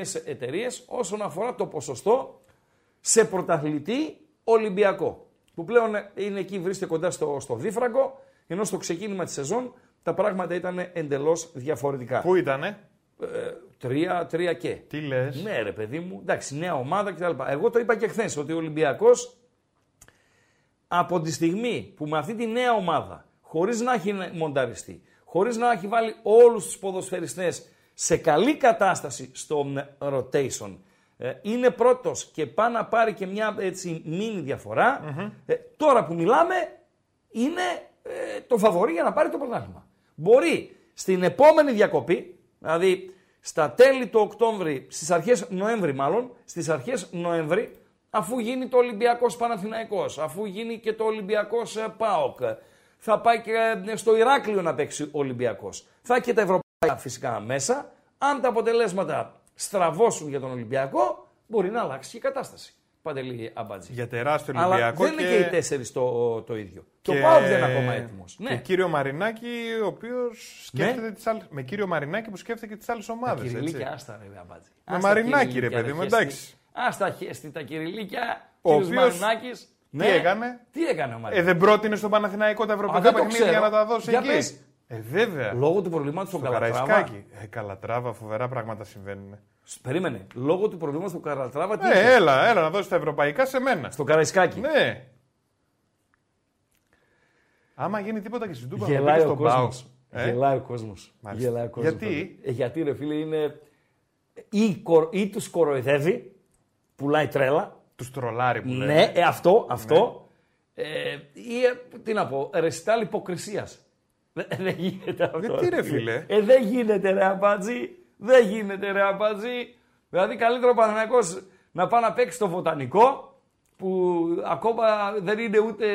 εταιρείες όσον αφορά το ποσοστό σε πρωταθλητή Ολυμπιακό. Που πλέον είναι εκεί, βρίσκεται κοντά στο, στο δίφραγκο, ενώ στο ξεκίνημα της σεζόν τα πράγματα ήταν εντελώς διαφορετικά. Πού ήτανε; Ε, τρία, τρία και. Τι λες; Ναι, ρε παιδί μου, εντάξει, νέα ομάδα κτλ. Εγώ το είπα και χθες ότι ο Ολυμπιακός από τη στιγμή που με αυτή τη νέα ομάδα, χωρίς να έχει μονταριστεί, χωρίς να έχει βάλει όλους τους ποδοσφαιριστές σε καλή κατάσταση στο rotation, ε, είναι πρώτος και πάει να πάρει και μια έτσι μίνι διαφορα ε, τώρα που μιλάμε είναι ε, το φαβορή για να πάρει το πρωτάθλημα. Μπορεί στην επόμενη διακοπή, δηλαδή στα τέλη του Οκτώβρη, στις αρχές Νοέμβρη μάλλον, στις αρχές Νοέμβρη, αφού γίνει το Ολυμπιακός Παναθηναϊκός, αφού γίνει και το Ολυμπιακός ΠΑΟΚ, θα πάει και στο Ηράκλειο να παίξει ο Ολυμπιακός. Θα και τα ευρωπαϊκά φυσικά μέσα. Αν τα αποτελέσματα στραβώσουν για τον Ολυμπιακό, μπορεί να αλλάξει και η κατάσταση. Παντελή Αμπάτζη. Για τεράστιο Ολυμπιακό. Αλλά δεν είναι και οι τέσσερις το, το ίδιο. Και, ο Πάοκ δεν είναι ακόμα έτοιμος. Ναι. Και κύριο Μαρινάκη, ο οποίος σκέφτεται ναι. τις άλλες... Με κύριο Μαρινάκη που σκέφτεται και τις άλλες ομάδες. Με κυριλίκια, άστα ρε Αμπάτζη. Με Μαρινάκη, ρε παιδί μου, εντάξει. Άστα χέστη τα κυριλίκια. Ο οποίο. Ναι. Τι έκανε; Τι έκανε ο Μαρινάκης; Ε, δεν πρότεινε στον Παναθηναϊκό τα ευρωπαϊκά παιχνίδια για να τα δώσει εκεί; Ε, βέβαια. Λόγω του προβλήματος του Καλατράβα. Ε, Καλατράβα, φοβερά πράγματα συμβαίνουν. Περίμενε. Λόγω του προβλήματος του Καλατράβα. Τι ε, έλα, έλα να δώσεις τα ευρωπαϊκά σε μένα. Στο Καραϊσκάκι. Ναι. Άμα γίνει τίποτα και στην Τούπα, Γελάει ο κόσμος. Ε; Γελάει ο κόσμος. Γιατί; Ε, γιατί ρε φίλε είναι. Ή, ή τους κοροϊδεύει, πουλάει τρέλα. Τους τρολάρει που λέει. Ναι, ε, αυτό. αυτό. Ναι. Ε, ή ε, τι να πω, ρεστάλ υποκρισίας. Δεν γίνεται αυτό. Γιατί ρε φίλε. Ε, δεν γίνεται ρε αμπάτζι. Δεν γίνεται ρε αμπάτζι. Δηλαδή καλύτερο ο Παναθηναϊκός να πάει να παίξει στο βοτανικό που ακόμα δεν είναι ούτε,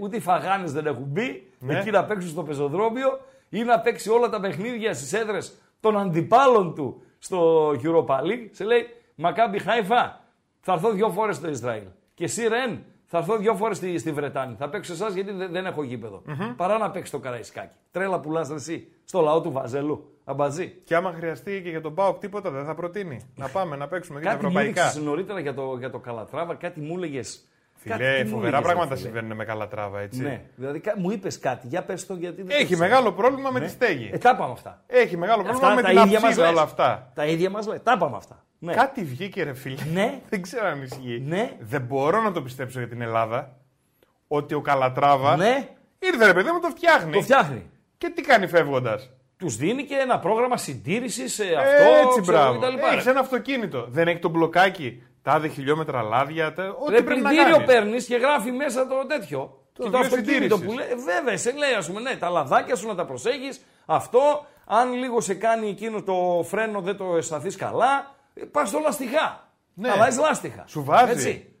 ούτε οι φαγάνες δεν έχουν μπει ναι. εκεί να παίξουν στο πεζοδρόμιο ή να παίξει όλα τα παιχνίδια στις έδρες των αντιπάλων του στο Europa League. Σε λέει Μακάμπι Χάιφα θα έρθω δυο φορές στο Ισραήλ. Και εσύ Ρεν θα έρθω δύο φορές στη, στη Βρετάνη. Θα παίξω εσάς γιατί δεν, δεν έχω γήπεδο. Mm-hmm. Παρά να παίξει το καραϊσκάκι. Τρέλα πουλάς εσύ στο λαό του Βαζελού. Αμπαζί. Και άμα χρειαστεί και για τον Πάοκ τίποτα δεν θα προτείνει. να πάμε να παίξουμε και τα ευρωπαϊκά. Κάτι νωρίτερα για το, για το Καλατράβα, κάτι μου έλεγε. Φιλέ, φοβερά πράγματα συμβαίνουν με Καλατράβα, έτσι. Ναι, δηλαδή μου είπες κάτι, για πες το γιατί δεν Έχει μεγάλο πρόβλημα με ναι. τη στέγη. Ε, τα πάμε αυτά. Έχει μεγάλο πρόβλημα με την αψίδα όλα αυτά. Τα ίδια μας λέει. Τα πάμε αυτά. Ναι. Κάτι βγήκε, ρε φίλε. Ναι. δεν ξέρω αν ισχύει. Ναι. Δεν μπορώ να το πιστέψω για την Ελλάδα ότι ο Καλατράβα. Ναι. Ήρθε ρε παιδί μου, το φτιάχνει. Το φτιάχνει. Και τι κάνει φεύγοντας; Τους δίνει και ένα πρόγραμμα συντήρησης σε αυτό. Έτσι, μπράβο. Έχει ένα αυτοκίνητο. Δεν έχει το μπλοκάκι. Τάδε χιλιόμετρα λάδια. Τε... Ό,τι ρε, πρέπει να κάνεις. παίρνεις και γράφει μέσα το τέτοιο. Το και το αυτοκίνητο που λέει. Βέβαια, σε λέει, ας πούμε, ναι, τα λαδάκια σου να τα προσέχεις. Αυτό, αν λίγο σε κάνει εκείνο το φρένο, δεν το αισθανθείς καλά. Πας στο λαστιχά. Ναι. Αλλάζει λάστιχα. Σου βάζει. Έτσι.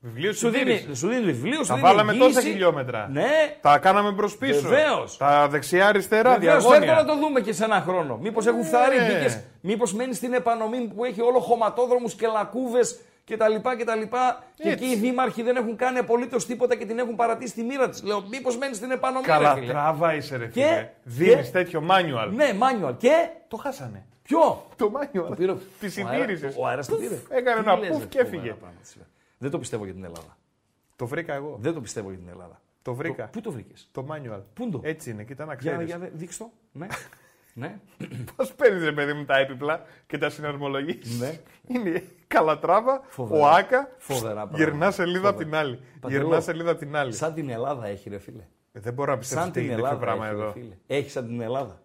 Βιβλίο σου δίνει, σου δίνει βιβλίο, σου τα δίνει βάλαμε τόσα χιλιόμετρα. Ναι. Τα κάναμε μπρος πίσω. Βεβαίως. Τα δεξιά-αριστερά διαγώνια. να το δούμε και σε ένα χρόνο. Μήπως έχουν φθαρεί, ναι. μήπως μένεις στην Επανομή που έχει όλο χωματόδρομους και λακκούβες κτλ. Και, και εκεί οι δήμαρχοι δεν έχουν κάνει απολύτως τίποτα και την έχουν παρατήσει στη μοίρα της. Λέω, μήπως μένεις στην Επανομή. Καλά, τράβα είσαι ρε φίλε. Δίνεις τέτοιο manual. Ναι, manual. Και το χάσανε. Ποιο; Το manual. Τη συντήρηση. Ο αέρας το πήρε. Έκανε ένα πουφ και έφυγε. Δεν το πιστεύω για την Ελλάδα. Το βρήκα εγώ. Δεν το πιστεύω για την Ελλάδα. Το βρήκα. πού το βρήκες; Το manual. Πού το; Έτσι είναι, κοίτα να ξέρεις. Για, για δείξ το. Ναι. ναι. Πώς παίρνεις, ρε παιδί μου, τα έπιπλα και τα συναρμολογείς; Ναι. Είναι καλατράβα, ο Άκα. Φοβερά Γυρνά σελίδα από την άλλη. Γυρνά σελίδα από την άλλη. Σαν την Ελλάδα έχει, ρε φίλε. Ε, δεν μπορώ να πιστέψω ότι έχει τέτοιο πράγμα εδώ. Έχει σαν την Ελλάδα.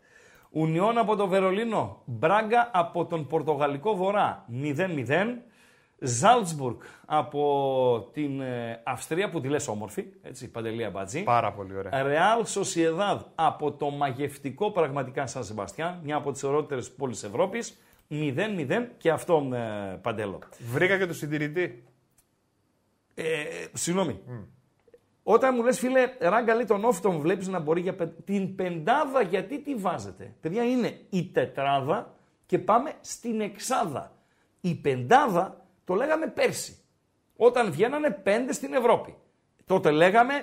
Ουνιόν από το Βερολίνο. Μπράγκα από τον Πορτογαλικό Βορρά. 0-0. Ζάλτσμπουργκ από την ε, Αυστρία που τη λες όμορφη, έτσι, Παντελία Μπατζή. Πάρα πολύ ωραία. Ρεάλ Σοσιεδάδ από το μαγευτικό πραγματικά Σαν Σεμπαστιάν, μια από τις ωραιότερες πόλεις Ευρώπης. 0-0 και αυτό ε, Παντέλο. Βρήκα και το συντηρητή. Ε, συγγνώμη. Όταν μου λες φίλε, ράγκα λέει τον όφη βλέπεις να μπορεί για την πεντάδα γιατί τι βάζετε. Παιδιά είναι η τετράδα και πάμε στην εξάδα. Η πεντάδα το λέγαμε πέρσι. Όταν βγαίνανε πέντε στην Ευρώπη. Τότε λέγαμε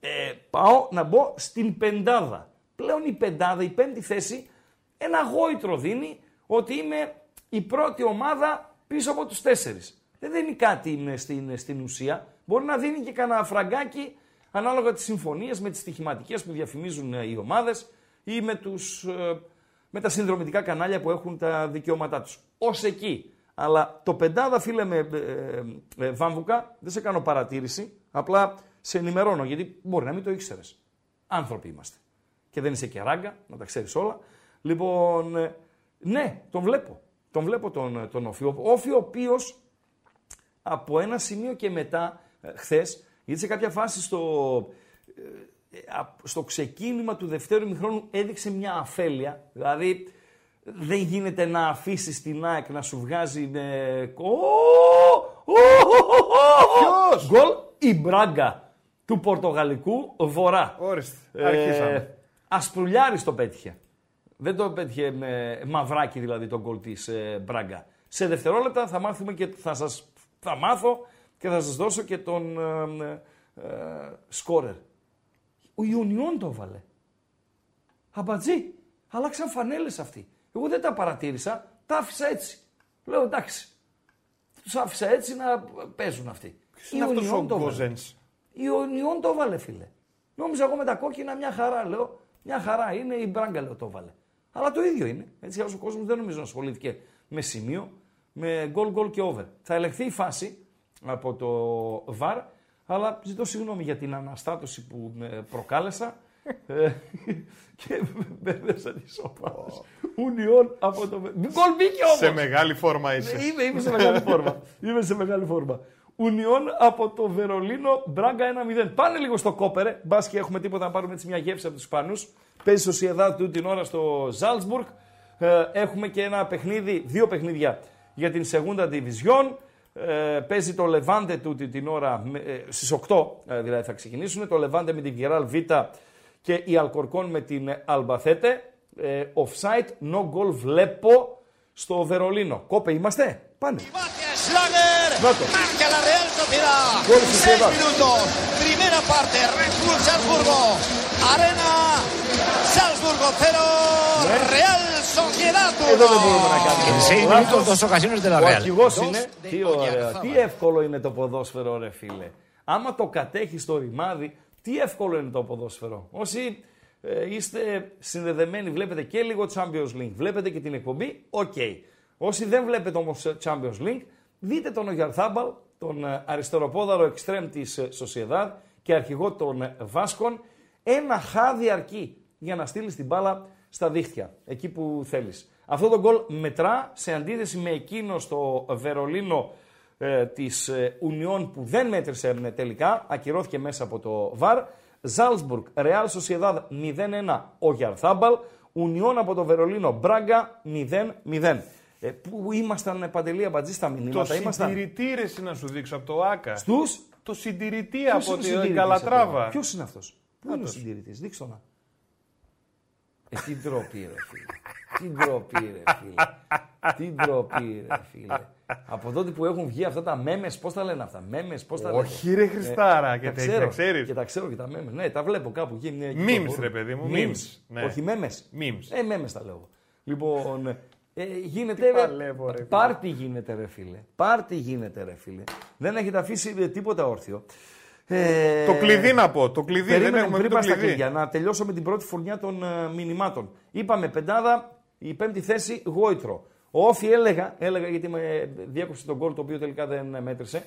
ε, πάω να μπω στην πεντάδα. Πλέον η πεντάδα, η πέμπτη θέση, ένα γόητρο δίνει ότι είμαι η πρώτη ομάδα πίσω από τους τέσσερις. Δεν δίνει κάτι στην, στην ουσία. Μπορεί να δίνει και κανένα φραγκάκι ανάλογα τις συμφωνίες με τις στοιχηματικές που διαφημίζουν ε, οι ομάδες ή με, τους, ε, με τα συνδρομητικά κανάλια που έχουν τα δικαιώματά τους. Ως εκεί. Αλλά το πεντάδα φίλε με ε, βάμβουκα, δεν σε κάνω παρατήρηση, απλά σε ενημερώνω γιατί μπορεί να μην το ήξερες. Άνθρωποι είμαστε. Και δεν είσαι και ράγκα, να τα ξέρεις όλα. Λοιπόν, ναι, τον βλέπω. Τον βλέπω τον, τον Όφη. Ο Όφη ο οποίος από ένα σημείο και μετά, χθες, γιατί σε κάποια φάση στο, ε, στο ξεκίνημα του δευτέρου μηχρόνου έδειξε μια αφέλεια. Δηλαδή δεν γίνεται να αφήσεις την ΑΕΚ να σου βγάζει. Ποιος; Γκολ η Μπράγκα του Πορτογαλικού Βορρά. Ορίστε. Αρχίσαμε. Ε, το πέτυχε. Δεν το πέτυχε με μαυράκι δηλαδή τον γκολ της ε, Μπράγκα. Σε δευτερόλεπτα θα μάθουμε και θα σας θα μάθω και θα σας δώσω και τον ε, ε, σκόρερ. Ο Ιουνιόν το έβαλε. Αμπατζή. Αλλάξαν φανέλες αυτοί. Εγώ δεν τα παρατήρησα. Τα άφησα έτσι. Λέω εντάξει. Τους άφησα έτσι να παίζουν αυτοί. Ποιος είναι αυτός ο Γκόζενς. Ιουνιόν το έβαλε φίλε. Νόμιζα εγώ με τα κόκκινα μια χαρά λέω. Μια χαρά είναι η Μπράγκα λέω το έβαλε. Αλλά το ίδιο είναι. Έτσι ο κόσμος δεν νομίζω να ασχολήθηκε με σημείο, με γκολ γκολ και over. Θα ελεγχθεί η φάση από το VAR, αλλά ζητώ συγγνώμη για την αναστάτωση που προκάλεσα ε, και μπέρδεσα τι σώπα. Ουνιόν από το. Γκολ μπήκε όμως! Σε μεγάλη φόρμα είσαι. Είμαι, είμαι σε μεγάλη φόρμα. Είμαι σε μεγάλη φόρμα. Ουνιόν από το Βερολίνο, Μπράγκα 1-0. Πάνε λίγο στο κόπερε. Μπας και έχουμε τίποτα να πάρουμε έτσι μια γεύση από τους Ισπανού. Παίζει στο Σιεδά του την ώρα στο Ζάλτσμπουργκ. Ε, έχουμε και ένα παιχνίδι, δύο παιχνίδια για την Σεγούντα Division. Ε, παίζει το Λεβάντε του την ώρα, ε, στις 8 ε, δηλαδή θα ξεκινήσουν, το Λεβάντε με την Βιεράλ Β και η Αλκορκόν με την Αλμπαθέτε. Ε, offside, no goal βλέπω στο Βερολίνο. Κόπε είμαστε, πάνε. Marca la Real Sociedad. 6 minutos. Primera parte. Red Bull Salzburgo. Arena Salzburgo 0. Real Sociedad 1. Εδώ δεν μπορούμε να κάνουμε. En 6 minutos, dos ocasiones de la Real. Ο αρχηγός είναι. Τι ωραίο. Τι εύκολο είναι το ποδόσφαιρο, ρε φίλε. Άμα το κατέχει το ρημάδι, τι εύκολο είναι το ποδόσφαιρο. Όσοι ε, είστε συνδεδεμένοι, βλέπετε και λίγο Champions League, βλέπετε και την εκπομπή, οκ. Όσοι δεν βλέπετε όμως Champions League, δείτε τον Ογιαρθάμπαλ, τον ε, αριστεροπόδαρο εξτρέμ της ε, Sociedad και αρχηγό των ε, Βάσκων, ένα χάδι αρκεί για να στείλει την μπάλα στα δίχτυα, εκεί που θέλεις. Αυτό το γκολ μετρά σε αντίθεση με εκείνο στο Βερολίνο ε, της ε, Ουνιών που δεν μέτρησε ε, τελικά, ακυρώθηκε μέσα από το ΒΑΡ. Ζάλσμπουργκ, Ρεάλ Σοσιεδάδ 0-1, ο Γιαρθάμπαλ. Ουνιών από το Βερολίνο, Μπράγκα 0-0. Ε, πού ήμασταν ε, παντελή αμπατζή στα Το μηνύματα, ήμασταν; συντηρητή ρε εσύ να σου δείξω από το ΆΚΑ. στους... Το συντηρητή Ποιος από είναι ο την συντηρητής Καλατράβα. αυτό; Ποιος είναι αυτός; Πού είναι ο συντηρητής, δείξτε το να. Ε, τι ντροπή ρε φίλε. Τι ντροπή ρε φίλε. Τι ντροπή ρε φίλε. Από τότε που έχουν βγει αυτά τα μέμες, πώς τα λένε αυτά; Μέμες, πώς τα λένε; Όχι ρε Χριστάρα, και τα τέτοια ξέρω, ξέρεις. Και τα ξέρω και τα μέμες. Ναι, τα βλέπω κάπου εκεί. Μια, εκεί Memes, στο ρε χώρο. παιδί μου, Memes. memes, ναι. Όχι μέμες. Memes. Ε, μέμες τα λέω. Λοιπόν, ε, γίνεται. παλεύω, ρε φίλε. πάρτι γίνεται, ρε φίλε. Πάρτι γίνεται, ρε φίλε. Δεν έχετε αφήσει ε, τίποτα όρθιο. Ε, Το κλειδί να πω. Το κλειδί δεν Περίμενε έχουμε πριν πει το πας στα κλειδί. κλειδιά, να τελειώσω με την πρώτη φουρνιά των ε, μηνυμάτων. Είπαμε πεντάδα, η πέμπτη θέση Γόητρο. Ο Όφη έλεγα, έλεγα γιατί με διέκοψε τον γκολ το οποίο τελικά δεν ε, μέτρησε.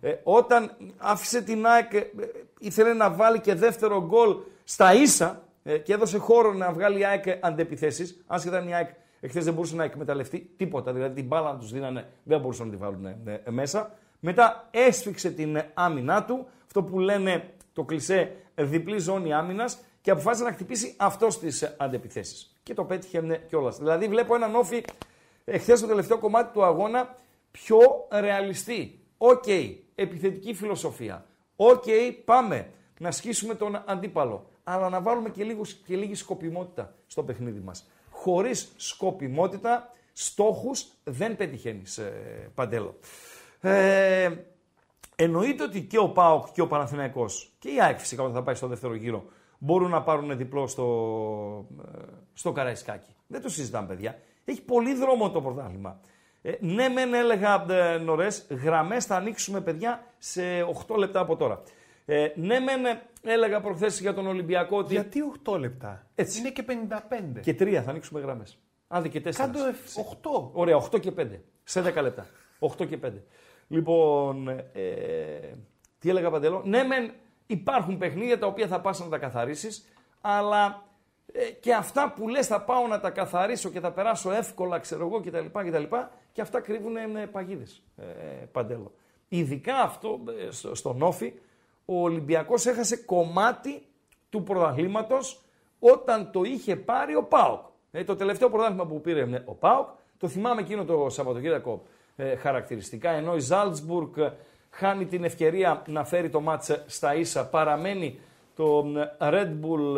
ε, όταν άφησε την ΑΕΚ, ε, ήθελε να βάλει και δεύτερο γκολ στα ίσα ε, και έδωσε χώρο να βγάλει η ΑΕΚ αντεπιθέσεις. Άσχετα αν η ΑΕΚ εχθές δεν μπορούσε να εκμεταλλευτεί τίποτα, δηλαδή την μπάλα να τους δίνανε, δεν μπορούσαν να τη βάλουν ε, ε, μέσα. Μετά έσφιξε την ε, άμυνά του, αυτό που λένε το κλισέ ε, διπλή ζώνη άμυνας και αποφάσισε να χτυπήσει αυτός τις αντεπιθέσεις. Και το πέτυχε κιόλας. Δηλαδή βλέπω έναν ΟΦΗ εχθές στο τελευταίο κομμάτι του αγώνα πιο ρεαλιστή. Οκ, επιθετική φιλοσοφία. Οκ, πάμε να σκίσουμε τον αντίπαλο. Αλλά να βάλουμε και, λίγο, και λίγη σκοπιμότητα στο παιχνίδι μας. Χωρίς σκοπιμότητα, στόχους δεν πετυχαίνεις, ε, Παντέλο. Ε, εννοείται ότι και ο ΠΑΟΚ και ο Παναθηναϊκός και η ΑΕΚ φυσικά όταν θα πάει στο δεύτερο γύρο μπορούν να πάρουν διπλό στο, ε, στο Καραϊσκάκι. Δεν το συζητάμε παιδιά. Έχει πολύ δρόμο το πρωτάθλημα. Ε, ναι, μεν έλεγα ε, νωρέ, γραμμές θα ανοίξουμε παιδιά σε 8 λεπτά από τώρα. Ε, ναι, μεν ε, έλεγα προχθές για τον Ολυμπιακό ότι. Γιατί 8 λεπτά; Έτσι. Είναι και 55. Και 3 θα ανοίξουμε γραμμές. Αν δεν και 4. Κάντο 8. Ωραία, 8 και 5. Σε 10 λεπτά. 8 και 5. Λοιπόν, ε, τι έλεγα Παντελό. Ναι, μεν υπάρχουν παιχνίδια τα οποία θα πας να τα καθαρίσεις, αλλά ε, και αυτά που λες θα πάω να τα καθαρίσω και θα περάσω εύκολα, ξέρω εγώ κτλ. κτλ και αυτά κρύβουν ε, παγίδες, ε, Παντέλο. Ειδικά αυτό ε, στο, στον Όφη, ο Ολυμπιακός έχασε κομμάτι του πρωταθλήματος όταν το είχε πάρει ο ΠΑΟΚ. Ε, το τελευταίο πρωτάθλημα που πήρε ε, ο ΠΑΟΚ, το θυμάμαι εκείνο το Σαββατοκύριακο ε, χαρακτηριστικά, ενώ η Ζάλτσμπουργκ χάνει την ευκαιρία να φέρει το μάτς στα ίσα, παραμένει το Red Bull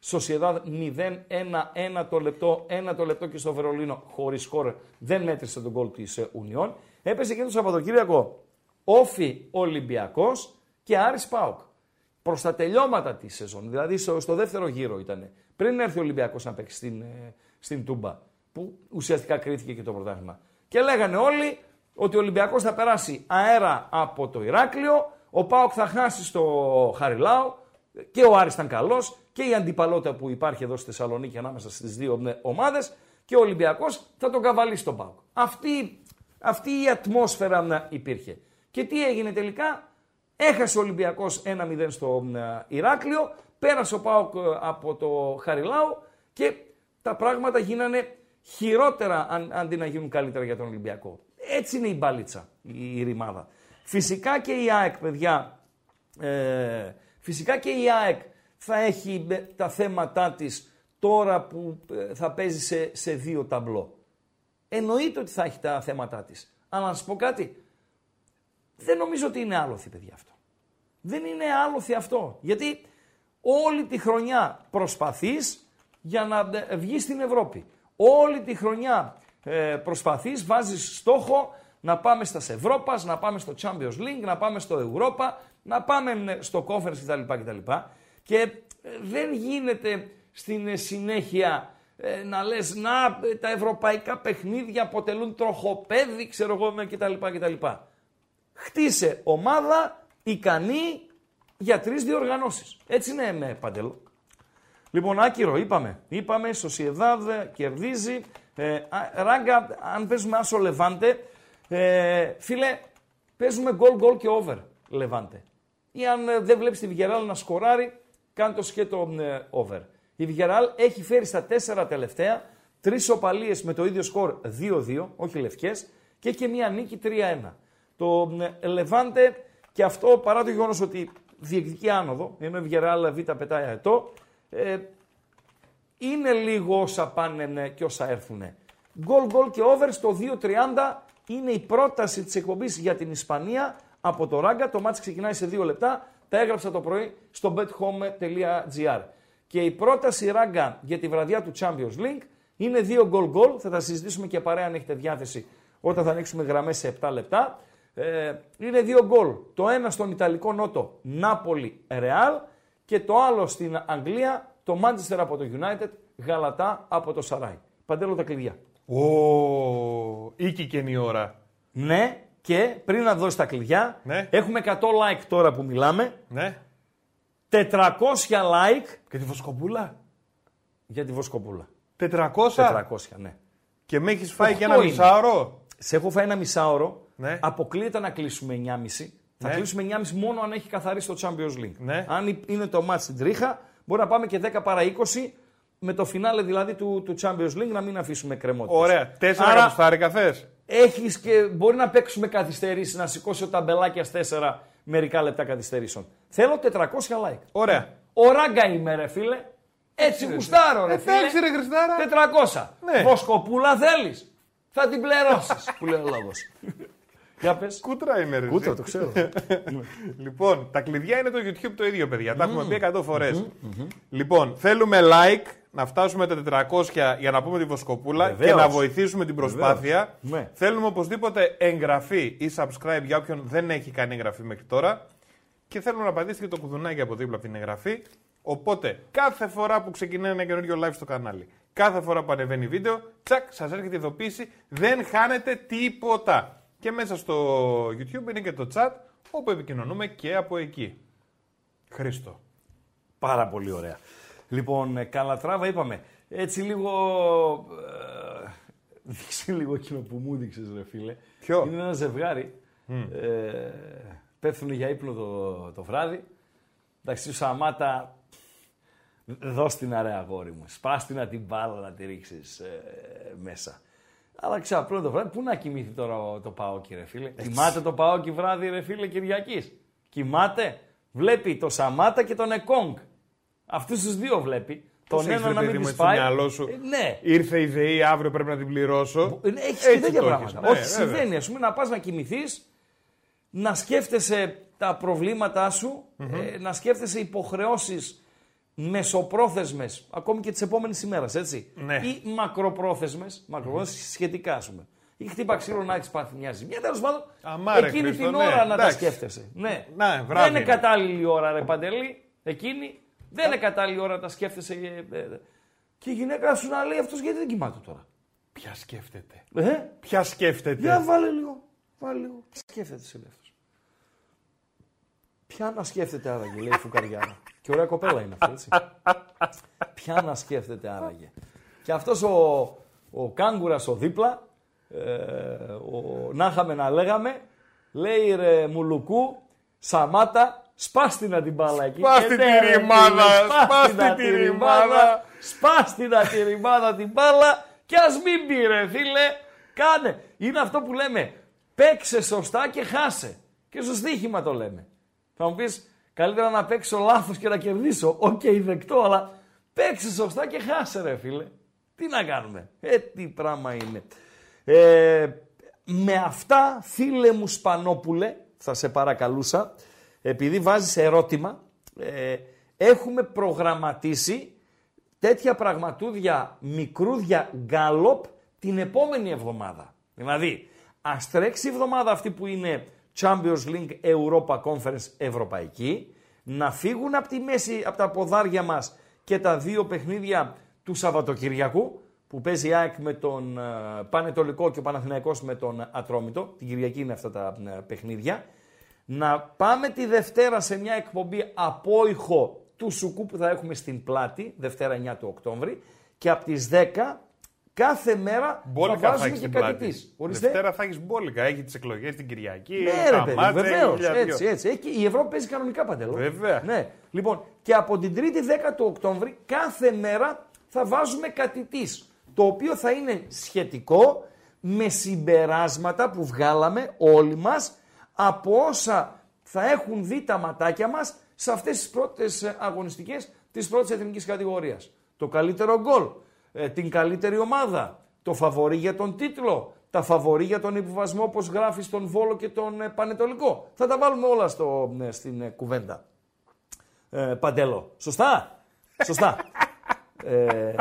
Σοσιεδάδ 0-1-1 το λεπτό, 1 το λεπτό και στο Βερολίνο χωρίς χώρο δεν μέτρησε τον κόλ της Ουνιών. Έπεσε και το Σαββατοκύριακο Όφι Ολυμπιακός και Άρης Πάουκ. Προς τα τελειώματα της σεζόν, δηλαδή στο, στο δεύτερο γύρο ήταν. Πριν έρθει ο Ολυμπιακός να παίξει στην, ε, στην Τούμπα, που ουσιαστικά κρίθηκε και το πρωτάθλημα. Και λέγανε όλοι ότι ο Ολυμπιακός θα περάσει αέρα από το Ηράκλειο, ο Πάουκ θα χάσει στο Χαριλάου και ο Άρης ήταν καλός και η αντιπαλότητα που υπάρχει εδώ στη Θεσσαλονίκη ανάμεσα στις δύο ομάδες και ο Ολυμπιακός θα τον καβαλήσει τον Πάουκ. Αυτή, αυτή η ατμόσφαιρα υπήρχε. Και τι έγινε τελικά, έχασε ο Ολυμπιακός 1-0 στο Ηράκλειο, πέρασε ο Πάουκ ε, από το Χαριλάου και τα πράγματα γίνανε χειρότερα αν, αντί να γίνουν καλύτερα για τον Ολυμπιακό. Έτσι είναι η μπαλίτσα, η, η ρημάδα. Φυσικά και η ΑΕΚ, παιδιά, ε, φυσικά και η ΑΕΚ θα έχει τα θέματά της τώρα που ε, θα παίζει σε, σε δύο ταμπλό. Εννοείται ότι θα έχει τα θέματά της. Αλλά να σας πω κάτι, δεν νομίζω ότι είναι άλοθη παιδιά αυτό. Δεν είναι άλοθη αυτό. Γιατί όλη τη χρονιά προσπαθείς για να ε, βγεις στην Ευρώπη. Όλη τη χρονιά ε, προσπαθείς, βάζεις στόχο να πάμε στας Ευρώπας, να πάμε στο Champions League, να πάμε στο Europa, να πάμε στο Conference κτλ. κτλ. Και ε, δεν γίνεται στην ε, συνέχεια ε, να λες να τα ευρωπαϊκά παιχνίδια αποτελούν τροχοπέδι ξέρω εγώ κτλ. κτλ. Χτίσε ομάδα ικανή για τρεις διοργανώσεις. Έτσι είναι με παντελό. Λοιπόν, άκυρο, είπαμε. Είπαμε, Σοσιεδάδ κερδίζει. Ε, ράγκα, αν παίζουμε άσο Λεβάντε, ε, φίλε, παίζουμε γκολ γκολ και over Λεβάντε. Ή αν δεν βλέπεις τη Βιγεράλ να σκοράρει, κάνει το σκέτο ε, over. Η Βιγεράλ έχει φέρει στα τέσσερα τελευταία τρεις οπαλίες με το ίδιο σκορ 2-2, όχι λευκές, και έχει και μία νίκη 3-1. Το ε, Λεβάντε και αυτό παρά το γεγονός ότι διεκδικεί άνοδο, ενώ η Βιγεράλ Β πετάει αετό, ε, είναι λίγο όσα πάνε και όσα έρθουν. Γκολ γκολ και over στο 2-30 είναι η πρόταση της εκπομπής για την Ισπανία από το Ράγκα. Το μάτς ξεκινάει σε 2 λεπτά. Τα έγραψα το πρωί στο bethome.gr. Και η πρόταση ράγκα για τη βραδιά του Champions League είναι δύο γκολ γκολ. Θα τα συζητήσουμε και παρέα αν έχετε διάθεση όταν θα ανοίξουμε γραμμές σε 7 λεπτά. Ε, είναι δύο γκολ. Το ένα στον Ιταλικό Νότο, Νάπολη Ρεάλ και το άλλο στην Αγγλία, το Manchester από το United, Γαλατά από το Σαράι. Παντέλο τα κλειδιά. Ω, ήκηκε η ώρα. Ναι, και πριν να δώσει τα κλειδιά, Ναι. έχουμε 100 like τώρα που μιλάμε. Ναι. 400 like Και τη Βοσκοπούλα. για τη Βοσκοπούλα. 400. 400, ναι. Και με έχεις φάει και Οχτώ ένα είναι. μισάωρο; Σε έχω φάει ένα μισάωρο. Ναι. Αποκλείεται να κλείσουμε 9,5. Θα Ναι. κλείσουμε 9,5 μόνο αν έχει καθαρίσει το Champions League. Ναι. Αν είναι το match στην τρίχα, μπορεί να πάμε και 10 παρά 20 με το φινάλε δηλαδή του, του Champions League να μην αφήσουμε κρεμότητα. Ωραία. Τέσσερα Άρα- εκατοστάρικα θες; Έχεις και μπορεί να παίξουμε καθυστερήσεις, να σηκώσει τα μπελάκια 4 μερικά λεπτά καθυστερήσεων. Θέλω 400 like. Ωραία. Ο ράγκα είμαι, ρε φίλε. Έτσι γουστάρω, ρε φίλε. Εντάξει, ρε Χριστάρα. 400. Ναι. Βοσκοπούλα θέλεις. Θα την πληρώσει, που λέει ο λόγο. Για πες. Κούτρα είμαι, ρε. Κούτρα, εσύ. το ξέρω. Λοιπόν, τα κλειδιά είναι το YouTube το ίδιο, παιδιά. Τα έχουμε πει 100 φορές. Λοιπόν, θέλουμε like, να φτάσουμε τα 400 για να πούμε τη Βοσκοπούλα Βεβαίως. και να βοηθήσουμε την προσπάθεια. Βεβαίως. Ναι. Θέλουμε οπωσδήποτε εγγραφή ή subscribe για όποιον δεν έχει κάνει εγγραφή μέχρι τώρα. Και θέλουμε να πατήσετε και το κουδουνάκι από δίπλα από την εγγραφή. Οπότε, κάθε φορά που ξεκινάει ένα καινούριο live στο κανάλι, Κάθε φορά που ανεβαίνει βίντεο, τσακ, σας έρχεται ειδοποίηση. Δεν χάνετε τίποτα. Και μέσα στο YouTube είναι και το chat όπου επικοινωνούμε και από εκεί. Χρήστο. Πάρα πολύ ωραία. Λοιπόν, ε, Καλατράβα είπαμε. Έτσι λίγο. Ε, δείξει λίγο εκείνο που μου δείξε, ρε φίλε. Ποιο; Είναι ένα ζευγάρι. Ε, πέφτουν για ύπνο το, το βράδυ. Εντάξει, ο Σαμάτα. Δώσ' την αρέα αγόρι μου. Σπάστη να την μπάλα να τη ρίξεις μέσα. Αλλά ξαπλώνει το βράδυ. Πού να κοιμηθεί τώρα το Παόκι, ρε φίλε; Κοιμάται το Παόκι βράδυ, ρε φίλε Κυριακής; Κοιμάται. Βλέπει το Σαμάτα και τον Εκόνγκ. Αυτούς τους δύο βλέπει. Τον Πώς έχεις, ένα ρε να παιδί μην μου, τη στο πάει. μυαλό σου; Ε, ναι. Ήρθε η ΔΕΗ, αύριο πρέπει να την πληρώσω. Έχεις και Έτσι τέτοια το πράγματα. έχεις. Ναι, Όχι, βέβαια. συμβαίνει. Α πούμε να πας να κοιμηθείς, να σκέφτεσαι τα προβλήματά σου, ε, να σκέφτεσαι υποχρεώσεις μεσοπρόθεσμες, ακόμη και τη επόμενη ημέρα, έτσι. Ναι. Ή μακροπρόθεσμες, μακροπρόθεσμες σχετικά, ας πούμε. Ή χτύπα ξύλο να έχεις πάθει μια ζημιά. Τέλος πάντων, Αμά, ρε, εκείνη Χρήστο, την ναι, ώρα να τα εντάξει. σκέφτεσαι. Ναι. Ναι, βράδυ δεν είναι είναι. κατάλληλη η ώρα, ρε Παντελή. Εκείνη δεν είναι κατάλληλη η ώρα να τα σκέφτεσαι. ε, ε, Και η γυναίκα σου να λέει αυτός γιατί δεν κοιμάται τώρα; Ποια σκέφτεται; Ε, Ποια σκέφτεται; για βάλε λίγο. Βάλε λίγο. Τι σκέφτεται σε αυτός. Ποια να σκέφτεται άραγε, λέει η Φουκαριάρα. Και ωραία κοπέλα είναι αυτή, έτσι. Ποια να σκέφτεται άραγε. Και αυτός ο, ο κάγκουρας ο δίπλα, ε, ο, να είχαμε να λέγαμε, λέει ρε μουλουκού, Σαμάτα, σπάστη να την μπάλα εκεί. Σπάστη Και τη ναι, ρε, ρημάδα, φίλε, σπάστη να τη τη ρημάδα. Σπάστη να τη ρημάδα την μπάλα και ας μην πήρε φίλε. Κάνε. Είναι αυτό που λέμε. Παίξε σωστά και χάσε. Και στο στοίχημα το λέμε. Θα μου πεις καλύτερα να παίξω λάθος και να κερδίσω. Οκ, δεκτό, αλλά παίξε σωστά και χάσε ρε φίλε. Τι να κάνουμε; Ε, τι πράγμα είναι. Ε, με αυτά, φίλε μου Σπανόπουλε, θα σε παρακαλούσα, επειδή βάζεις ερώτημα, ε, έχουμε προγραμματίσει τέτοια πραγματούδια, μικρούδια γκάλοπ την επόμενη εβδομάδα. Δηλαδή, ας τρέξει η εβδομάδα αυτή που είναι Champions League Europa Conference Ευρωπαϊκή, να φύγουν από τη μέση, από τα ποδάρια μας και τα δύο παιχνίδια του Σαββατοκυριακού, που παίζει η ΑΕΚ με τον ε, Πανετολικό και ο Παναθηναϊκός με τον Ατρόμητο. Την Κυριακή είναι αυτά τα ε, παιχνίδια. Να πάμε τη Δευτέρα σε μια εκπομπή απόϊχο του Σουκού που θα έχουμε στην Πλάτη, Δευτέρα 9 του Οκτώβρη. Και από τις 10 κάθε μέρα Μπόλικα θα θα βάζουμε έχεις και στην κάτι πλάτη. της. Ορίστε. Δευτέρα θα έχεις μπόλικα. Έχει τις εκλογές την Κυριακή. Ναι, τα ρε παιδί, μάτσα, έχει βεβαίως. χίλια Έτσι, δυο. έτσι. Έχει, η Ευρώπη παίζει κανονικά παντελώ. Βέβαια. Ναι. Λοιπόν, και από την 3η 10 του Οκτώβρη, κάθε μέρα θα βάζουμε κάτι της, Το οποίο θα είναι σχετικό με συμπεράσματα που βγάλαμε όλοι μας από όσα θα έχουν δει τα ματάκια μας σε αυτές τις πρώτες ε, αγωνιστικές της πρώτης εθνικής κατηγορίας. Το καλύτερο γκολ, ε, την καλύτερη ομάδα, το φαβορή για τον τίτλο, τα φαβορή για τον υποβασμό όπως γράφει στον Βόλο και τον ε, Πανετολικό. Θα τα βάλουμε όλα στο, ε, στην ε, κουβέντα. Ε, Παντέλο. Σωστά; Σωστά. ε,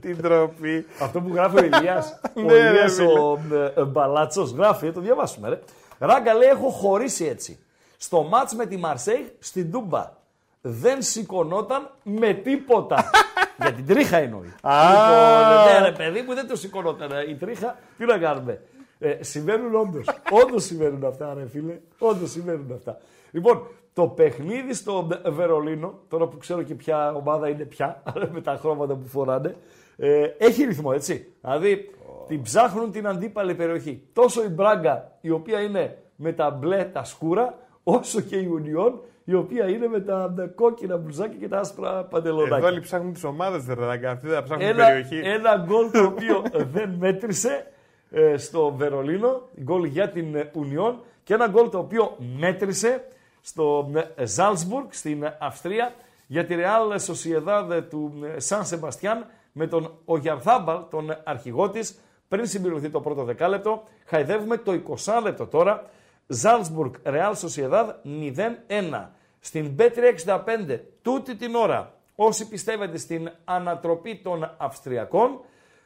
Την τροπή. αυτό που γράφει ο Ηλίας, ο Ναι, ρε, Ηλίας φίλε. ο ε, ε, Μπαλάτσος γράφει, το διαβάσουμε ρε. Ράγκα λέει έχω χωρίσει έτσι. Στο μάτς με τη Μαρσέη στην Τούμπα. Δεν σηκωνόταν με τίποτα. Για την τρίχα εννοεί. λοιπόν, ναι ρε παιδί μου δεν το σηκωνόταν ε, η τρίχα. Τι να κάνουμε; Ε, συμβαίνουν όντως. όντως συμβαίνουν αυτά, ρε φίλε. Όντως συμβαίνουν αυτά. Λοιπόν, το παιχνίδι στο Βερολίνο, τώρα που ξέρω και ποια ομάδα είναι πια, με τα χρώματα που φοράνε, ε, έχει ρυθμό, έτσι. Δηλαδή, την ψάχνουν την αντίπαλη περιοχή. Τόσο η Μπράγκα, η οποία είναι με τα μπλε, τα σκούρα, όσο και η Ουνιόν, η οποία είναι με τα, τα κόκκινα μπλουζάκια και τα άσπρα παντελονάκια. Εδώ όλοι ψάχνουν τις ομάδες, δεν ράγκα. Αυτοί δεν ψάχνουν την Ένα, περιοχή. ένα γκολ το οποίο δεν μέτρησε ε, στο Βερολίνο, γκολ για την ε, Ουνιόν και ένα γκολ το οποίο μέτρησε στο ε, Ζάλσμπουργκ στην Αυστρία για τη Real Sociedad του ε, Σαν Σεμπαστιάν με τον Ογιαρθάμπαλ, τον αρχηγό της, πριν συμπληρωθεί το πρώτο δεκάλεπτο. Χαϊδεύουμε το 20 λεπτό τώρα. Ζάλσμπουργκ, Real Sociedad 0-1. Στην B365, τούτη την ώρα, όσοι πιστεύετε στην ανατροπή των Αυστριακών,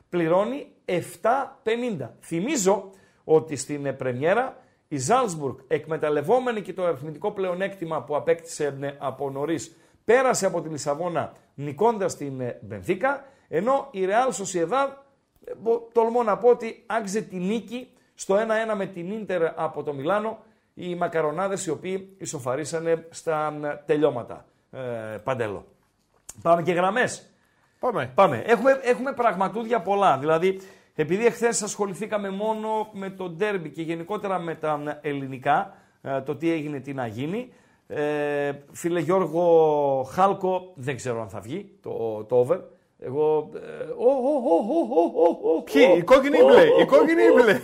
πληρώνει 7,50. Θυμίζω ότι στην ε, πρεμιέρα η Ζάλσμπουργκ, εκμεταλλευόμενη και το αριθμητικό πλεονέκτημα που απέκτησε ε, από νωρίς πέρασε από τη Λισαβόνα νικώντας την Μπενθήκα, ενώ η Real Sociedad, ε, τολμώ να πω ότι άξιζε τη νίκη στο 1-1 με την Ίντερ από το Μιλάνο, οι μακαρονάδες οι οποίοι ισοφαρίσανε στα τελειώματα. Ε, παντέλο. Πάμε και γραμμές. Πάμε. Πάμε. Έχουμε, έχουμε πραγματούδια πολλά. Δηλαδή, επειδή εχθέ ασχοληθήκαμε μόνο με το ντέρμπι και γενικότερα με τα ελληνικά, ε, το τι έγινε, τι να γίνει. Ε, φίλε Γιώργο Χάλκο, δεν ξέρω αν θα βγει το, το over. Εγώ. Ποιοι, η κόκκινη ή μπλε. Η κόκκινη ή μπλε.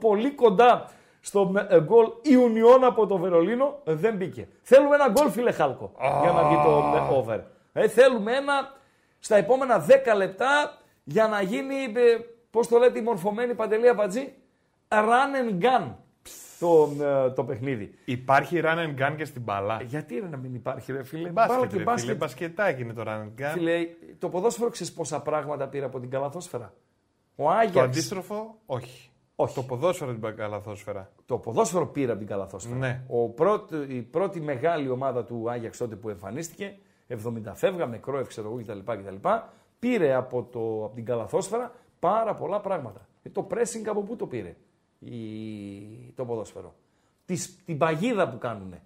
Πολύ κοντά στο γκολ Ιουνιών από το Βερολίνο δεν μπήκε. Θέλουμε ένα γκολ, φίλε Χάλκο, για να βγει το over. Ε, θέλουμε ένα στα επόμενα 10 λεπτά για να γίνει, ε, πώς το λέτε η μορφωμένη Παντελή Αμπατζή, run and gun το, ε, το παιχνίδι. Υπάρχει run and gun και στην μπαλά. Ε, γιατί ρε, να μην υπάρχει ρε φίλε; Μπάσκετ, και ρε, μπάσκετ. Φίλε, μπασκετάκι είναι το run and gun. Φίλε, το ποδόσφαιρο ξέρεις πόσα πράγματα πήρε από την καλαθόσφαιρα. Ο Άγιαξ... Το αντίστροφο, όχι. Όχι. Το ποδόσφαιρο την καλαθόσφαιρα. Το ποδόσφαιρο πήρε από την καλαθόσφαιρα. Ναι. Ο πρώτη, η πρώτη μεγάλη ομάδα του Άγιαξ τότε που εμφανίστηκε 70 φεύγα, με Κρόεφ, ξέρω εγώ κτλ. κτλ. Πήρε από, το, από την καλαθόσφαιρα πάρα πολλά πράγματα. Ε, το pressing από πού το πήρε η, το ποδόσφαιρο. Τις, την παγίδα που κάνουνε.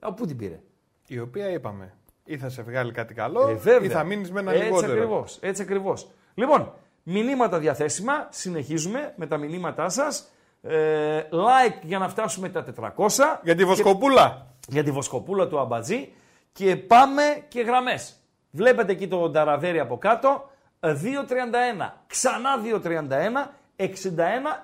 Από πού την πήρε; Η οποία είπαμε, ή θα σε βγάλει κάτι καλό, ε, ή θα μείνεις με ένα έτσι λιγότερο. Ακριβώς, έτσι ακριβώς. Λοιπόν, μηνύματα διαθέσιμα. Συνεχίζουμε με τα μηνύματά σας. Ε, like για να φτάσουμε τα 400. Για τη Βοσκοπούλα. για τη Βοσκοπούλα του Αμπατζή και πάμε και γραμμές. Βλέπετε εκεί το νταραβέρι από κάτω, 2.31, ξανά 2.31, 61,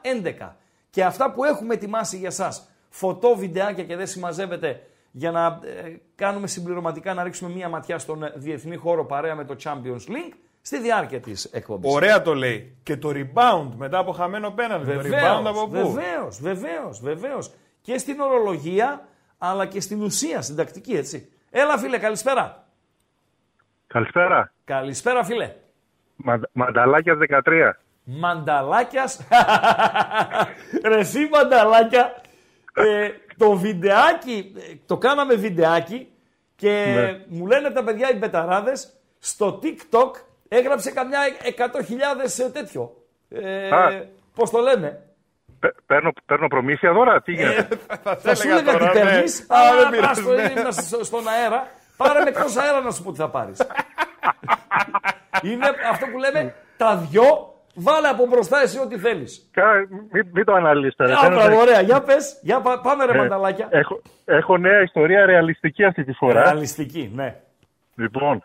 11. Και αυτά που έχουμε ετοιμάσει για σας, φωτό, βιντεάκια και δεν συμμαζεύετε για να ε, κάνουμε συμπληρωματικά να ρίξουμε μία ματιά στον ε, διεθνή χώρο παρέα με το Champions League στη διάρκεια της εκπομπής. Ωραία το λέει. Και το rebound μετά από χαμένο πέναλτι. Το rebound από πού; Βεβαίως, βεβαίως, βεβαίως. Και στην ορολογία αλλά και στην ουσία, στην τακτική έτσι. Έλα φίλε, καλησπέρα. Καλησπέρα. Καλησπέρα φίλε. Μα, μανταλάκια 13. Μανταλάκιας. Ρε εσύ μανταλάκια. Ε, το βιντεάκι, το κάναμε βιντεάκι και ναι. μου λένε τα παιδιά οι πεταράδες στο TikTok έγραψε καμιά 100.000 τέτοιο. Ε, πώς το λένε; Παίρνω, παίρνω προμήθεια δώρα, τι γίνεται; Ε, θα σου έλεγα τι ναι. παίρνεις, αλλά δεν στον αέρα. Πάρε με εκτός αέρα να σου πω τι θα πάρεις. Είναι αυτό που λέμε τα δυο Βάλε από μπροστά εσύ ό,τι θέλεις. Μην, μην το αναλύσετε. Άρα, ωραία. Για πες, για πάμε ρε ε, μανταλάκια. Έχω, έχω νέα ιστορία ρεαλιστική αυτή τη φορά. Ρεαλιστική, ναι. Λοιπόν,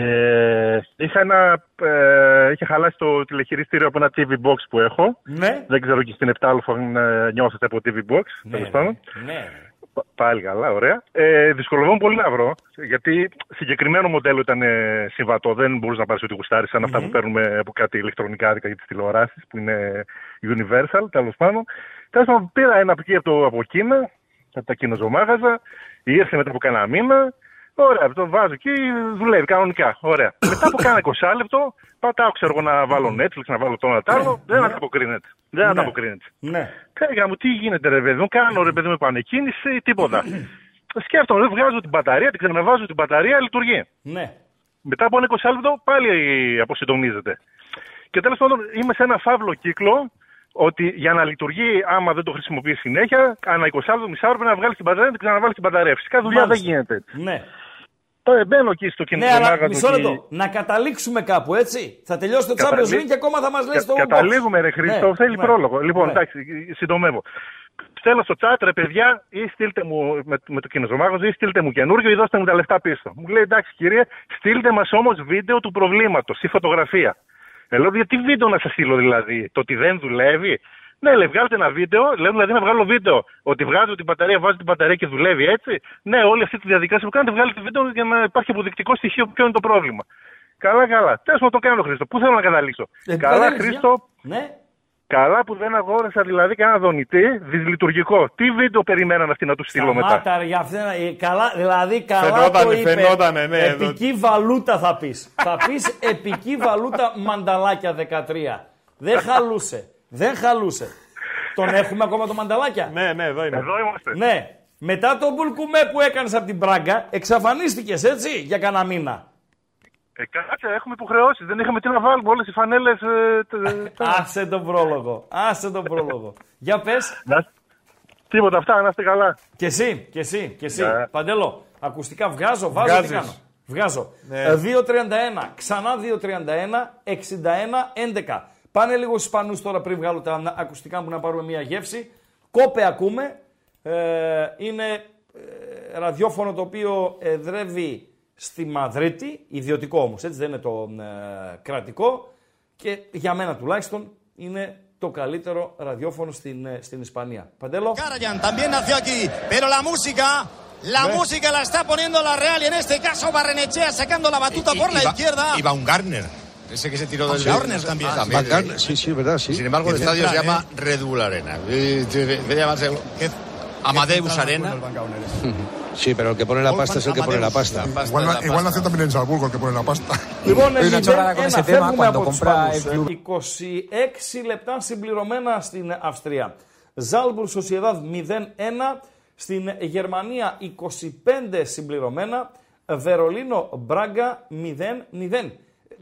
ε, είχα ένα, ε, είχε χαλάσει το τηλεχειριστήριο από ένα TV Box που έχω. Ναι. Δεν ξέρω και στην 7 αν ε, νιώθετε από TV Box. Ναι, ναι, ναι. Πάλι καλά, ωραία. Ε, δυσκολευόμουν πολύ να βρω, γιατί συγκεκριμένο μοντέλο ήταν ε, συμβατό. Δεν μπορούσε να πάρεις ό,τι γουστάρεις, σαν αυτά που παίρνουμε από κάτι ηλεκτρονικά για τι τηλεοράσει, που είναι Universal, τέλος πάντων. Τέλος πάντων, πήρα ένα από εκεί από, από Κίνα, από τα κοινοζωμάγαζα, ήρθε μετά από κανένα μήνα, Ωραία, το βάζω και δουλεύει κανονικά. Ωραία. Μετά από κάνα 20 λεπτό, πατάω ξέρω εγώ να βάλω Netflix, να βάλω το ένα τ' άλλο, δεν ανταποκρίνεται. Δεν ναι. ανταποκρίνεται. Ναι. Κάγα μου, τι γίνεται ρε παιδί μου, κάνω ρε παιδί μου επανεκκίνηση, τίποτα. Σκέφτομαι, βγάζω την μπαταρία, την ξαναβάζω την μπαταρία, λειτουργεί. Ναι. Μετά από ένα 20 λεπτό πάλι αποσυντονίζεται. Και τέλος πάντων είμαι σε ένα φαύλο κύκλο ότι για να λειτουργεί, άμα δεν το χρησιμοποιείς συνέχεια, ανά 20 λεπτό, μισά ώρα πρέπει να βγάλεις την μπαταρία και ξαναβάλεις την μπαταρία. Φυσικά δουλειά δεν γίνεται. Ναι. Τώρα μπαίνω εκεί στο κοινωνικό ναι, αλλά μισό λεπτό. Να καταλήξουμε κάπου, έτσι. Θα τελειώσει το Κατα... Champions League και ακόμα θα μας λες το Καταλήγουμε, ρε Χρήστο, ναι, θέλει ναι, πρόλογο. Λοιπόν, ναι. εντάξει, συντομεύω. Στέλνω στο chat, ρε παιδιά, ή στείλτε μου με, με το κοινωνικό ή στείλτε μου καινούριο ή δώστε μου τα λεφτά πίσω. Μου λέει εντάξει κύριε, στείλτε μας όμως βίντεο του προβλήματος ή φωτογραφία. Ε, λέω, γιατί βίντεο να σας στείλω δηλαδή, το ότι δεν δουλεύει; Ναι, λέει, βγάλετε ένα βίντεο. Λέω δηλαδή να βγάλω βίντεο ότι βγάζω την μπαταρία, βάζω την μπαταρία και δουλεύει έτσι. Ναι, όλη αυτή τη διαδικασία που κάνετε, βγάλετε βίντεο για να υπάρχει αποδεικτικό στοιχείο ποιο είναι το πρόβλημα. Καλά, καλά. Τέλος να το κάνω, Χρήστο. Πού θέλω να καταλήξω; Ε, καλά, Χρήστο. Ναι. Καλά που δεν αγόρασα δηλαδή κανένα δονητή δυσλειτουργικό. Τι βίντεο περιμέναν αυτοί να του στείλω μετά; Μάτα, για αυτή, ε, καλά, δηλαδή καλά φαινότανε, το είπε. Φαινότανε, ναι, επική εδώ. βαλούτα θα πεις. θα πεις επική βαλούτα μανταλάκια 13. Δεν χαλούσε. Δεν χαλούσε. Τον έχουμε ακόμα το μανταλάκια; Ναι, ναι, εδώ είναι. Εδώ είμαστε. Ναι. Μετά τον μπουλκουμέ που έκανες από την Πράγκα, εξαφανίστηκες έτσι για κανένα μήνα; Ε, κάτσε, έχουμε υποχρεώσει. Δεν είχαμε τι να βάλουμε όλες οι φανέλες. Ε, Άσε τον πρόλογο. Άσε τον πρόλογο. για πες. Τίποτα αυτά, να είστε καλά. Και εσύ, και εσύ, και εσύ. Yeah. Παντέλο, ακουστικά βγάζω, βάζω, Βγάζεις. τι κάνω. Βγάζω. Ναι. Ε, 2.31, ξανά 2.31, 61, 11. Πάνε λίγο στους Ισπανούς τώρα πριν βγάλω τα ακουστικά μου να πάρουμε μια γεύση. Κόπε ακούμε. Ε, είναι ε, ραδιόφωνο το οποίο εδρεύει στη Μαδρίτη, ιδιωτικό όμως, έτσι δεν είναι το ε, κρατικό. Και για μένα τουλάχιστον είναι το καλύτερο ραδιόφωνο στην, ε, στην Ισπανία. Παντέλο. Karajan también nació aquí, pero la música, la música la está poniendo la Real y en este caso Barrenechea sacando la batuta por la izquierda. Y Baumgartner. Ese que se tiró del Garner también. Baumgartner, Sí, sí, verdad, sí. Sin embargo, el Que estadio se central, llama Red Bull Arena. Eh, Debe llamarse Amadeus Arena. Sí, pero el que pone la pasta es el que pone la pasta. Igual, Igual, igual nació también en Salzburgo el que pone la pasta. Λοιπόν, Hay una chorrada con 0-1, ese tema φεύγουμε cuando από τους compra Ισπανούς. el club. 26 λεπτά συμπληρωμένα στην Αυστρία. Ζάλμπουρ Σοσιεδάδ 0-1. Στην Γερμανία 25 συμπληρωμένα. Βερολίνο Μπράγκα 0-0.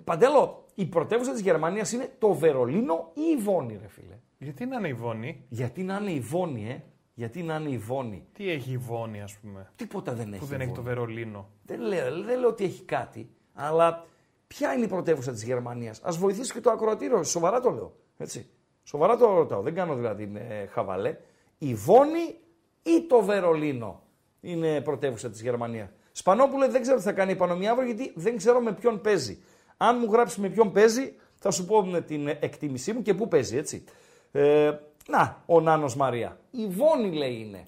Παντέλο, η πρωτεύουσα της Γερμανίας είναι το Βερολίνο ή η Βόνη, ρε φίλε; Γιατί να είναι η Βόνη, Γιατί να είναι η Βόνη, ε; Γιατί να είναι η Βόνη; τι έχει η Βόνη, ας πούμε, Τίποτα δεν έχει. που δεν η έχει το Βόνη. Βερολίνο. Δεν λέω, δεν λέω ότι έχει κάτι, αλλά ποια είναι η πρωτεύουσα της Γερμανίας; Α βοηθήσει και το ακροατήριο, σοβαρά το λέω. Έτσι. Σοβαρά το ρωτάω, δεν κάνω δηλαδή ε, χαβαλέ. Η Βόνη ή το Βερολίνο είναι πρωτεύουσα της Γερμανίας; Σπανόπουλε δεν ξέρω τι θα κάνει η Πανομία αύριο γιατί δεν ξέρω με ποιον παίζει. Αν μου γράψει με ποιον παίζει, θα σου πω με την εκτίμησή μου και πού παίζει, έτσι. Ε, να, ο Νάνος Μαρία. Η Βόνη λέει είναι.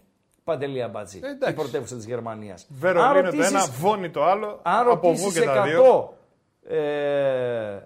Παντελή Αμπατζή. Ε, εντάξει. η πρωτεύουσα της Γερμανίας. Βερολίνο το ένα, Βόνη το άλλο. Αν από ρωτήσεις βου και τα δύο. 100, ε,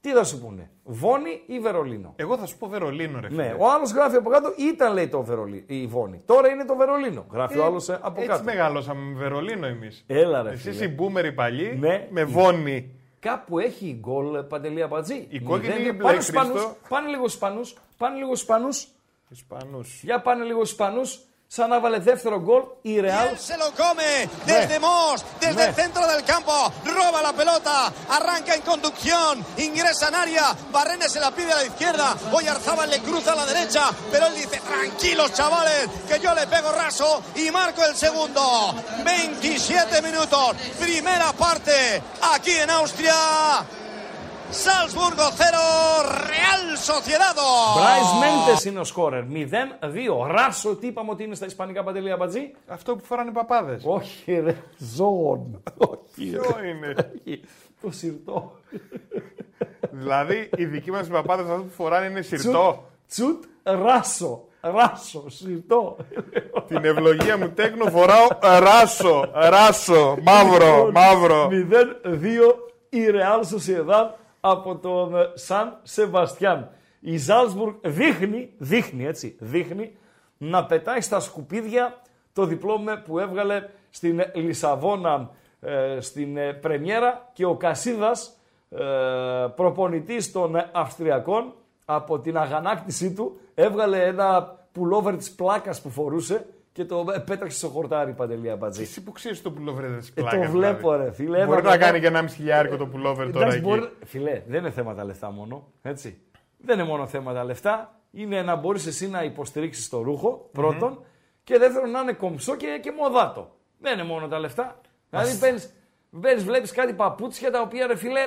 τι θα σου πούνε, Βόνη ή Βερολίνο; Εγώ θα σου πω Βερολίνο, ρε φίλε. Ναι, ο άλλος γράφει από κάτω, ήταν λέει το Βερολίνο, η Βόνη. Τώρα είναι το Βερολίνο. Γράφει ο άλλος από Έτσι κάτω. μεγαλώσαμε με Βερολίνο εμείς. Έλα ρε Εσείς φίλε. οι μπούμεροι παλιοί Ναι. με Βόνη. Κάπου έχει γκολ παντελή αμπατζή. Η κόκκινη Μηδέν, ή η μπλε, πάνε στους Ισπανούς, Χριστό; Πάνε λίγο Ισπανούς, πάνε λίγο Ισπανούς. Ισπανούς. Για πάνε λίγο Ισπανούς. Σαν να βάλε δεύτερο γκολ η Y Ρεάλ. él se lo come desde Moss, desde el Ναι. centro del campo, roba la pelota, arranca en conducción, ingresa en área, Barrenes se la pide a la izquierda, Oyarzábal le cruza a la derecha, pero él dice, tranquilos chavales, que yo le pego raso y marco el segundo. 27 minutos, primera parte, aquí en Austria. Salzburgo 0, Real Sociedad. Μπράις Μέντες είναι ο σκόρερ. 0-2. Ράσο, τι είπαμε ότι είναι στα ισπανικά παντελή αμπατζή; Αυτό που φοράνε οι παπάδες. Όχι ρε, ζώων. Όχι ρε. Ποιο είναι; Το σιρτό. δηλαδή οι δικοί μας παπάδες αυτό που φοράνε είναι σιρτό. Τσουτ ράσο. Ράσο, σιρτό. Την ευλογία μου τέκνο φοράω ράσο. Ράσο. Μαύρο. Λοιπόν, Μαύρο. 0-2 η Real Sociedad από τον ε, Σαν Σεβαστιάν. Η Ζάλσμπουργκ δείχνει, δείχνει έτσι, δείχνει να πετάει στα σκουπίδια το διπλώμα που έβγαλε στην Λισαβόνα ε, στην ε, πρεμιέρα και ο Κασίδας, ε, προπονητής των Αυστριακών, από την αγανάκτησή του έβγαλε ένα πουλόβερ της πλάκας που φορούσε και το ε, πέταξε στο χορτάρι παντελή αμπατζή. Εσύ που ξέρεις το πουλόβερ της Ε, πλάκα. το βλέπω ρε φίλε. Μπορεί Ένα να μετά- κάνει και ένα μισή χιλιάρικο το πουλόβερ τώρα Εντάξει, εκεί. μπορεί... Φιλέ, δεν είναι θέματα λεφτά μόνο. Έτσι. Δεν είναι μόνο θέματα λεφτά. Είναι να μπορείς εσύ να υποστηρίξεις το ρουχο πρώτον και δεύτερον να είναι κομψό και, και μοδάτο. Δεν είναι μόνο τα λεφτά. Δηλαδή παίρνεις, παίρνεις, βλέπεις κάτι παπούτσια τα οποία ρε φίλε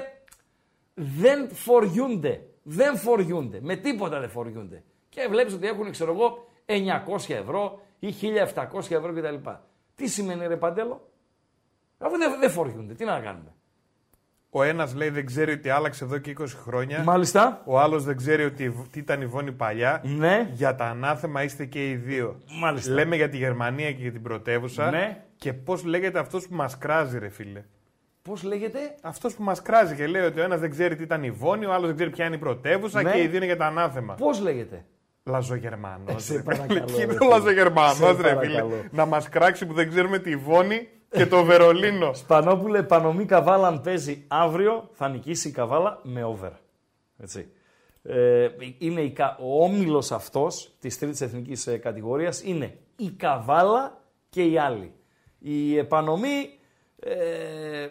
δεν φοριούνται. Δεν φοριούνται. Με τίποτα δεν φοριούνται. Και βλέπεις ότι έχουν, ξέρω εγώ, 900 ευρώ ή 1700 ευρώ κτλ. Τι σημαίνει ρε Παντέλο; Αφού δεν, δεν φοριούνται. Τι να κάνουμε; Ο ένας λέει δεν ξέρει ότι άλλαξε εδώ και 20 χρόνια. Μάλιστα. Ο άλλος δεν ξέρει ότι, τι ήταν η Βόνη παλιά. Ναι. Για τα ανάθεμα είστε και οι δύο. Μάλιστα. Λέμε για τη Γερμανία και για την πρωτεύουσα. Ναι. Και πώς λέγεται αυτός που μας κράζει, ρε φίλε. Πώς λέγεται; Αυτός που μας κράζει και λέει ότι ο ένας δεν ξέρει τι ήταν η Βόνη, ο άλλος δεν ξέρει ποια είναι η πρωτεύουσα Ναι. και οι δύο είναι για τα ανάθεμα. Πώς λέγεται; Λαζογερμανό. σε παρακαλώ, Εκεί ρε είναι φίλε. ο Λαζογερμανό, Σε ρε φίλε. παρακαλώ. Να μας κράξει που δεν ξέρουμε τη Βόνη και το Βερολίνο. Πανόπουλε, Πανομή Καβάλα αν παίζει αύριο θα νικήσει η Καβάλα με over. Έτσι. Ε, είναι η, κα- ο όμιλος αυτός της τρίτης εθνικής ε, κατηγορίας είναι η Καβάλα και οι άλλοι. Η επανομή ε,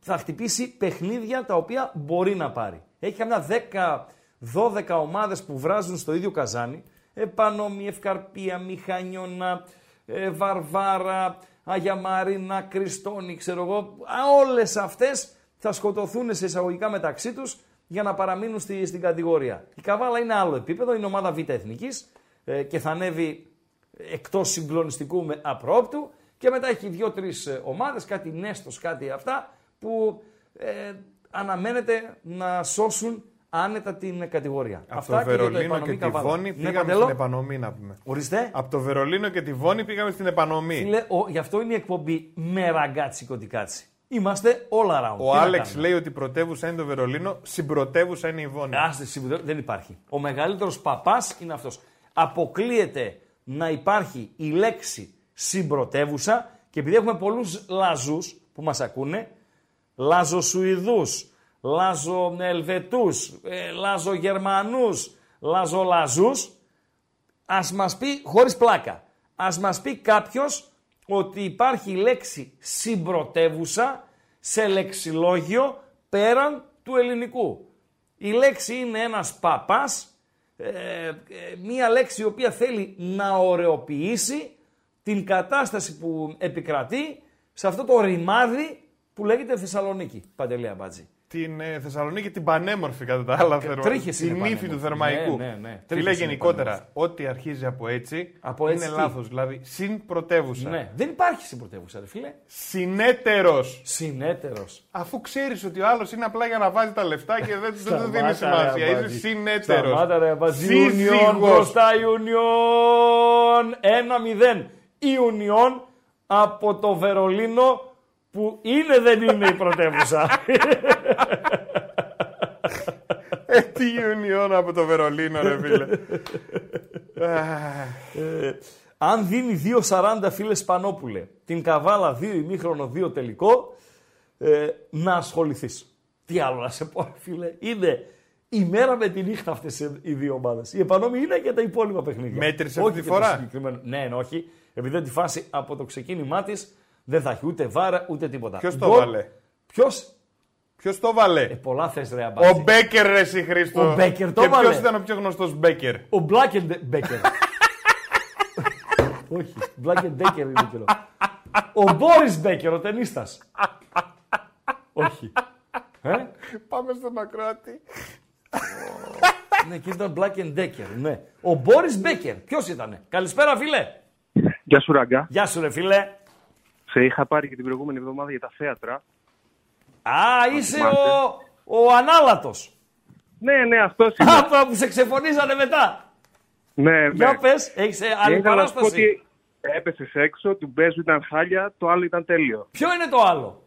θα χτυπήσει παιχνίδια τα οποία μπορεί να πάρει. Έχει καμιά 10-12 ομάδες που βράζουν στο ίδιο καζάνι. Επανομή, Ευκαρπία, Μηχανιώνα, ε, Βαρβάρα, Αγία Μαρίνα, Κριστόνη, ξέρω εγώ. Α, Όλες αυτές θα σκοτωθούν σε εισαγωγικά μεταξύ τους για να παραμείνουν στη, στην κατηγορία. Η Καβάλα είναι άλλο επίπεδο, είναι ομάδα Β' Εθνικής ε, και θα ανέβει εκτός συγκλονιστικού με απρόπτου και μετά έχει δύο-τρεις ε, ομάδες, κάτι Νέστος, κάτι αυτά, που ε, αναμένεται να σώσουν άνετα την κατηγορία. Από Αυτά το και για Βερολίνο επανομή και τη Καβάλα. Βόνη Ναι, πήγαμε Παντελό. στην επανομή να πούμε. Ορίστε. Από το Βερολίνο και τη Βόνη πήγαμε στην επανομή. Φίλε, ο, γι' αυτό είναι η εκπομπή με ραγκάτσι κωτικάτσι. Είμαστε all around. Ο Τι να Άλεξ κάνουμε; λέει ότι η πρωτεύουσα είναι το Βερολίνο, συμπρωτεύουσα είναι η Βόνη. Άστε, συμπληρώ- δεν υπάρχει. Ο μεγαλύτερος παπάς είναι αυτός. Αποκλείεται να υπάρχει η λέξη συμπρωτεύουσα και επειδή έχουμε πολλούς λαζούς που μας ακούνε, λαζοσουηδούς, λαζοελβετούς, ε, λαζογερμανούς, λαζολαζούς, ας μας πει, χωρίς πλάκα, ας μας πει κάποιος ότι υπάρχει η λέξη συμπρωτεύουσα σε λεξιλόγιο πέραν του ελληνικού. Η λέξη είναι ένας παπάς, ε, ε, μία λέξη η οποία θέλει να ωρεοποιήσει την κατάσταση που επικρατεί σε αυτό το ρημάδι που λέγεται Θεσσαλονίκη. Παντελία Μπάτζη. Την ε, Θεσσαλονίκη την πανέμορφη κατά τα άλλα θερμα... τρίχες Την είναι ύφη πανέμορφη. του Θερμαϊκού. Ναι, ναι, ναι. Φίλε, Τρίχες είναι γενικότερα, ό,τι αρχίζει από έτσι, Από έτσι είναι τι; λάθος. Δηλαδή, συν πρωτεύουσα. Ναι, δεν υπάρχει συμπρωτεύουσα, ρε φίλε. Συνέτερος. Συνέτερος. Αφού ξέρεις ότι ο άλλος είναι απλά για να βάζει τα λεφτά και δεν, δεν του δίνει Σταμάτα, ρε, σημασία. Είσαι Αμπάτζη. συνέτερος. Σταμάτα ρε Αμπάτζη. Σύζυγος. Union μπροστά Union. 1-0. Η Union από το Βερολίνο που είναι δεν είναι η πρωτεύουσα. Ε, τι Union από το Βερολίνο, ρε φίλε. Αχ. Ε, αν δίνει 2-40 φίλε Σπανόπουλε, την καβάλα 2 ημίχρονο 2 τελικό, ε, να ασχοληθείς. Τι άλλο να σε πω, ρε φίλε. Είναι η μέρα με τη νύχτα αυτές οι δύο ομάδες. Η επανόμη είναι και τα υπόλοιπα παιχνίδια. Μέτρησες Όχι αυτή τη και το φορά; συγκεκριμένο. Ναι, ναι, όχι. Επειδή δεν τη φάση από το ξεκίνημά της δεν θα έχει ούτε βάρα ούτε τίποτα. Ποιος το βάλε; Ποιο. Ποιος το βάλε; Ε, πολλά θες ρε αμπάτζη. Ο Μπέκερ, ρε εσύ Χρήστο. Ο Μπέκερ το Και βάλε. ποιος ήταν ο πιο γνωστός Μπέκερ; Ο Black and Becker. Όχι, Black and Decker είναι καιρό. Ο Μπόρις Μπέκερ, ο ταινίστας. Όχι. Ε; Πάμε στον ακροατή. Ναι, και ήταν Black and Decker, ναι. Ο Μπόρις Μπέκερ, ποιος ήτανε; Καλησπέρα φίλε. Γεια σου Ραγκά. Γεια σου ρε φίλε. Σε είχα πάρει και την προηγούμενη εβδομάδα για τα θέατρα. Α, είσαι ο, ο ανάλατος. Ναι, ναι, αυτός είναι. Α, που σε ξεφωνίζανε μετά. ναι, ναι. Για πες, έχεις ε, άλλη Ήθελα να σου πω παράσταση; ότι έπεσες έξω, του Μπέζου ήταν χάλια, το άλλο ήταν τέλειο. Ποιο είναι το άλλο;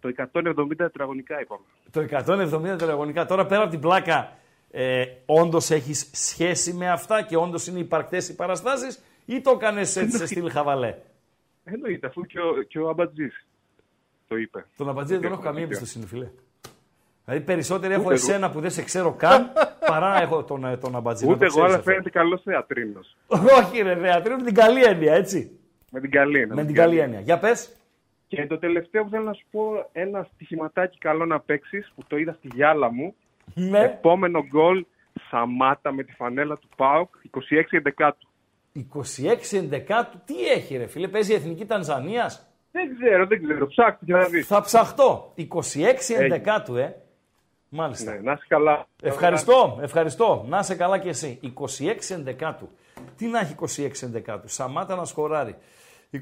Το 170 τετραγωνικά είπαμε. Το 170 τετραγωνικά. Τώρα πέρα από την πλάκα, ε, όντως έχεις σχέση με αυτά και όντως είναι υπαρκτές οι παραστάσεις ή το έκανες έτσι σε στυλ χαβαλέ; Εννοείται, αφού και ο, και ο Αμπατζής το είπε. Τον Αμπατζή δεν τον έχω καμία εμπιστοσύνη, φίλε. Δηλαδή περισσότερο έχω Ούτε εγώ. εσένα που δεν σε ξέρω καν παρά να έχω τον, ε, τον Αμπατζή. να Ούτε το εγώ, ξέρεις αλλά αυτό. φαίνεται καλό θεατρίνος. Όχι, ρε, θεατρίνο με την καλή έννοια, έτσι. Με την καλή. ναι, Με την καλή έννοια. Για πες. Και το τελευταίο που θέλω να σου πω, ένα στοιχηματάκι καλό να παίξεις που το είδα στη γυάλα μου. Ναι. Επόμενο γκολ, Σαμάτα με τη φανέλα του ΠΑΟΚ, 26-11. 26 ενδεκάτου, τι έχει ρε φίλε, παίζει η Εθνική Τανζανίας. Δεν ξέρω, δεν ξέρω. Ψάξτε και να δεις. Θα ψαχτώ. 26 ενδεκάτου, ε. Μάλιστα. Ναι, να είσαι καλά. Ευχαριστώ, ευχαριστώ. Να είσαι καλά κι εσύ. 26 ενδεκάτου. Τι να έχει 26 ενδεκάτου. Σαμάτα να σκοράρει. 26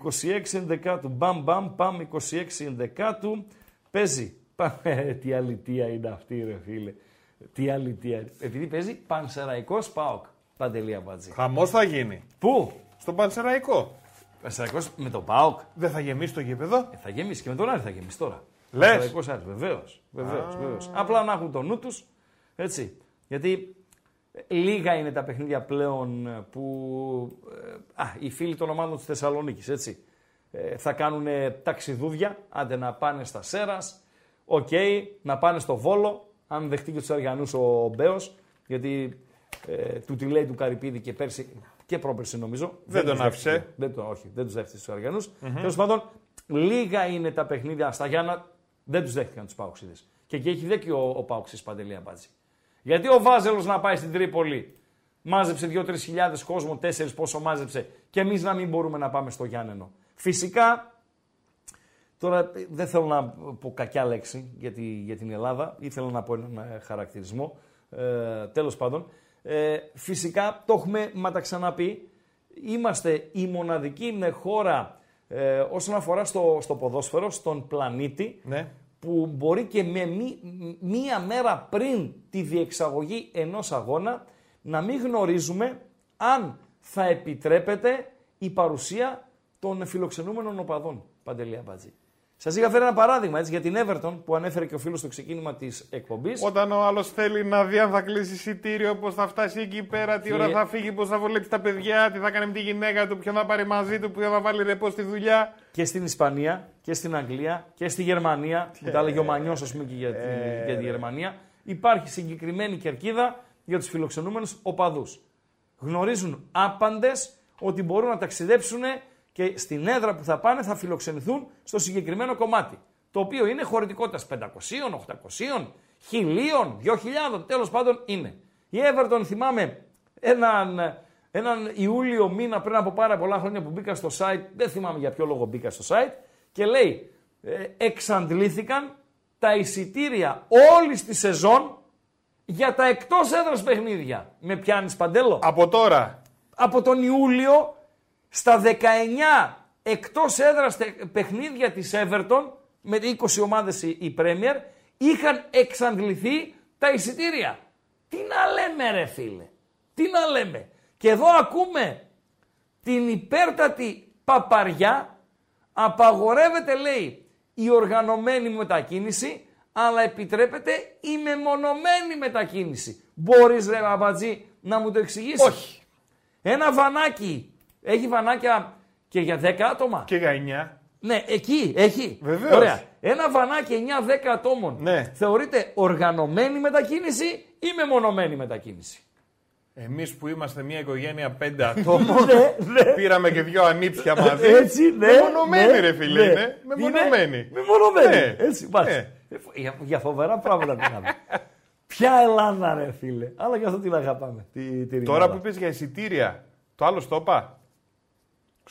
ενδεκάτου. Μπαμ μπαμ παμ 26 ενδεκάτου. Παίζει. Πάμε. Τι αλητία είναι αυτή ρε φίλε. Τι αλητία. είναι. Επειδή παίζει Πανσεραϊκός ΠΑΟΚ. Παντελία Μπατζή. Χαμός θα γίνει. Πού; Στον Πανσεραϊκό. Πανσεραϊκός με τον ΠΑΟΚ. Δεν θα γεμίσει το γήπεδο. Ε, θα γεμίσει και με τον Άρη θα γεμίσει τώρα. Λες. Πανσεραϊκός Άρης, βεβαίως, βεβαίως, βεβαίως. Απλά να έχουν το νου τους, έτσι. Γιατί ε, λίγα είναι τα παιχνίδια πλέον ε, που ε, α, οι φίλοι των ομάδων της Θεσσαλονίκης, έτσι. Ε, θα κάνουν ταξιδούδια, άντε να πάνε στα Σέρας, οκ, να πάνε στο Βόλο, αν δεχτεί και τους Αρειανούς ο Μπέος, γιατί ε, του τη λέει του Καρυπίδη και πέρσι και πρόπερσι νομίζω. Δεν τον τους άφησε. δέχτηκε. Δεν τον, όχι, δεν τους δέχτηκε στους Αρειανούς. Τέλος πάντων, λίγα είναι τα παιχνίδια στα Γιάννα. Δεν τους δέχτηκαν τους Πάουξιδε. Και εκεί έχει δέκει ο, ο Πάουξη Παντελή Αμπάτζη. Γιατί ο Βάζελος να πάει στην Τρίπολη, μάζεψε 2-3 χιλιάδες κόσμο, 4 πόσο μάζεψε, και εμείς να μην μπορούμε να πάμε στο Γιάννενο. Φυσικά, τώρα ε, δεν θέλω να πω κακιά λέξη για, τη, για την Ελλάδα, ήθελα να πω έναν ε, χαρακτηρισμό. Ε, τέλος πάντων, ε, φυσικά το έχουμε μα τα ξαναπεί, είμαστε η μοναδική με χώρα ε, όσον αφορά στο, στο ποδόσφαιρο, στον πλανήτη, Ναι. που μπορεί και με μη- μία μέρα πριν τη διεξαγωγή ενός αγώνα να μην γνωρίζουμε αν θα επιτρέπεται η παρουσία των φιλοξενούμενων οπαδών. Παντελή Αμπατζή. Σας είχα φέρει ένα παράδειγμα έτσι, για την Everton που ανέφερε και ο φίλος στο ξεκίνημα της εκπομπής. Όταν ο άλλος θέλει να δει αν θα κλείσει εισιτήριο, πώς θα φτάσει εκεί πέρα, τι Και- ώρα θα φύγει, πώς θα βολέψει τα παιδιά, τι θα κάνει με τη γυναίκα του, ποιον θα πάρει μαζί του, ποιον θα βάλει ρεπό στη δουλειά. και στην Ισπανία και στην Αγγλία και στη Γερμανία, που τα έλεγε ο Μανιός, ας πούμε, και για τη, για τη Γερμανία, υπάρχει συγκεκριμένη κερκίδα για τους φιλοξενούμενους οπαδούς. Γνωρίζουν άπαντες ότι μπορούν να ταξιδέψουν και στην έδρα που θα πάνε θα φιλοξενηθούν στο συγκεκριμένο κομμάτι. Το οποίο είναι χωρητικότητας 500, 800, 1000, 2000, τέλος πάντων είναι. Η Everton θυμάμαι έναν, έναν Ιούλιο μήνα πριν από πάρα πολλά χρόνια που μπήκα στο site, δεν θυμάμαι για ποιο λόγο μπήκα στο site, και λέει ε, εξαντλήθηκαν τα εισιτήρια όλη τη σεζόν για τα εκτός έδρας παιχνίδια. Με πιάνεις παντέλο; Από τώρα. Από τον Ιούλιο στα 19 εκτός έδρας τε- παιχνίδια της Everton με 20 ομάδες η η Premier είχαν εξαντληθεί τα εισιτήρια. Τι να λέμε ρε φίλε; Τι να λέμε; Και εδώ ακούμε την υπέρτατη παπαριά απαγορεύεται λέει η οργανωμένη μετακίνηση αλλά επιτρέπεται η μεμονωμένη μετακίνηση. Μπορείς ρε Μπαμπατζή να μου το εξηγήσεις; Όχι. Ένα βανάκι. Έχει βανάκια και για 10 άτομα. Και για 9. Ναι, εκεί έχει. Βεβαίως. Ωραία. Ένα βανάκι 9-10 ατόμων Ναι. θεωρείται οργανωμένη μετακίνηση ή μεμονωμένη μετακίνηση; Εμείς που είμαστε μια οικογένεια πέντε ατόμων, Ναι, ναι. πήραμε και δυο ανήψια μαζί. Έτσι, ναι. Μεμονωμένη, ναι, ρε φίλε, ναι. είναι. Μεμονωμένη. Μεμονωμένη. Ναι. Έτσι, μάλιστα. Ναι. Ε, Για, για φοβερά πράγματα μιλάμε. Ποια Ελλάδα, ρε φίλε. Αλλά γι' αυτό την αγαπάμε. Τη, τη Τώρα ρημάδα. που είπες για εισιτήρια, το άλλο στο είπα.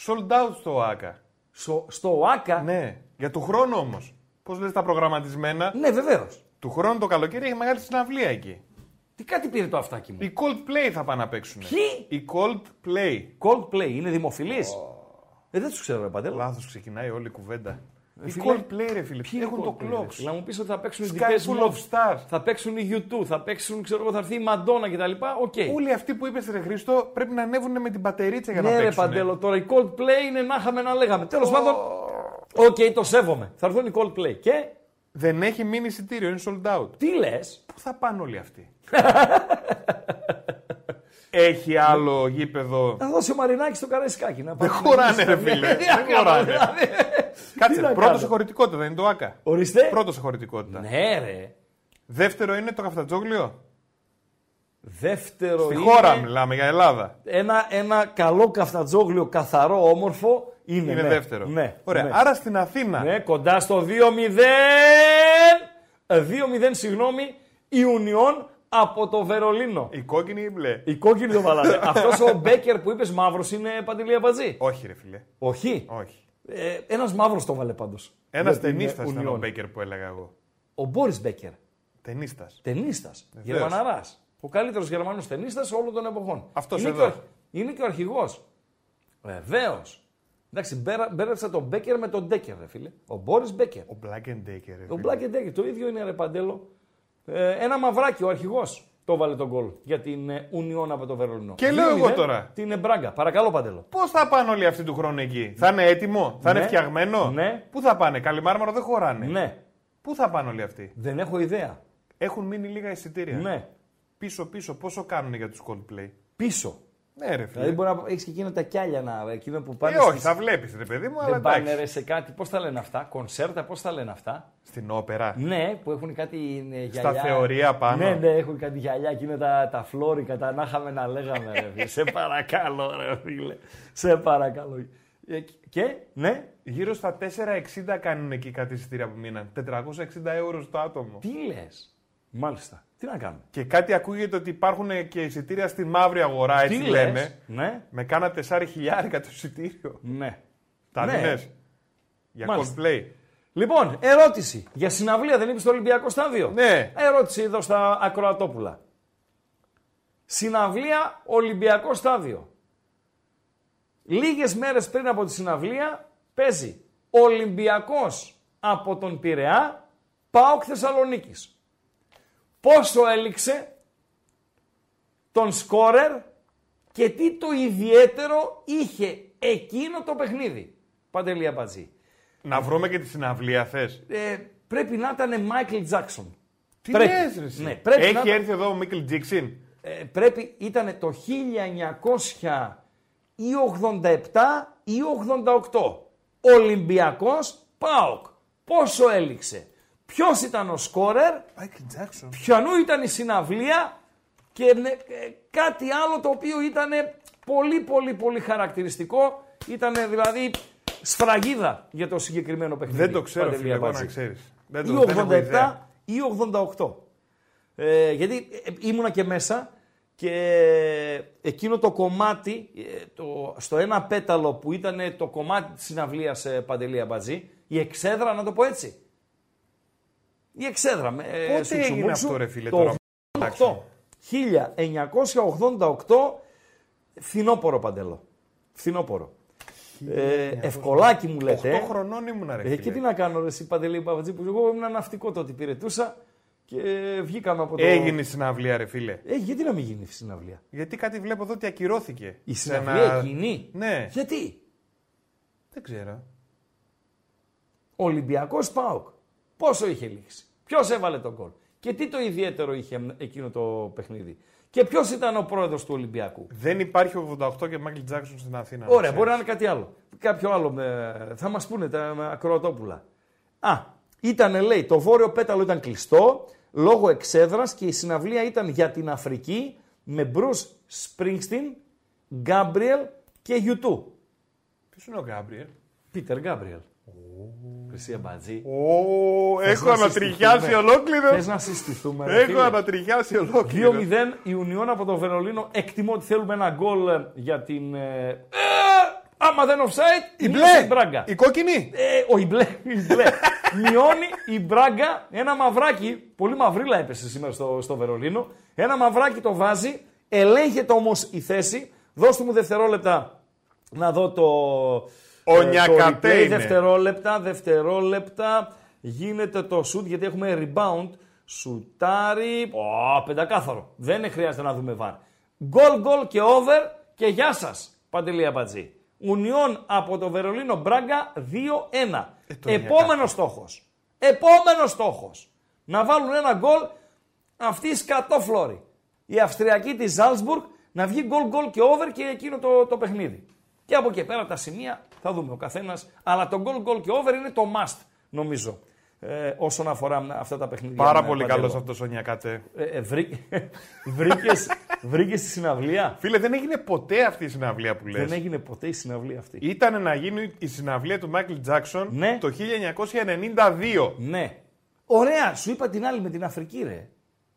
Sold out στο ΟΑΚΑ. Στο, στο ΟΑΚΑ; Ναι, Ναι, για του χρόνου όμως. Πώς λες τα προγραμματισμένα; ναι βεβαίως. Του χρόνου το καλοκαίρι έχει μεγάλη συναυλία εκεί. Τι κάτι πήρε το αυτάκι μου. Οι Coldplay θα πάνε να παίξουν. Ποιοι; Οι Coldplay. Coldplay είναι δημοφιλής. Ε, δεν τους ξέρω, ρε Παντέλο. Λάθος ξεκινάει όλη η κουβέντα. Οι φίλε, Coldplay, ρε φίλε. Ποιοι είναι έχουν το Coldplay, ρε Clocks. φίλε; Να μου πεις ότι θα παίξουν οι Sky δικές full μου. of stars. Θα παίξουν οι U2, θα παίξουν, ξέρω εγώ, θα έρθει η Μαντόνα κτλ. Οκ. Όλοι αυτοί που είπες, Ρε Χρήστο, πρέπει να ανέβουν με την πατερίτσα για να Ναι, ρε παίξουν. Παντέλο, τώρα οι Coldplay είναι να είχαμε να λέγαμε. Τέλος πάντων, οκ, το σέβομαι. Θα έρθουν οι Coldplay. Και; Δεν έχει μείνει εισιτήριο, είναι sold out. τι λες, Πού θα πάνε όλοι αυτοί; έχει άλλο γήπεδο. θα δώσει ο Μαρινάκης στο καραϊσκάκι να πάει. Δεν χωράνε, ρε φίλε. Τι να Δεν κάνω, χωράνε. δηλαδή. Κάτσε, να πρώτος κάνω. σε χωρητικότητα δεν είναι το ΑΚΑ. Ορίστε. Πρώτος σε χωρητικότητα. Ναι, ρε. Δεύτερο είναι το καφτατζόγλιο. Δεύτερο Στη είναι χώρα μιλάμε για Ελλάδα. ένα, ένα καλό καφτατζόγλιο καθαρό, όμορφο είναι. Είναι ναι. δεύτερο. Ναι, Ωραία. ναι. Άρα στην Αθήνα. Ναι, κοντά στο 2-0. Ε, 2-0, συγγνώμη, Ιουνιών από το Βερολίνο. Η κόκκινη ή η μπλε; Η κόκκινη το βάλανε. Αυτός ο Μπέκερ που είπες μαύρος είναι παντελή αμπατζή. Όχι, ρε φίλε. Όχι; Όχι. Ε, Ένας μαύρος το βάλε πάντως. Ένας ταινίστα ήταν ο Μπέκερ που έλεγα εγώ. Ο Μπόρις Μπέκερ. Ταινίστα. Ταινίστα. Γερμαναράς. Ο καλύτερος Γερμανός ταινίστα όλων των εποχών. Αυτός είναι εδώ. Και ο, αρχ- είναι και ο αρχηγός. Βεβαίως. Εντάξει, μπέρα- μπέρδεψα τον Μπέκερ με τον Ντέκερ, ρε φίλε. Ο Μπόρις Μπέκερ. Ο Black and Decker. ρε Ο φίλε. Black and Decker, το ίδιο είναι ρε Παντέλο. Ε, ένα μαυράκι, ο αρχηγός το βάλε τον γκολ για την ε, Union από το Βερολίνο. Και λέω 2-0, εγώ τώρα. Την Μπράγκα. Παρακαλώ, Παντέλο. Πώς θα πάνε όλοι αυτοί του χρόνου εκεί; Θα είναι έτοιμο, θα Ναι. είναι φτιαγμένο; Ναι. Πού θα πάνε, Καλιμάρμαρο δεν χωράνε. Ναι, Πού θα πάνε όλοι αυτοί; δεν έχω ιδέα. Έχουν μείνει λίγα εισιτήρια. Ναι, Πίσω-πίσω, πόσο κάνουν για τους Coldplay; πίσω. Ναι, ρε Δηλαδή φίλε. μπορεί να έχεις και εκείνα τα κιάλια να, εκείνο που πάνε. Ε, όχι, στις- θα βλέπεις, ρε παιδί μου, αλλά Δεν πάνε εντάξει. ρε, σε κάτι, πώς τα λένε αυτά, κονσέρτα, πώς τα λένε αυτά; Στην όπερα. Ναι, που έχουν κάτι ε, γυαλιά. Στα θεωρία πάνω. Ναι, ναι, έχουν κάτι γυαλιά και είναι τα, τα φλόρικα, τα να είχαμε να λέγαμε. Ρε, φίλε. σε παρακαλώ, ρε φίλε. Σε παρακαλώ. Ε, και, ναι, Γύρω στα 4,60 κάνουν εκεί κάτι εισιτήρια που μείναν. 460 ευρώ το άτομο. τι λες; Μάλιστα. Τι να κάνουμε. Και κάτι ακούγεται ότι υπάρχουν και εισιτήρια στη μαύρη αγορά, έτσι τι λένε. λες; Ναι, Με κάνα 4 χιλιάρικα το εισιτήριο. ναι. Τα Ναι. δίνες. Για Μάλιστα. cosplay. Λοιπόν, ερώτηση. Για συναυλία δεν είπε στο Ολυμπιακό στάδιο; Ναι. Ερώτηση εδώ στα Ακροατόπουλα. Συναυλία Ολυμπιακό στάδιο. Λίγες μέρες πριν από τη συναυλία παίζει Ολυμπιακός από τον Πειραιά, ΠΑΟΚ Θεσσαλονίκης. Πόσο έληξε τον σκόρερ και τι το ιδιαίτερο είχε εκείνο το παιχνίδι. Παντελή Αμπατζή. Να βρούμε και τη συναυλία θες. Ε, πρέπει να ήταν Μάικλ Τζάξον. Τι Πρέπει. λες, ρε, εσύ. Ναι, πρέπει Έχει να ήταν- έρθει εδώ ο Μίκλ Τζίξιν. Ε, πρέπει, ήταν το 1900 ή 87 ή 88. Ολυμπιακός ΠΑΟΚ. Πόσο έληξε. Ποιος ήταν ο σκόρερ, Μάικλ Τζάξον. ποιανού ήταν η συναυλία και ναι, ε, κάτι άλλο το οποίο ήταν πολύ πολύ πολύ χαρακτηριστικό. Ήταν δηλαδή σφραγίδα για το συγκεκριμένο παιχνίδι. Δεν το ξέρω, Παντελή φίλε, εγώ να Αμπατζή. ξέρεις. Δεν Ή το δεν έχω 87 ιδέα. ή 88. Ε, γιατί ε, ήμουνα και μέσα και εκείνο το κομμάτι, ε, το, στο ένα πέταλο που ήταν το κομμάτι της συναυλίας ε, Παντελή Αμπατζή, η εξέδρα, να το πω έτσι. Η εξέδρα. με, ε, Πότε σουξουμούξου, έγινε αυτό, ρε φίλε, το τώρα, 88. 1988, φθινόπορο Παντελό. Φθινόπορο. Ε, ευκολάκι μου λέτε. 8 ε. χρονών ήμουν, ρε Ε, και τι φίλε. να κάνω, ρε, εσύ Παντελή Παπατζή, που εγώ ήμουν ναυτικό τότε, υπηρετούσα και βγήκαμε από το. Έγινε η συναυλία, ρε φίλε. Ε, γιατί να μην γίνει η συναυλία; Γιατί κάτι βλέπω εδώ ότι ακυρώθηκε. Η Σε συναυλία ένα- εκείνη; Ναι. Γιατί; Δεν ξέρω. Ολυμπιακός Πάοκ. Πόσο είχε λήξει. Ποιος έβαλε τον κόλ. Και τι το ιδιαίτερο είχε εκείνο το παιχνίδι. Και ποιος ήταν ο πρόεδρος του Ολυμπιακού. Δεν υπάρχει 88 και Μάικλ Τζάξον στην Αθήνα. να Ωραία, ξέρεις. μπορεί να είναι κάτι άλλο. Κάποιο άλλο με... θα μας πούνε τα με ακροατόπουλα. Α, ήταν λέει, το βόρειο πέταλο ήταν κλειστό λόγω εξέδρας και η συναυλία ήταν για την Αφρική με Bruce Springsteen, Gabriel και U2. Ποιος είναι ο Γκάμπριελ; Πίτερ Γκάμπριελ. Χρυσή Αμπατζή. Ω, Θες έχω να ανατριχιάσει συστηθούμε. ολόκληρο. Θες να συστηθούμε. ρε Έχω φίλε. ανατριχιάσει ολόκληρο. 2-0 Ιουνιών από το Βερολίνο. Εκτιμώ ότι θέλουμε ένα γκολ ε, για την. Ε, ε, άμα δεν offside, Η μείωσε μπλε. η Μπράγκα. Η κόκκινη. Ε, ο η μπλε. Η μπλε. Μειώνει η Μπράγκα ένα μαυράκι. Πολύ μαυρίλα έπεσε σήμερα στο, στο Βερολίνο. Ένα μαυράκι το βάζει. Ελέγχεται όμως η θέση. Δώστε μου δευτερόλεπτα να δω το. Ο ε, το Νιακατέ replay. είναι. Δευτερόλεπτα, δευτερόλεπτα. Γίνεται το shoot γιατί έχουμε rebound. Σουτάρι. Ω, πεντακάθαρο. Δεν χρειάζεται να δούμε βαρ. Γκολ, γκολ και over και γεια σας. Παντελή Αμπατζή. Ουνιόν από το Βερολίνο Μπράγκα 2-1. το Επόμενος στόχος. Επόμενος στόχος. Να βάλουν ένα γκολ αυτοί οι σκατόφλωροι. Η Αυστριακή της Ζάλσμπουργκ να βγει γκολ γκολ και over και εκείνο το, το παιχνίδι. Και από εκεί πέρα τα σημεία θα δούμε ο καθένας. Αλλά το γκολ γκολ και over είναι το must νομίζω. Ε, όσον αφορά αυτά τα παιχνίδια. Πάρα με πολύ Παντελό. καλός αυτός ο Νιακατέ. Ε, ε, βρή... βρήκες, βρήκες τη συναυλία; Φίλε, δεν έγινε ποτέ αυτή η συναυλία που λες. Δεν έγινε ποτέ η συναυλία αυτή. Ήταν να γίνει η συναυλία του Μάικλ Τζάξον Ναι. το 1992. Ναι. Ωραία, σου είπα την άλλη με την Αφρική, ρε.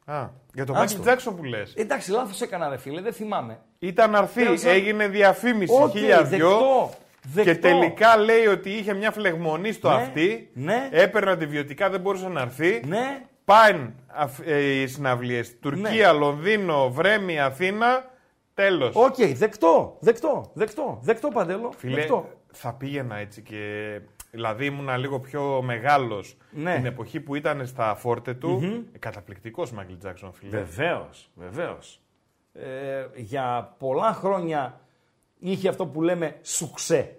Α, για τον Άστο. Μάικλ Τζάξον που λες. Εντάξει, λάθος έκανα, ρε φίλε, δεν θυμάμαι. Ήταν να έρθει, Πέρασα- έγινε διαφήμιση Οκ, χίλια δυο δεκτό, και δεκτό. τελικά λέει ότι είχε μια φλεγμονή στο Ναι, αυτί. ναι. Έπαιρνε αντιβιωτικά, δεν μπορούσε να έρθει. Ναι, Πάνε αφ- ε, οι συναυλίες. Τουρκία, Λονδίνο, Βρέμη, Αθήνα. Τέλος. οκ, δεκτό, δεκτό, δεκτό, δεκτό παντέλο. Φίλε, δεκτό. θα πήγαινα έτσι και. Δηλαδή ήμουν λίγο πιο μεγάλος Ναι. την εποχή που ήταν στα φόρτε του. mm Καταπληκτικός Μάικλ Τζάξον, φίλε. Βεβαίως, βεβαίως. Ε, για πολλά χρόνια είχε αυτό που λέμε σουξέ.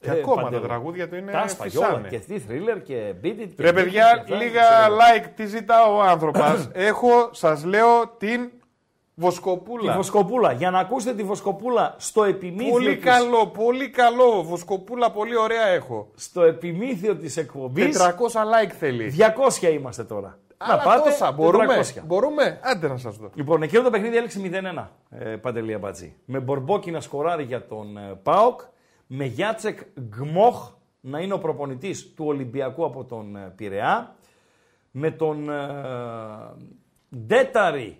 Και Ε, ακόμα Παντέλο. τα τραγούδια του είναι Τα άσπαγε όλα φυσάνε. και τι θρίλερ και beat it. και Ρε beat it παιδιά, και αυτά, λίγα ξέρω εγώ. like. Τι ζητά ο άνθρωπος. Έχω, σας λέω, την Βοσκοπούλα. Τη Βοσκοπούλα. Για να ακούσετε τη Βοσκοπούλα στο επιμήθειο Πολύ της, καλό, πολύ καλό. Βοσκοπούλα, πολύ ωραία έχω. στο επιμήθειο της εκπομπής. 400 like θέλει. 200 είμαστε τώρα. Άλλα τόσα. Μπορούμε. 400. Μπορούμε. Άντε να σας δω. Λοιπόν, εκείνο το παιχνίδι έλεξε 0-1. Ε, Παντελή Αμπατζή. Με Μπορμπόκι να σκοράρει για τον ε, Πάοκ. Με Γιάτσεκ Γκμόχ να είναι ο προπονητής του Ολυμπιακού από τον ε, Πειραιά. Με τον ε, Ντέταρη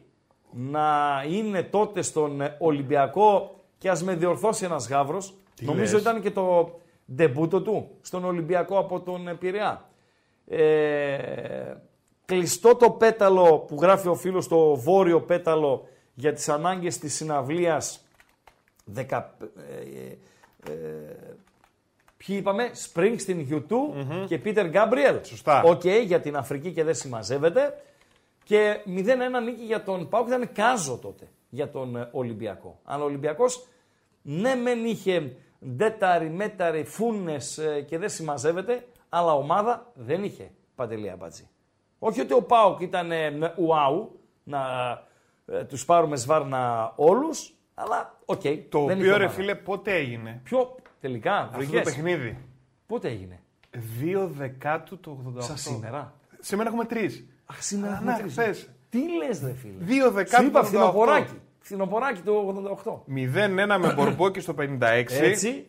να είναι τότε στον ε, Ολυμπιακό και ας με διορθώσει ένας γάβρος. Νομίζω λες; ήταν και το ντεμπούτο του στον Ολυμπιακό από τον ε, Πειραιά. Ε, κλειστό το πέταλο που γράφει ο φίλος το βόρειο πέταλο για τις ανάγκες της συναυλίας δεκα, ε, ε, ποιοι είπαμε, Springsteen U2 και Peter Gabriel. Σωστά. Οκ, για την Αφρική και δεν συμμαζεύεται. Και 0-1 νίκη για τον ΠΑΟΚ ήταν κάζο τότε για τον ε, Ολυμπιακό. Αλλά ο Ολυμπιακός ναι μεν είχε Ντέταρι, μέταρι, Φούνες ε, και δεν συμμαζεύεται, αλλά ομάδα δεν είχε Παντελή Αμπατζή. Όχι ότι ο ΠΑΟΚ ήταν ε, ναι, wow, να ε, τους πάρουμε σβάρνα όλους, αλλά οκ. Το δεν είχε οποίο ρε ομάδα. φίλε πότε έγινε; Ποιο τελικά, Αυτό το βρήκες. παιχνίδι. Πότε έγινε; 2 Δεκάτου το 88. Σαν σήμερα. Σήμερα έχουμε τρεις. Αχ, σήμερα Α, έχουμε να, τρεις. χθες. Τι λες ρε φίλε; 2 Σου Δεκάτου είπα το 88. φθινοποράκι. Φθινοποράκι το 88. 0-1 με Μπορμπόκι στο 56. Έτσι.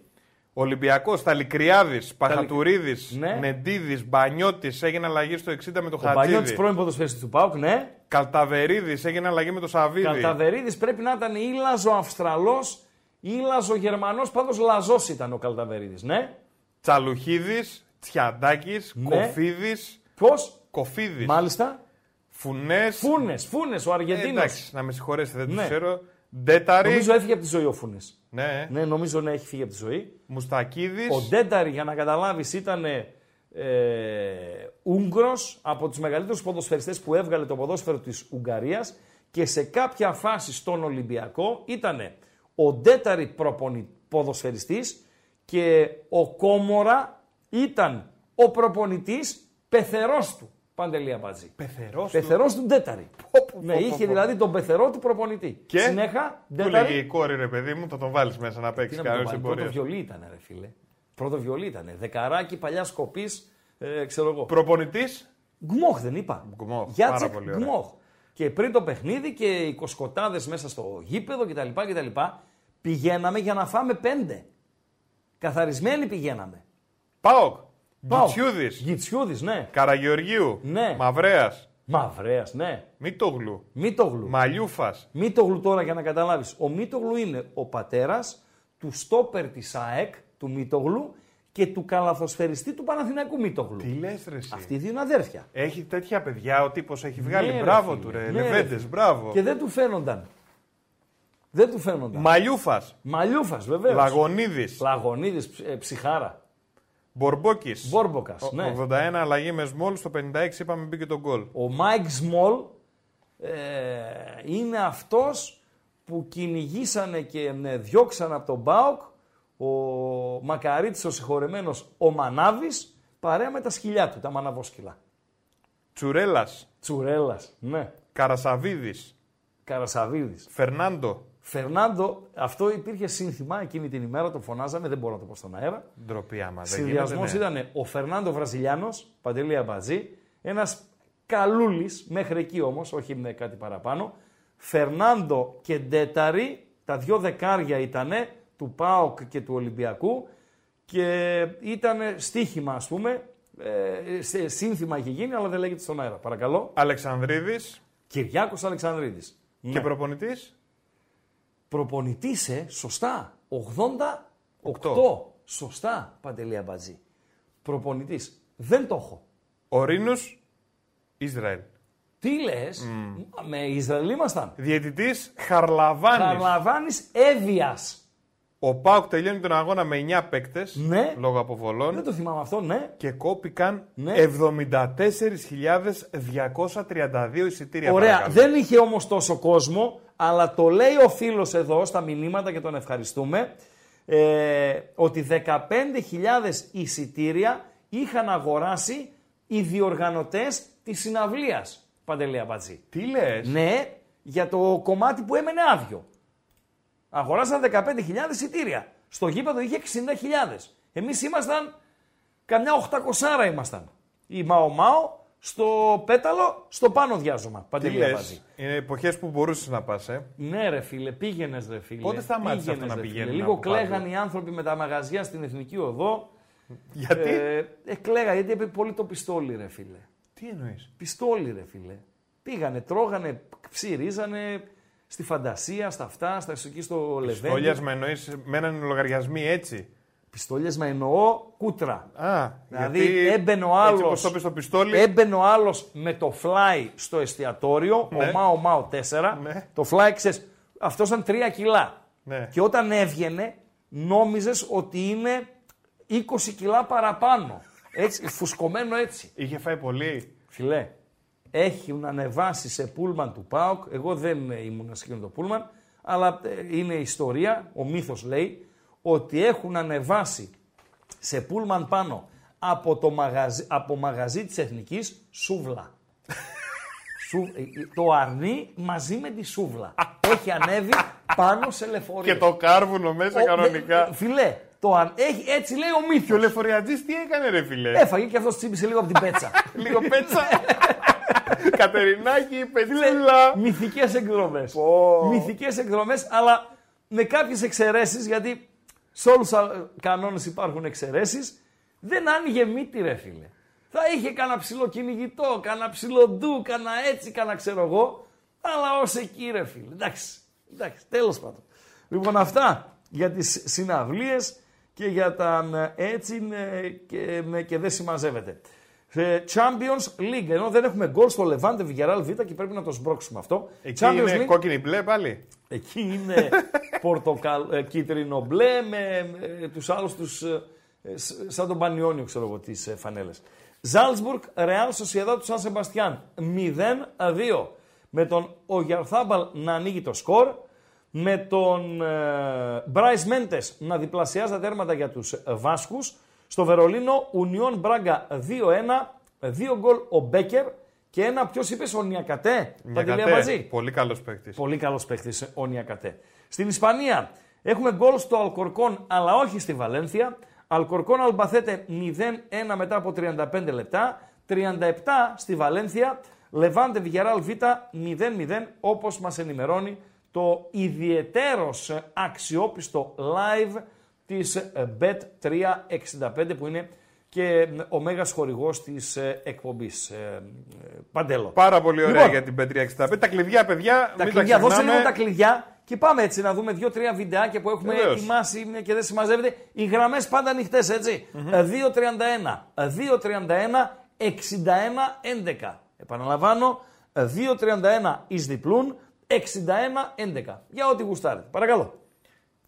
Ολυμπιακός, Ταλικριάδη, Παχατουρίδης, Ναι. Νεντίδης, Μπανιώτης έγινε αλλαγή στο 60 με το Ο Μπανιώτης Χατζίδη. πρώην ποδοσφαιριστής του ΠΑΟΚ, ναι. Καλταβερίδης έγινε αλλαγή με το Σαββίδη. Καλταβερίδης πρέπει να ήταν ή Λάζο Αυστραλός ή Λάζο Γερμανός, πάντως Λαζός ήταν ο Καλταβερίδης, ναι. Τσαλουχίδης, Τσιαντάκης, Ναι. Κοφίδης, Ποιος, Κοφίδης. μάλιστα, Φουνές. Φούνες, Φούνες, ο Αργεντίνος. εντάξει, να με συγχωρέσετε, δεν Ναι. του ξέρω. Ντέταρη. Νομίζω έφυγε από τη ζωή ο Φούνες. Ναι. Ναι, νομίζω ναι, έχει φύγει από τη ζωή. Μουστακίδης. Ο Ντένταρη, για να καταλάβεις, ήταν ε, Ούγγρος από τους μεγαλύτερους ποδοσφαιριστές που έβγαλε το ποδόσφαιρο της Ουγγαρίας και σε κάποια φάση στον Ολυμπιακό ήταν ο Ντέταρη προπονη, ποδοσφαιριστής και ο Κόμορα ήταν ο προπονητής πεθερός του. Παντελία Μπατζή. Πεθερός. Πεθερός του Ντέταρη. πω, πω, Ναι, πω, είχε πω. δηλαδή τον πεθερό του προπονητή. Και Συνέχα, Του λέγε Ντέταρη. η κόρη, ρε παιδί μου, θα τον βάλεις μέσα να Τι παίξεις να μην το κανένας βάλει, στην πρώτο πορεία. βιολί ήταν, ρε φίλε. Πρώτο βιολί ήταν. Δεκαράκι παλιά κοπή, ε, ξέρω εγώ. Προπονητής. Γκμόχ δεν είπα. Γκμόχ, Γιάτσεκ πάρα πολύ ωραία. Γκμόχ. Και πριν το παιχνίδι και οι κοσκοτάδες μέσα στο γήπεδο κτλ, κτλ. Πηγαίναμε για να φάμε πέντε. Καθαρισμένοι πηγαίναμε. Πάοκ. Πάω. Γκιτσιούδη. Γκιτσιούδης, ναι. Καραγεωργίου. Ναι. Μαυρέας. Μαυρέας, ναι. Μήτογλου. Μήτογλου. Μαλιούφας. Μήτογλου τώρα για να καταλάβεις. Ο Μήτογλου είναι ο πατέρας του στόπερ της ΑΕΚ, του Μήτογλου και του καλαθοσφαιριστή του Παναθηναϊκού Μήτογλου. Τι λες, ρε. εσύ; Αυτοί οι δύο είναι αδέρφια. Έχει τέτοια παιδιά, ο τύπος έχει βγάλει. Ναι, ρε μπράβο φίλε. του, ρε. Ναι, ρε Λεβέντες, φίλε. μπράβο. Και δεν του φαίνονταν. Δεν του φαίνονταν. Μαλιούφας. Μαλιούφας, βεβαίως. Λαγονίδη. Λαγονίδη, ψυχάρα. Μπορμπόκης. Μπόρμποκα. Ναι. 81 αλλαγή με σμόλ. Στο 56 είπαμε μπήκε τον γκολ. Ο Μάικ Σμολ ε, είναι αυτός που κυνηγήσανε και ε, διώξαν από τον Μπάουκ ο Μακαρίτης ο συγχωρεμένος ο Μανάβης παρέα με τα σκυλιά του, τα μαναβόσκυλα. Τσουρέλας. Τσουρέλας, ναι. Καρασαβίδης. Καρασαβίδης. Φερνάντο. Φερνάντο, αυτό υπήρχε σύνθημα εκείνη την ημέρα, το φωνάζαμε, δεν μπορώ να το πω στον αέρα. Ντροπή άμα δεν Συνδυασμός γίνεται, ναι. ήταν ο Φερνάντο Βραζιλιάνος, Παντελή Αμπατζή, ένας καλούλης, μέχρι εκεί όμως, όχι με κάτι παραπάνω. Φερνάντο και Ντέταρη, τα δυο δεκάρια ήταν του ΠΑΟΚ και του Ολυμπιακού και ήταν στοίχημα, ας πούμε. Ε, σε σύνθημα είχε γίνει, αλλά δεν λέγεται στον αέρα. Παρακαλώ. Αλεξανδρίδης. Κυριάκος Αλεξανδρίδης. Και προπονητής. Προπονητής, ε, σωστά. 88. Οκτώ. Σωστά, Παντελή Αμπατζή. Προπονητής. Δεν το έχω. Ο Ρήνους. Ισραήλ. Τι λες, με Ισραηλ ήμασταν. Διαιτητής Χαρλαβάνης. Χαρλαβάνης Εύβοιας. Ο Πάουκ τελειώνει τον αγώνα με 9 παίκτες. Ναι. Λόγω αποβολών. Δεν το θυμάμαι αυτό, ναι. Και κόπηκαν Ναι. 74.232 εισιτήρια. Ωραία. παρακαλώ. Δεν είχε όμως τόσο κόσμο, αλλά το λέει ο φίλος εδώ στα μηνύματα και τον ευχαριστούμε, ε, ότι 15.000 εισιτήρια είχαν αγοράσει οι διοργανωτές της συναυλίας. Παντελή Αμπατζή. Τι λες; Ναι, για το κομμάτι που έμενε άδειο. Αγοράσαν 15.000 εισιτήρια. Στο γήπεδο είχε 60.000. Εμείς ήμασταν, καμιά 800 ήμασταν. Η Μαο Μαο στο πέταλο, στο πάνω διάζωμα. Τι Παντελή λες, Αμπατζή. είναι εποχές που μπορούσες να πας, ε. Ναι, ρε φίλε, πήγαινες, ρε φίλε. Πότε σταμάτησε Πήγαινες, αυτό να ρε, φίλε. πηγαίνουν Λίγο από πάνω; κλαίγαν οι άνθρωποι με τα μαγαζιά στην εθνική οδό. Γιατί, Ε, ε, κλαίγα, γιατί έπαιρνε πολύ το πιστόλι, ρε φίλε. τι εννοείς; Πιστόλι, ρε φίλε. Πήγανε, τρώγανε, ψυρίζανε στη φαντασία, στα αυτά, στα εκεί στο λεβέντι. Στόλιασμα εννοείς, μέναν οι λογαριασμοί έτσι; Πιστόλιασμα εννοώ κούτρα. Α, Δηλαδή γιατί έμπαινε ο Έτσι άλλος, όπως το είπες στο πιστόλι, έμπαινε ο άλλος με το fly στο εστιατόριο, Ναι. ο Μάο Μάο 4, Ναι. το fly ξέρεις, αυτός ήταν 3 κιλά. Ναι. Και όταν έβγαινε, νόμιζες ότι είναι 20 κιλά παραπάνω. Έτσι, φουσκωμένο έτσι. είχε φάει πολύ. Φιλέ, έχουν ανεβάσει σε πούλμαν του ΠΑΟΚ, εγώ δεν ήμουν σε εκείνο το πούλμαν, αλλά ε, είναι ιστορία, ο μύθος λέει, ότι έχουν ανεβάσει σε πούλμαν πάνω από το μαγαζί, από μαγαζί της Εθνικής σούβλα. Σου, ε, ε, το αρνί μαζί με τη σούβλα. Έχει ανέβει πάνω σε λεωφορείο. Και το κάρβουνο μέσα Ο- κανονικά. ε, Φιλέ, το, αν- έχει, έτσι λέει ο Και ο μύθος. λεωφοριατζής τι έκανε ρε φίλε. Έφαγε και αυτός τσίπησε λίγο από την πέτσα. Λίγο πέτσα; Κατερινάκη, πετσούλα. Μυθικές εκδρομές. Πω. Μυθικές εκδρομές, αλλά με κάποιες εξαιρέσεις, γιατί σε όλους τους κανόνες υπάρχουν εξαιρέσεις, δεν άνοιγε μύτη, ρε φίλε. Θα είχε κανένα ψηλό κυνηγητό, κανένα ψηλό ντου, κανένα έτσι, κανένα ξέρω εγώ. Αλλά ως εκεί, ρε φίλε. Εντάξει, εντάξει τέλος πάντων. Λοιπόν, αυτά για τις συναυλίες και για τα ε, έτσι ε, και, ε, και δεν συμμαζεύεται. Ε, Champions League, ενώ δεν έχουμε γκολ στο Levante Villarreal Β και πρέπει να το σμπρώξουμε αυτό. Εκεί Champions είναι League, κόκκινη μπλε πάλι. Εκεί είναι πορτοκαλ, ε, κίτρινο μπλε με ε, τους άλλους τους, ε, ε, σ- σαν τον Πανιόνιο ξέρω εγώ τις ε, φανέλες. Ζάλσμπουργκ, Ρεάλ Σοσιαδά του Σαν Σεμπαστιάν 0-2 με τον Ογιαρθάμπαλ να ανοίγει το σκορ. Με τον ε, Μπράις Μέντες να διπλασιάζει τα τέρματα για τους ε, Βάσκους. Στο Βερολίνο Ουνιόν Μπράγκα 2-1 δύο γκολ ο Μπέκερ και ένα ποιος είπες ο Νιακατέ Παντελία Νιακατέ, Μπατζή. Πολύ καλός παίκτης. Πολύ καλός παίχτη ο Νιακατέ. Στην Ισπανία έχουμε γκολ στο Αλκορκόν, αλλά όχι στη Βαλένθια. Αλκορκόν Αλμπαθέτε 0-1 μετά από 35 λεπτά. 37 στη Βαλένθια. Λεβάντε Βιγεράλ Β 0-0 όπως μας ενημερώνει το ιδιαιτέρως αξιόπιστο live της ε, Bet365 που είναι και ο μέγας χορηγός της ε, εκπομπής. Ε, ε, Παντέλο. Πάρα πολύ ωραία Λοιπόν, για την Πέτρια 65. Τα κλειδιά, παιδιά, τα μην κλειδιά, τα δώσε ξεχνάμε. λίγο τα κλειδιά και πάμε έτσι να δούμε δύο-τρία βιντεάκια που έχουμε Βεβαίως. ετοιμάσει και δεν συμμαζεύεται. Οι γραμμές πάντα ανοιχτές, έτσι. Ε, 2-31, ε, 2-31, 61-11. Επαναλαμβάνω, ε, 2-31 εις διπλούν, 61-11. Για ό,τι γουστάρετε. Παρακαλώ.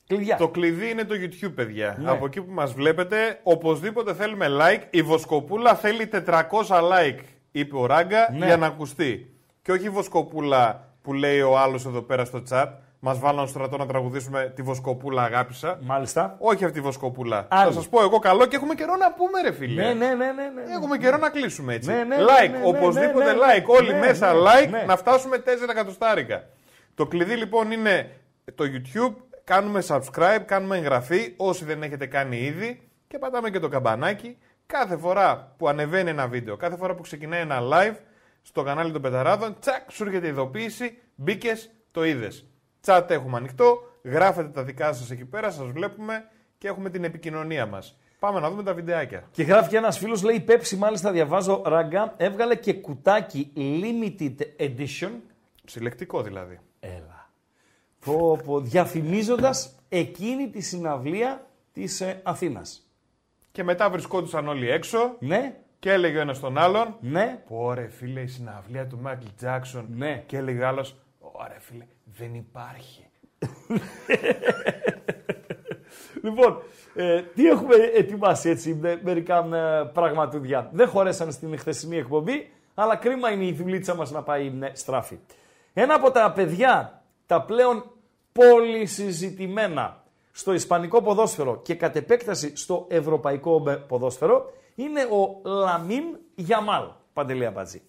Κλειδιά. Το κλειδί είναι το YouTube, παιδιά. Ναι. Από εκεί που μας βλέπετε, οπωσδήποτε θέλουμε like. Η Βοσκοπούλα θέλει 400 like, είπε ο Ράγκα, Ναι. για να ακουστεί. Και όχι η Βοσκοπούλα που λέει ο άλλος εδώ πέρα στο chat. Μας βάλαν στο στρατό να τραγουδήσουμε τη Βοσκοπούλα αγάπησα. Μάλιστα. Όχι αυτή η Βοσκοπούλα. Άλλη. Θα σας πω εγώ καλό και έχουμε καιρό να πούμε ρε φίλε. Ναι, ναι, ναι, ναι. ναι. Έχουμε καιρό να κλείσουμε έτσι. Ναι, ναι, like, ναι, ναι, οπωσδήποτε ναι, ναι, like. Όλοι ναι, μέσα ναι, like ναι. να φτάσουμε 4 εκατοστάρικα. Το κλειδί λοιπόν είναι το YouTube. Κάνουμε subscribe, κάνουμε εγγραφή όσοι δεν έχετε κάνει ήδη και πατάμε και το καμπανάκι. Κάθε φορά που ανεβαίνει ένα βίντεο, κάθε φορά που ξεκινάει ένα live στο κανάλι των Πεταράδων, τσακ, σου έρχεται ειδοποίηση, μπήκες, το είδες. Τσάτ έχουμε ανοιχτό, γράφετε τα δικά σας εκεί πέρα, σας βλέπουμε και έχουμε την επικοινωνία μας. Πάμε να δούμε τα βιντεάκια. Και γράφει και ένας φίλος, λέει: Η Pepsi, μάλιστα διαβάζω ράγκα, έβγαλε και κουτάκι limited edition. Συλλεκτικό δηλαδή. Έλα. Πω, πω, διαφημίζοντας εκείνη τη συναυλία της ε, Αθήνας. Και μετά βρισκόντουσαν όλοι έξω Ναι, και έλεγε ο ένας τον άλλον. ναι, Πόρε φίλε, η συναυλία του Μάικλ Τζάξον. Ναι. Και έλεγε ο άλλος. Ωραία φίλε, δεν υπάρχει. Λοιπόν, ε, τι έχουμε ετοιμάσει έτσι με μερικά ε, πραγματούδια. Δεν χωρέσαν στην χθεσινή εκπομπή, αλλά κρίμα είναι η δουλίτσα μας να πάει ναι, στράφη. Ένα από τα παιδιά, τα πλέον πολύ συζητημένα στο ισπανικό ποδόσφαιρο και κατ' επέκταση στο ευρωπαϊκό ε, ποδόσφαιρο, είναι ο Λαμίν Γιαμάλ, Παντελία Μπατζή.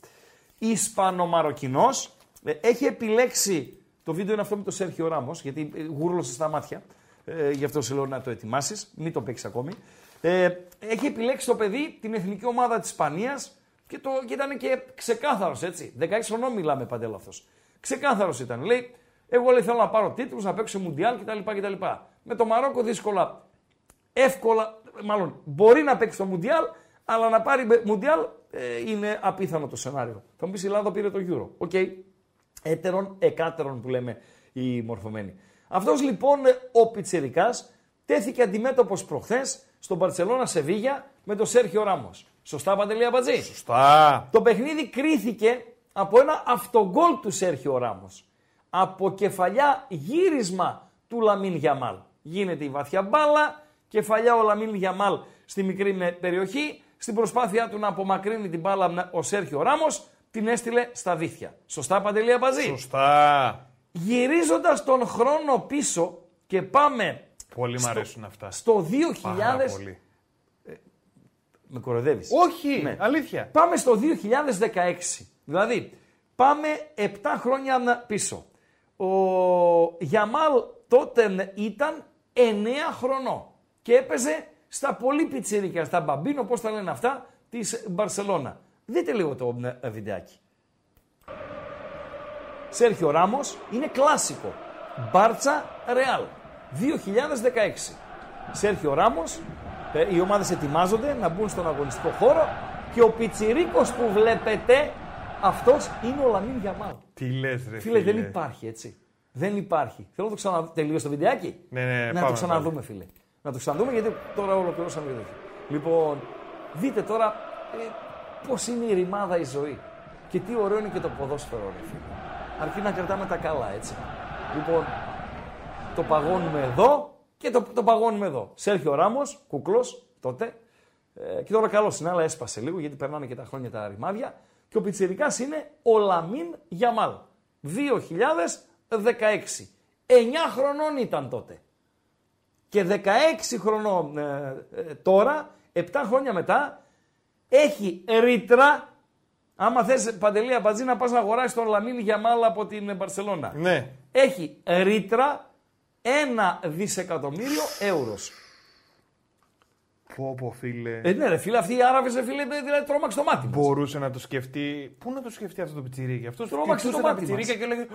Ισπανομαροκινός, Ε, έχει επιλέξει, το βίντεο είναι αυτό με το Σέρχιο Ράμος, γιατί ε, γούρλωσε στα μάτια. Ε, γι' αυτό σε λέω να το ετοιμάσεις, μην το παίξεις ακόμη. Ε, έχει επιλέξει το παιδί την εθνική ομάδα της Ισπανίας και, το, και ήταν και ξεκάθαρος έτσι. 16 χρονών μιλάμε Παντέλο αυτός. Ξεκάθαρος ήταν. Λέει, εγώ λέει, θέλω να πάρω τίτλους, να παίξω Μουντιάλ κτλ, κτλ. Με το Μαρόκο δύσκολα, εύκολα, μάλλον μπορεί να παίξει το Μουντιάλ, αλλά να πάρει Μουντιάλ ε, είναι απίθανο το σενάριο. Θα μου πεις η Ελλάδα πήρε το Euro. OK. Okay. Έτερον, εκάτερον που λέμε οι μορφωμένοι. Αυτός λοιπόν ο Πιτσερικά τέθηκε αντιμέτωπος προχθές στο Μπαρσελόνα Σεβίγια με τον Σέρχιο Ράμος. Σωστά, Παντελή Αμπατζή; Σωστά. Το παιχνίδι κρίθηκε από ένα αυτογκόλ του Σέρχιο Ράμος. Από κεφαλιά γύρισμα του Λαμίν Γιαμάλ. Γίνεται η βαθιά μπάλα, κεφαλιά ο Λαμίν Γιαμάλ στη μικρή περιοχή. Στην προσπάθειά του να απομακρύνει την μπάλα ο Σέρχιο Ράμος, την έστειλε στα δίχτυα. Σωστά, Παντελή Αμπατζή. Σωστά. Γυρίζοντας τον χρόνο πίσω και πάμε. Πολύ μου αρέσουν αυτά. Στο 2000. Πάρα πολύ. Με κοροϊδεύεις. Όχι, Ναι. αλήθεια. Πάμε στο 2016. Δηλαδή, πάμε 7 χρόνια πίσω. Ο Γιαμάλ τότε ήταν 9 χρονών και έπαιζε στα πολύ πιτσίρικα, στα μπαμπίνο, πώς τα λένε αυτά, της Μπαρσελώνα. Δείτε λίγο το ε, βιντεάκι. Σέρχιο Ράμος είναι κλάσικο. Μπάρτσα Ρεάλ. 2016. Σέρχιο Ράμος, ε, οι ομάδες ετοιμάζονται να μπουν στον αγωνιστικό χώρο και ο πιτσιρίκος που βλέπετε, αυτός είναι ο Λαμίν Γιαμάλ. Τι λες, ρε Φίλε, φίλε. δεν υπάρχει έτσι. Δεν υπάρχει. Θέλω να το ξαναδούμε. Τελείωσε το βιντεάκι; Ναι, ναι, να πάμε το ξαναδούμε, φίλε. Να το ξαναδούμε γιατί τώρα ολοκληρώσαμε και τέτοιο. Λοιπόν, δείτε τώρα ε, πώς είναι η ρημάδα η ζωή. Και τι ωραίο είναι και το ποδόσφαιρο, ρε φίλε. Αρκεί να κρατάμε τα καλά, έτσι. Λοιπόν, το παγώνουμε εδώ και το, το παγώνουμε εδώ. Σέρχιο Ράμος, κουκλός τότε. Ε, και τώρα καλό είναι, αλλά έσπασε λίγο γιατί περνάνε και τα χρόνια τα ρημάδια. Και ο Πιτσιρικάς είναι ο Λαμίν Γιαμάλ. 2016. 9 χρονών ήταν τότε. Και 16 χρονών ε, ε, τώρα, 7 χρόνια μετά, έχει ρήτρα. Άμα θες Παντελή Αμπατζή να πας να αγοράσεις τον Λαμίν Γιαμάλ από την Μπαρσελώνα. Ναι. Έχει ρήτρα 1 δισεκατομμύριο εύρος. Πω, πω, φίλε. Ε, ναι, ρε φίλε, αυτοί οι Άραβες, ρε φίλε, δηλαδή τρόμαξε το μάτι. μας. Μπορούσε να το σκεφτεί. Πού να το σκεφτεί αυτό το πιτσιρίκι; Αυτός Τρόμαξε το τα μάτι πιτσιρίκια μας. και έλεγε.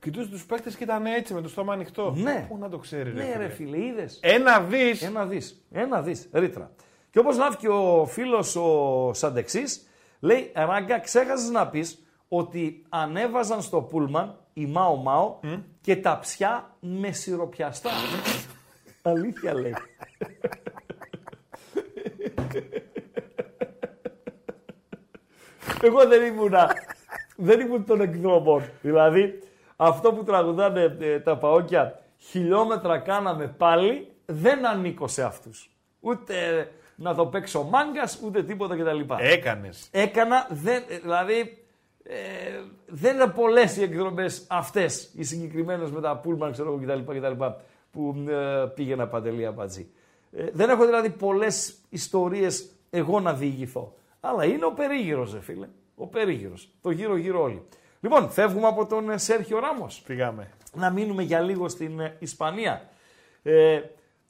Κοιτούσε τους παίκτες και ήταν έτσι με το στόμα ανοιχτό. Ναι. Πού να το ξέρει, ρε, Ναι, φίλε. ρε φίλε, είδες. Ένα δις. Ένα δις. Ένα δις. Ρήτρα. Και όπως να και ο φίλος ο Σαντεξής, λέει Ράγκα, ξέχασες να πεις ότι ανέβαζαν στο πούλμαν η Μάο Μάο και τα ψιά με σιροπιαστά. Αλήθεια λέει. Εγώ δεν ήμουνα. δεν ήμουν των εκδρομών. Δηλαδή, αυτό που τραγουδάνε ε, τα παόκια, χιλιόμετρα κάναμε πάλι, δεν ανήκω σε αυτούς. Ούτε να το παίξω μάγκας, ούτε τίποτα κτλ. Έκανες. Έκανα, δεν, ε, δηλαδή, ε, δεν είναι πολλές οι εκδρομές αυτές, οι συγκεκριμένες με τα πούλμαν, ξέρω εγώ κτλ. κτλ που ε, πήγαινα παντελή απατζή. Ε, δεν έχω δηλαδή πολλές ιστορίες εγώ να διηγηθώ. Αλλά είναι ο περίγυρος, ρε φίλε. Ο περίγυρος. Το γύρω-γύρω όλοι. Λοιπόν, φεύγουμε από τον ε, Σέρχιο Ράμος. Πήγαμε. Να μείνουμε για λίγο στην ε, Ισπανία. Ε,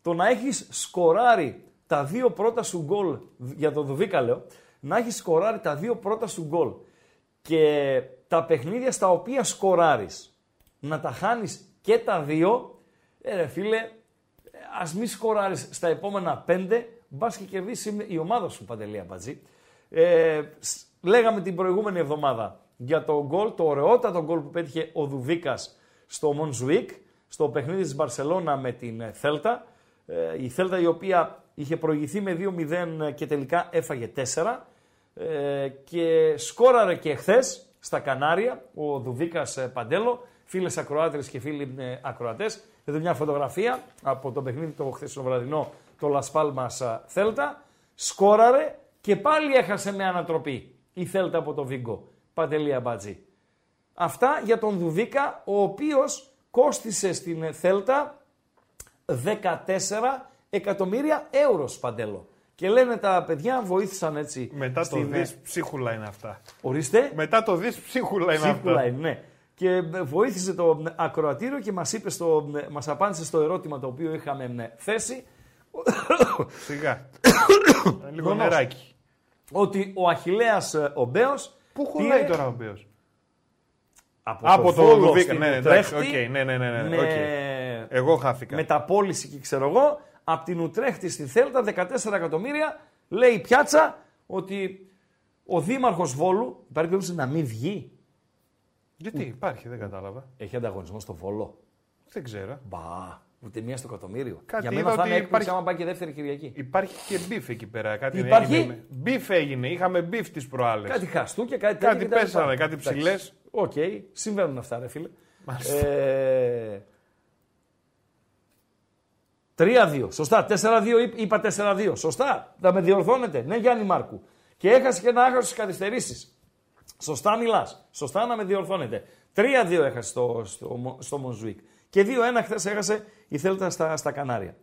το να έχεις σκοράρει τα δύο πρώτα σου γκολ, για τον Δουβίκα λέω, να έχεις σκοράρει τα δύο πρώτα σου γκολ και τα παιχνίδια στα οποία σκοράρεις να τα χάνεις και τα δύο, ε, ρε φίλε, ε, ας μη σκοράρεις στα επόμενα πέντε, μπας και κερδίσεις η ομάδα σου, Παντελή Αμπατζή. Ε, σ- λέγαμε την προηγούμενη εβδομάδα για το γκολ, το ωραιότατο γκολ που πέτυχε ο Δουβίκας στο Μονζουίκ, στο παιχνίδι της Μπαρσελώνα με την ε, Θέλτα. Ε, η Θέλτα η οποία είχε προηγηθεί με 2-0 και τελικά έφαγε 4. Ε, και σκόραρε και χθες στα Κανάρια ο Δουβίκας Παντέλο. Φίλες ακροάτρε και φίλοι ε, ακροατές, εδώ μια φωτογραφία από το παιχνίδι το χθεσινοβραδινό το Las Palmas Θέλτα. Σκόραρε και πάλι έχασε με ανατροπή η Θέλτα από το Βίγκο. Παντελή Αμπάτζη. Αυτά για τον Δουβίκα, ο οποίος κόστισε στην Θέλτα 14 εκατομμύρια ευρώ Παντέλο. Και λένε τα παιδιά βοήθησαν έτσι. Μετά το στην- δις ψίχουλα είναι αυτά. Ορίστε. Μετά το δις ψίχουλα είναι Ψίχουλα αυτά. είναι, ναι. Και ε, βοήθησε το ε, ακροατήριο και μας, είπε στο, ε, μας απάντησε στο ερώτημα το οποίο είχαμε ε, θέσει Σιγά. Λίγο Γονός. νεράκι. ότι ο Αχιλέας ε, ο Μπέος Πού χωράει πήρε τώρα ο Μπέος; από, Από το Βόλο Δουβίκα. στην Ναι, εντάξει, Ουτρέχτη οκ, ναι, ναι, ναι, ναι, με, οκ. Εγώ χάθηκα. μεταπόληση και ξέρω εγώ από την Ουτρέχτη στη Θέλτα 14 εκατομμύρια λέει η πιάτσα ότι ο δήμαρχος Βόλου υπάρχει περίπτωση να μην βγει Γιατί υπάρχει, δεν κατάλαβα. έχει ανταγωνισμό στο Βόλο Δεν ξέρω. Μπα, ούτε μία στο εκατομμύριο. Κάτι Για είδα μένα θα ότι είναι έκπληξη υπάρχει- άμα πάει και δεύτερη Κυριακή. Υπάρχει και μπιφ εκεί πέρα. Κάτι Υπάρχει; έγινε. Μπιφ έγινε. Είχαμε μπιφ τις προάλλες. Κάτι χαστούκια, κάτι τέτοια. Κάτι και τα λοιπά. πέσανε, κάτι Εντάξει. ψηλές. Οκ, συμβαίνουν αυτά, ρε φίλε. Ε, 3-2. Σωστά. 4-2 είπ- είπα 4-2. Σωστά. Θα με διορθώνετε. Ναι, Γιάννη Μάρκου. Και έχασε και ένα άχαστο στις καθυστερήσεις. Σωστά μιλάς. Σωστά να με διορθώνετε. 3-2 έχασε στο, στο, Μο- στο Μονζουίκ. Και 2-1 χθες έχασε η Θέλτα στα, στα Κανάρια.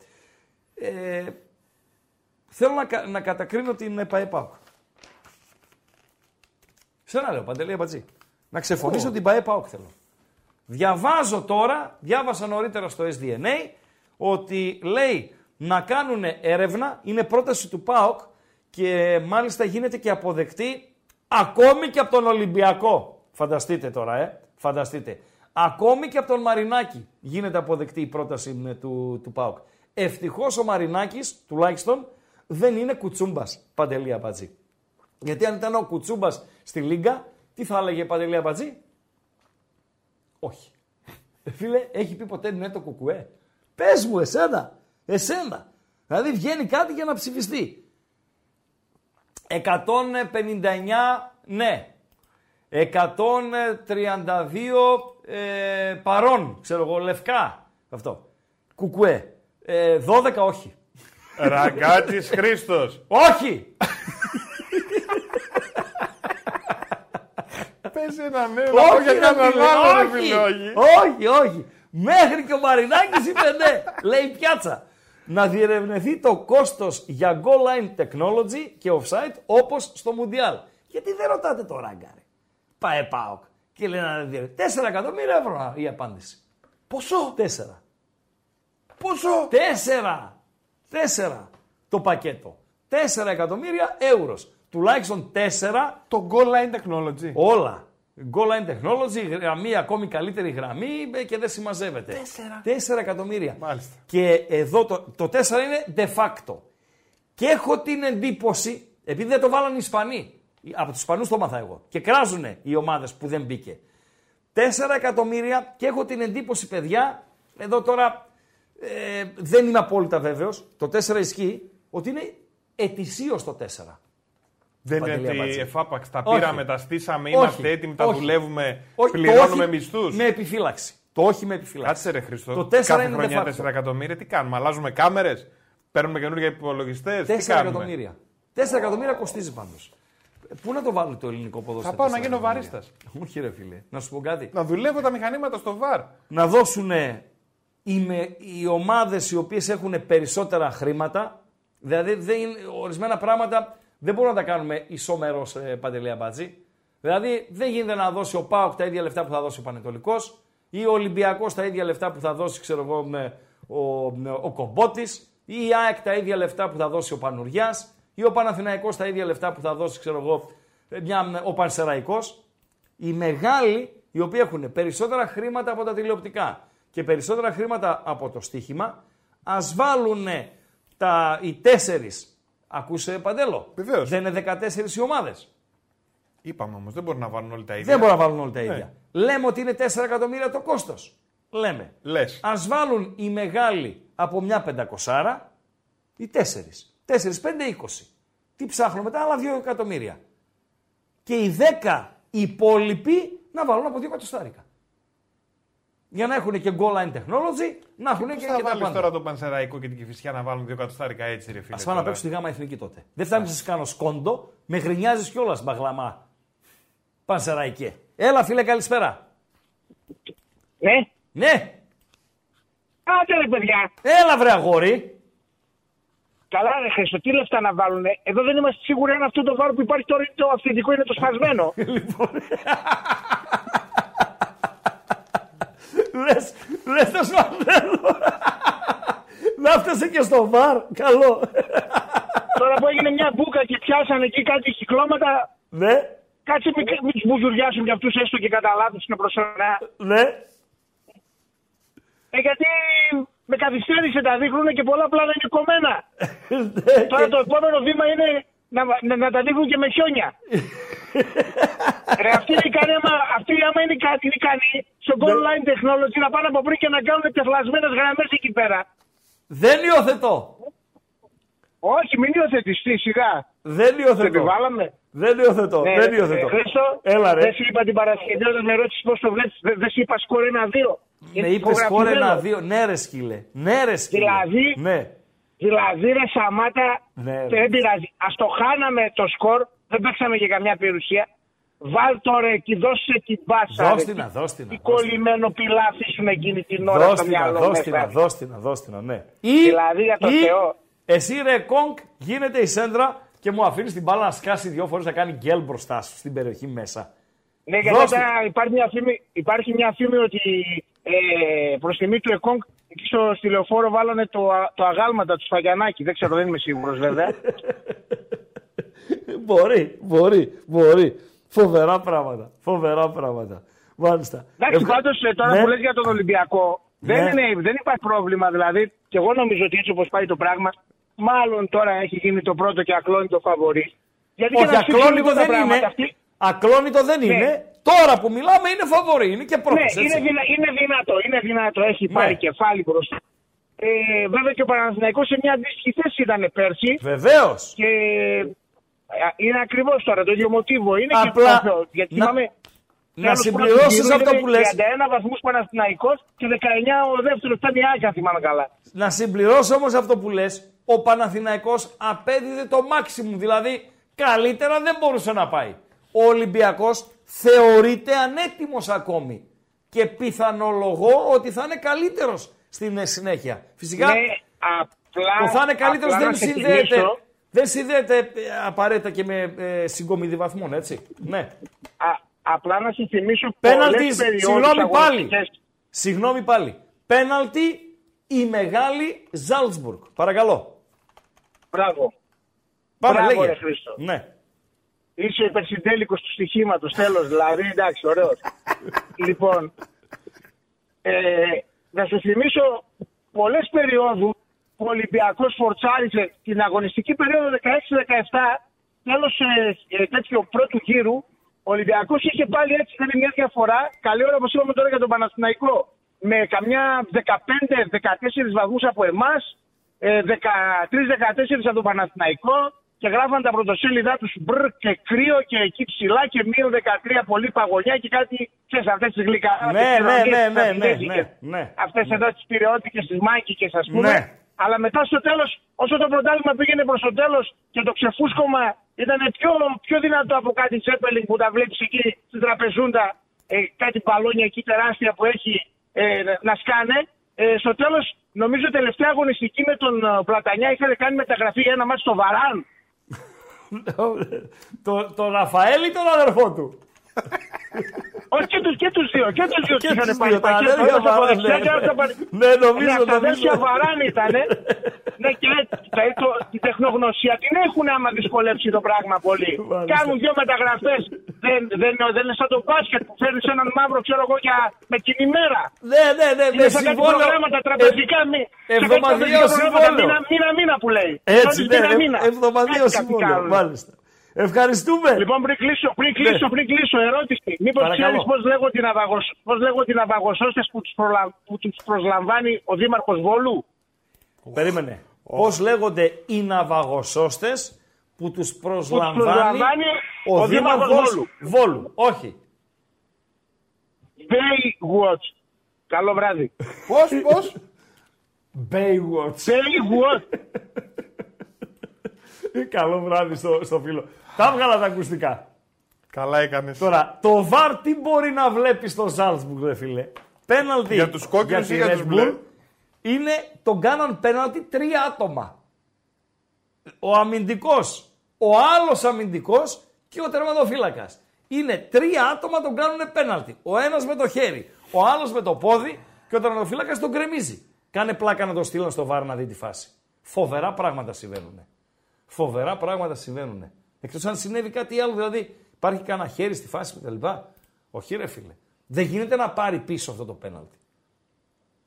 Ε, θέλω να, κα- να κατακρίνω την ΕΠΑΕΠΑΚ. Σένα λέω, Παντελή Αμπατζή. Να ξεφωνήσω την ΠαΕ ΠΑΟΚ θέλω. Διαβάζω τώρα, διάβασα νωρίτερα στο SDNA, ότι λέει να κάνουν έρευνα, είναι πρόταση του ΠΑΟΚ και μάλιστα γίνεται και αποδεκτή ακόμη και από τον Ολυμπιακό. Φανταστείτε τώρα, ε. Φανταστείτε. Ακόμη και από τον Μαρινάκη γίνεται αποδεκτή η πρόταση ε, του, του ΠΑΟΚ. Ευτυχώς ο Μαρινάκης, τουλάχιστον, δεν είναι κουτσούμπας, Παντελή Αμπατζή. Γιατί αν ήταν ο Κουτσούμπας στη Λίγκα, τι θα έλεγε Παντελή Αμπατζή. Όχι. Ε, Φίλε, έχει πει ποτέ ναι το κουκουέ. Πες μου, εσένα. Εσένα. Δηλαδή βγαίνει κάτι για να ψηφιστεί. 159 ναι. 132 ε, παρόν, ξέρω εγώ, λευκά. Αυτό. Κουκουέ. Ε, 12 όχι. Ραγκάτης Χρήστος. Όχι! Πες ένα ναι, να πω για ρε κανέναν φίλε, άλλο, ρε όχι, φίλε, όχι. όχι, όχι. Μέχρι και ο Μαρινάκης είπε ναι. Λέει πιάτσα. Να διερευνηθεί το κόστος για goal line technology και offside όπως στο Μουντιάλ. Γιατί δεν ρωτάτε το ράγκαρε. Πάε ΠΑΟΚ. Και λέει να διερευνηθεί. 4 εκατομμύρια ευρώ η απάντηση. Πόσο, 4. πόσο. 4. 4 το πακέτο. 4 εκατομμύρια ευρώ. Τουλάχιστον 4 Το goal line technology. Όλα. Goal line technology, γραμμή, ακόμη καλύτερη γραμμή ε, και δεν συμμαζεύεται. Τέσσερα. 4 εκατομμύρια. Μάλιστα. Και εδώ το, το 4 είναι de facto. Και έχω την εντύπωση, επειδή δεν το βάλαν οι Ισπανοί, από τους Ισπανούς το μάθα εγώ, και κράζουν οι ομάδες που δεν μπήκε. 4 εκατομμύρια και έχω την εντύπωση, παιδιά, εδώ τώρα ε, δεν είμαι απόλυτα βέβαιος, το 4 ισχύει, ότι είναι ετησίως το 4. Δεν Παντελή είναι ότι Αμπατζή. εφάπαξ τα Όχι. πήραμε, τα στήσαμε, Όχι. είμαστε έτοιμοι, τα Όχι. δουλεύουμε, Όχι, το πληρώνουμε όχι μισθούς. Με επιφύλαξη. Το όχι με επιφύλαξη. Κάτσε ρε Χριστό. Το 4 Κάθε είναι χρονιά de facto. 4 εκατομμύρια, τι κάνουμε, αλλάζουμε κάμερες, παίρνουμε καινούργια υπολογιστές. 4 Τι κάνουμε; εκατομμύρια. 4 εκατομμύρια κοστίζει πάντως. Πού να το βάλει το ελληνικό ποδόσφαιρο. Θα πάω να 4 γίνω εκατομμύρια; βαρίστας. Όχι, ρε φίλε. Να σου πω κάτι. Να δουλεύω τα μηχανήματα στο βαρ. Να δώσουν οι, με- οι ομάδες οι οποίες έχουν περισσότερα χρήματα. Δηλαδή, δεν είναι, ορισμένα πράγματα δεν μπορούμε να τα κάνουμε ισόμερος ε, παντελή αμπάτζη. Δηλαδή, δεν γίνεται να δώσει ο Πάοκ τα ίδια λεφτά που θα δώσει ο Πανετολικός ή ο Ολυμπιακός τα ίδια λεφτά που θα δώσει, ξέρω εγώ, με ο, με ο Κομπότης ή η ΑΕΚ τα ίδια λεφτά που θα δώσει ο Πανουριάς ή ο Παναθηναϊκός τα ίδια λεφτά που θα δώσει, ξέρω εγώ, ε, μια, ο Πανσεραϊκός. Οι μεγάλοι, οι οποίοι έχουν περισσότερα χρήματα από τα τηλεοπτικά και περισσότερα χρήματα από το στοίχημα, ας βάλουν τα, οι τέσσερις. Ακούσε Παντέλο. Βεβαίως. Δεν είναι 14 οι ομάδες. Είπαμε όμως, δεν μπορούν να βάλουν όλοι τα ίδια. Δεν μπορούν να βάλουν όλοι τα Ναι. ίδια. Λέμε ότι είναι 4 εκατομμύρια το κόστος. Λέμε. Λες. Ας βάλουν οι μεγάλοι από μια πεντακοσάρα, οι τέσσερις. Τέσσερις, πέντε, είκοσι. Τι ψάχνω μετά, άλλα δύο εκατομμύρια. Και οι δέκα υπόλοιποι να βάλουν από δύο εκατοστάρικα. Για να έχουν και goal line technology, να έχουν και, Πώς και θα τα βάλεις πάντα. τώρα το Πανσεραϊκό και την Κυφυσιά να βάλουν δύο κατοστάρικα έτσι, ρε φίλε. Ας πάω να τώρα; παίξω στη γάμα εθνική τότε. Δεν φτάνει να σα κάνω σκόντο, με γρινιάζεις κιόλας μπαγλαμά. Πανσεραϊκέ. Έλα, φίλε, καλησπέρα. Ναι. Ναι, Άντε ρε παιδιά. έλα, βρε αγόρι. Καλά ρε Χρήστο, τι λεφτά να βάλουνε; Εδώ δεν είμαστε σίγουροι αν αυτό το βάρο που υπάρχει τώρα είναι το αυθεντικό είναι το σπασμένο. Λοιπόν, Λες, λες το Σμαρδέλο. Να φτάσε και στο βαρ. Καλό. Τώρα που έγινε μια μπουκα και πιάσανε εκεί κάτι κυκλώματα, Ναι, κάτσε μην μην τους μπουζουριάσουν για αυτούς έστω και κατά λάθος στην προσωρινά. ναι. Ε, γιατί με καθυστέρησε τα δείχνουν και πολλά πλάνα είναι κομμένα. Ναι, Τώρα και- το επόμενο βήμα είναι να, να, να τα δείχνουν και με χιόνια. Ρε, αυτή είναι ικανή, άμα, αυτή άμα είναι κάτι είναι ικανή στο goal line technology να πάνε από πριν και να κάνουν τεφλασμένες γραμμές εκεί πέρα. Δεν υιοθετώ. Όχι, μην υιοθετηστεί σιγά. Δεν Το υιοθετώ. επιβάλαμε. Δεν υιοθετώ. Ναι, Δεν ε, υιοθετώ. Χρήστο, Έλα ρε. δεν σου είπα την Παρασκευή όταν με ρώτησες πώς το βλέπεις. Δεν, δεν σου είπα σκορ 1-2. Με Είναι είπες σκόρ υπογραφημένο. ένα-δύο. Ναι, ρε σκύλε. Ναι, ρε σκύλε. Δηλαδή- Ναι. Δηλαδή, ρε Σαμάτα, Ναι, ρε. δεν πειράζει. Α το χάναμε το σκορ, δεν παίξαμε και καμιά περιουσία. Βάλ το ρε εκεί, δώσε την μπάσα. Δώσ' ρε. την, να, δώσ' την, να, Τι δώσ' την. κολλημένο πιλά αφήσουν εκείνη την ώρα Δώσ' στο την, να, μυαλό δώσ' την, να, μέσα. δώσ' την, να, δώσ' την, να, ναι. Ή, Δηλαδή, για το ή Θεό. εσύ ρε κόγκ γίνεται η σέντρα και μου αφήνεις την μπάλα να σκάσει δύο φορές να κάνει γκέλ μπροστά σου στην περιοχή μέσα. Ναι, γιατί Δώσ' μετά υπάρχει μια φήμη, υπάρχει μια φήμη ότι ε, προς τιμή του ΕΚΟΝΚ εκεί στο, στη λεωφόρο βάλανε το, α- το αγάλματα του Σφαγιανάκη. Δεν ξέρω, δεν είμαι σίγουρος βέβαια. μπορεί, μπορεί, μπορεί. Φοβερά πράγματα. Φοβερά πράγματα. Μάλιστα. Εντάξει, Ευχα- πάντως τώρα Ναι. που λες για τον Ολυμπιακό, δεν, Ναι. είναι, δεν υπάρχει πρόβλημα. Δηλαδή, και εγώ νομίζω ότι έτσι όπως πάει το πράγμα, μάλλον τώρα έχει γίνει το πρώτο και ακλόνητο φαβορή. Γιατί και Όχι, να σφίξουν λίγο ακλόνητο τα δεν πράγματα είναι. αυτοί- Ακλόνητο δεν Ναι. είναι. Τώρα που μιλάμε είναι φαβορή, είναι και πρώτος, Ναι, έτσι. είναι, δυνα, είναι δυνατό, είναι δυνατό. Έχει Ναι. πάρει κεφάλι μπροστά. Ε, βέβαια και ο Παναθηναϊκός σε μια αντίστοιχη θέση ήταν πέρσι. Βεβαίως. Και ε, είναι ακριβώς τώρα το ίδιο μοτίβο. Είναι Απλά και το, γιατί να- θυμάμαι. Να τέλος συμπληρώσεις πρώτου αυτό γύρου που είναι λες. 31 βαθμούς Παναθηναϊκός και 19 ο δεύτερος ήταν η Άκη, αν θυμάμαι καλά. Να συμπληρώσω όμως αυτό που λες, ο Παναθηναϊκός απέδιδε το maximum, δηλαδή καλύτερα δεν μπορούσε να πάει. Ο Ολυμπιακός θεωρείται ανέτοιμος ακόμη και πιθανολογώ ότι θα είναι καλύτερος στην ε, συνέχεια. Φυσικά Ναι, απλά, το θα είναι καλύτερος απλά δεν να σε συνδέεται, θυμίσω, δεν συνδέεται ε, απαραίτητα και με ε, συγκομιδή βαθμών, έτσι. Ναι. α, απλά να σε θυμίσω Πέναλτι, πολλές περιόδους συγγνώμη πάλι. αγωνιστικές. Συγγνώμη πάλι. Πέναλτι η μεγάλη Ζάλτσμπουργκ. Παρακαλώ. Μπράβο. Πάμε, Μπράβο, λέγε. ρε Χρήστο. Ναι. Είσαι υπερσυντέλικος του στοιχήματος, τέλος δηλαδή, εντάξει, ωραίος. λοιπόν, ε, να σου θυμίσω πολλές περιόδου που ο Ολυμπιακός φορτσάριζε την αγωνιστική περίοδο 16-17, τέλος ε, ε, τέτοιο πρώτου γύρου, ο Ολυμπιακός είχε πάλι έτσι κάνει μια διαφορά, καλή ώρα όπως είπαμε τώρα για τον Παναθηναϊκό, με καμιά 15-14 βαθμούς από εμάς, ε, 13-14 από τον Παναθηναϊκό και γράφαν τα πρωτοσέλιδά τους μπρ και κρύο και εκεί ψηλά και μείον 13 πολύ παγωνιά και κάτι, ξέρεις, αυτές τις γλυκά. Ναι, ναι, ναι, ναι, ναι, ναι, ναι. Αυτές εδώ τις πυρεώτικες, τις μάκικες ας πούμε. Ναι. Αλλά μετά στο τέλος, όσο το πρωτάθλημα πήγαινε προς το τέλος και το ξεφούσκωμα ήταν πιο, πιο δυνατό από κάτι τσέπελινγκ που τα βλέπεις εκεί στην τραπεζούντα, ε, κάτι μπαλόνια εκεί τεράστια που έχει ε, να σκάνε. Ε, στο τέλος, νομίζω τελευταία αγωνιστική με τον ε, Πλατανιά είχαν κάνει μεταγραφή για ένα μάτι στο Βαράν. Το, το Ραφαέλ ή τον αδερφό του; Όχι και τους, και τους δύο, και τους δύο Και τους είχαν τους πάρει δύο, τα πακέτο, αδέρφια ένας από Βαράν, δεξιά ναι. και ένας από αριστερά. Ναι, νομίζω, Ναι, τα αδέρφια νομίζω. Βαράν ήτανε. ναι, και δηλαδή, το, την τεχνογνωσία την έχουν άμα δυσκολέψει το πράγμα πολύ. Μάλιστα. Κάνουν δύο μεταγραφές. δεν, δεν, δεν είναι σαν το μπάσκετ που φέρνεις έναν μαύρο, ξέρω εγώ, για, με την ημέρα. Ναι, ναι, ναι, με Είναι σαν κάτι συμβόλαιο. προγράμματα τραπεζικά. Ε, μη- σαν κάτι εβδομαδιαίο τραπεζικά προγράμματα συμβόλαιο. Μήνα, μήνα, μήνα που λέει. Έτσι, Νόμιζε ναι, μήνα, ε, μήνα. εβδομαδιαίο Κάτι συμβόλαιο. κάνουν. Μάλιστα. Ευχαριστούμε. Λοιπόν, πριν κλείσω, πριν κλείσω, Ναι. πριν κλείσω, ερώτηση. Μήπως Παρακαλώ. ξέρεις πώς λέγω την, αβαγοσ... πώς λέγω την αβαγοσώστε που τους προλα... που τους προσλαμβάνει ο Δήμαρχος Βόλου; Περίμενε. Πώς λέγονται οι ναυαγοσώστες που τους προσλαμβάνει, προσλαμβάνει ο, ο Δήμαρχος Δήμαρχος Βόλου. Βόλου. Όχι. Baywatch. Καλό βράδυ. Πώς, πώς; Baywatch. Baywatch. Καλό βράδυ στο, στο φίλο. Τα έβγαλα τα ακουστικά. Καλά έκανες. Τώρα, το VAR τι μπορεί να βλέπεις στο Salzburg, ρε φίλε; Πέναλτι Για τους κόκκινους ή για τη τους Red μπλε; Bull Είναι, τον κάναν πέναλτι τρία άτομα. Ο αμυντικός, ο άλλος αμυντικός και ο τερματοφύλακας. Είναι τρία άτομα τον κάνουν πέναλτι. Ο ένας με το χέρι, Ο άλλος με το πόδι και ο τερματοφύλακας τον κρεμίζει. Κάνε πλάκα να το στείλουν στο βάρο να δει τη φάση. Φοβερά πράγματα συμβαίνουν. Φοβερά πράγματα συμβαίνουν. Εκτός αν συνέβη κάτι άλλο, δηλαδή υπάρχει κανένα χέρι στη φάση κτλ. Όχι, ρε φίλε. Δεν γίνεται να πάρει πίσω αυτό το πέναλτι.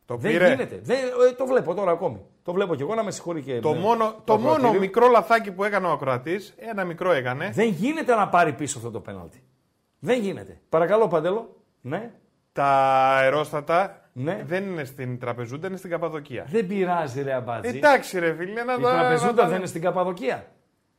Το Δεν πήρε. γίνεται. Δεν, ε, το βλέπω τώρα ακόμη. Το βλέπω κι εγώ να με συγχωρεί και Το με- μόνο, το μόνο ακροατήριο. μικρό λαθάκι που έκανε ο ακροατής, ένα μικρό έκανε. Δεν γίνεται να πάρει πίσω αυτό το πέναλτι. Δεν γίνεται. Παρακαλώ, Παντέλο. Ναι. Τα αερόστατα Ναι. δεν είναι στην Τραπεζούντα, είναι στην Καπαδοκία. Δεν πειράζει, ρε Αμπάτζη. Εντάξει, ρε φίλε, να Η τα- τραπεζούντα να τα- δεν είναι στην Καπαδοκία.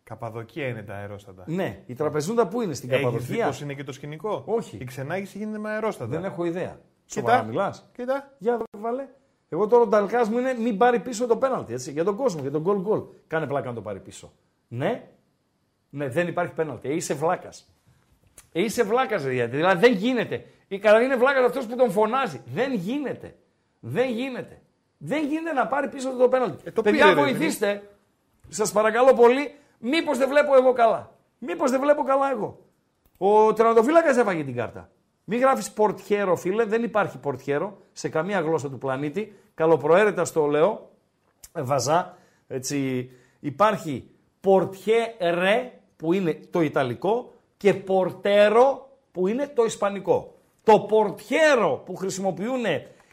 Καπαδοκία είναι τα αερόστατα. Ναι, η τραπεζούντα πού είναι στην Έχεις δει Καπαδοκία; πώς είναι και το σκηνικό; Όχι. Η ξενάγηση γίνεται με αερόστατα. Δεν έχω ιδέα. Κοίτα. Σοβαρά μιλάς; Κοίτα. Για δω, βάλε. Εγώ τώρα ο Νταλκάς μου είναι μην πάρει πίσω το πέναλτι. Έτσι, για τον κόσμο, για τον γκολ γκολ. Κάνε πλάκα να το πάρει πίσω. Ναι, ναι, δεν υπάρχει πέναλτι. Ε, είσαι βλάκας. Ε, είσαι βλάκας, δηλαδή. δηλαδή δεν γίνεται. Η καλά είναι βλάκας αυτός που τον φωνάζει. Δεν γίνεται. Δεν γίνεται. Δεν γίνεται να πάρει πίσω το πέναλτι. Ε, το Παιδιά, πήρε, ρε, βοηθήστε. Σας παρακαλώ πολύ, μήπως δεν βλέπω εγώ καλά. Μήπως δεν βλέπω καλά εγώ. Ο τερματοφύλακας έφαγε την κάρτα. Μην γράφεις πορτιέρο, φίλε. Δεν υπάρχει πορτιέρο σε καμία γλώσσα του πλανήτη. Καλοπροαίρετα στο λέω. Ε, Βαζά. Έτσι. Υπάρχει πορτιέρε που είναι το ιταλικό και πορτέρο που είναι το ισπανικό. Το πορτιέρο που χρησιμοποιούν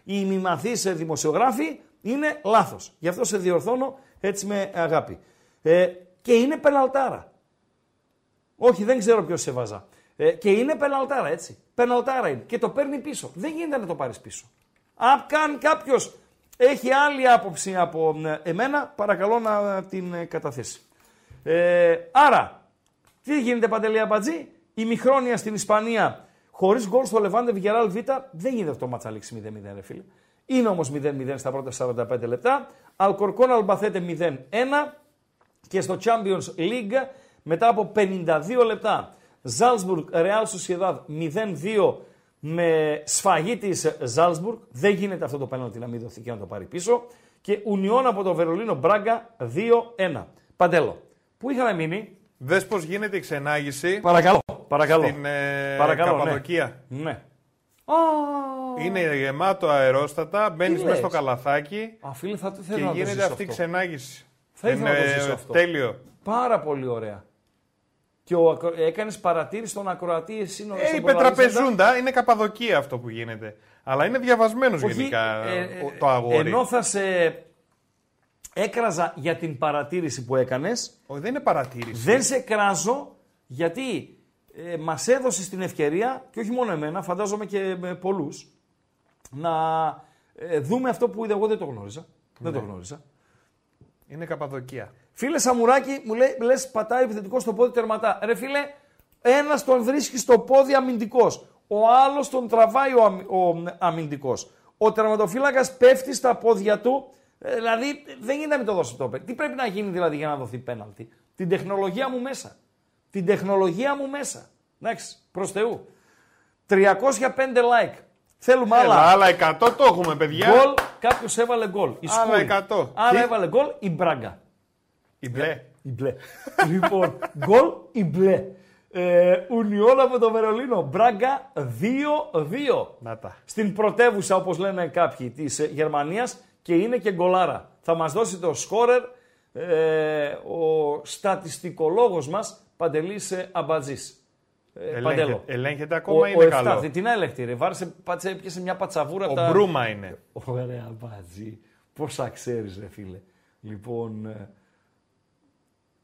οι μη μαθείς δημοσιογράφοι είναι λάθος. Γι' αυτό σε διορθώνω έτσι με αγάπη. Ε, και είναι πεναλτάρα. Όχι, δεν ξέρω ποιος σε βάζα. Ε, και είναι πεναλτάρα, έτσι. Πεναλτάρα είναι. Και το παίρνει πίσω. Δεν γίνεται να το πάρεις πίσω. Αν καν κάποιος έχει άλλη άποψη από ε, εμένα, παρακαλώ να την ε, καταθέσει. Ε, άρα, τι γίνεται Παντελή Αμπατζή, η Μιχρόνια στην Ισπανία χωρίς γκολ στο Λεβάντε Βιγεράλ Β, δεν γίνεται αυτό το μάτσα να λήξει 0-0, ρε φίλε. Είναι όμως 0-0 στα πρώτα 45 λεπτά. Αλκορκόν Αλμπαθέτε 0-1 και στο Champions League μετά από 52 λεπτά Ζάλσμπουργκ Real Sociedad 0-2 με σφαγή της Ζάλσμπουργκ. Δεν γίνεται αυτό το πέναλτι να μην δοθεί και να το πάρει πίσω. Και Ουνιόν από το Βερολίνο Μπράγκα 2-1. Παντέλο, πού είχαμε μείνει; Δες πώς γίνεται η ξενάγηση Παρακαλώ. Παρακαλώ. στην ε, Παρακαλώ, ναι. Καπαδοκία. Ναι. Είναι γεμάτο αερόστατα, μπαίνεις Τι μέσα στο λες; καλαθάκι Α, φίλε, θα θέλω και να το γίνεται ζήσω αυτή η αυτό. ξενάγηση. Θα ήθελα να το Είναι ζήσω αυτό. τέλειο. Πάρα πολύ ωραία. Και ο, ακρο... έκανες παρατήρηση στον ακροατή εσύ νο- Ε, στον είπε προλαλήσαντα. τραπεζούντα, είναι Καπαδοκία αυτό που γίνεται. Αλλά είναι διαβασμένος Όχι, γενικά ε, ο- το αγόρι. Ενώ θα σε έκραζα για την παρατήρηση που έκανες, Όχι, δεν είναι παρατήρηση. δεν σε κράζω γιατί ε, μας έδωσες την ευκαιρία, και όχι μόνο εμένα, φαντάζομαι και με πολλούς, να ε, δούμε αυτό που είδα. Εγώ δεν το γνώριζα. Δεν Ναι. το γνώριζα. Είναι Καπαδοκία. Φίλε Σαμουράκη, μου λέει, λες πατάει επιθετικός στο πόδι τερματά. Ρε φίλε, ένας τον βρίσκει στο πόδι αμυντικός. Ο άλλος τον τραβάει ο, αμυ, ο αμυντικός. Ο τερματοφύλακας πέφτει στα πόδια του. Ε, δηλαδή δεν γίνεται να μην το δώσει το πέναλτι. Τι πρέπει να γίνει δηλαδή για να δοθεί πέναλτι; Την τεχνολογία μου μέσα. Την τεχνολογία μου μέσα. Εντάξει, προς Θεού. 305 like. Θέλουμε Έλα, άλλα. άλλα 100 το έχουμε, παιδιά. Γκολ, κάποιος έβαλε γκολ. Η Άλλα Σκούρη. 100. Άρα Τι; έβαλε γκολ η Μπράγκα. Η μπλε. Η μπλε. λοιπόν, γκολ η μπλε. Ε, Ουνιόν από το Βερολίνο. Μπράγκα 2-2. Να τα. Στην πρωτεύουσα, όπως λένε κάποιοι, της ε, Γερμανίας και είναι και γκολάρα. Θα μας δώσει το σκόρερ ε, ο στατιστικολόγος μας, Παντελής ε, Αμπατζής. Ε, Ελέγχεται- Παντέλο. ελέγχεται ακόμα ο, ή είναι ο καλό; Τι να ελέγχεται ρε, βάρεσε, πάτσε, έπιασε μια πατσαβούρα Ο από τα... Μπρούμα είναι. Ωραία, Μπατζή. Πόσα ξέρεις, ρε φίλε. Λοιπόν, ε,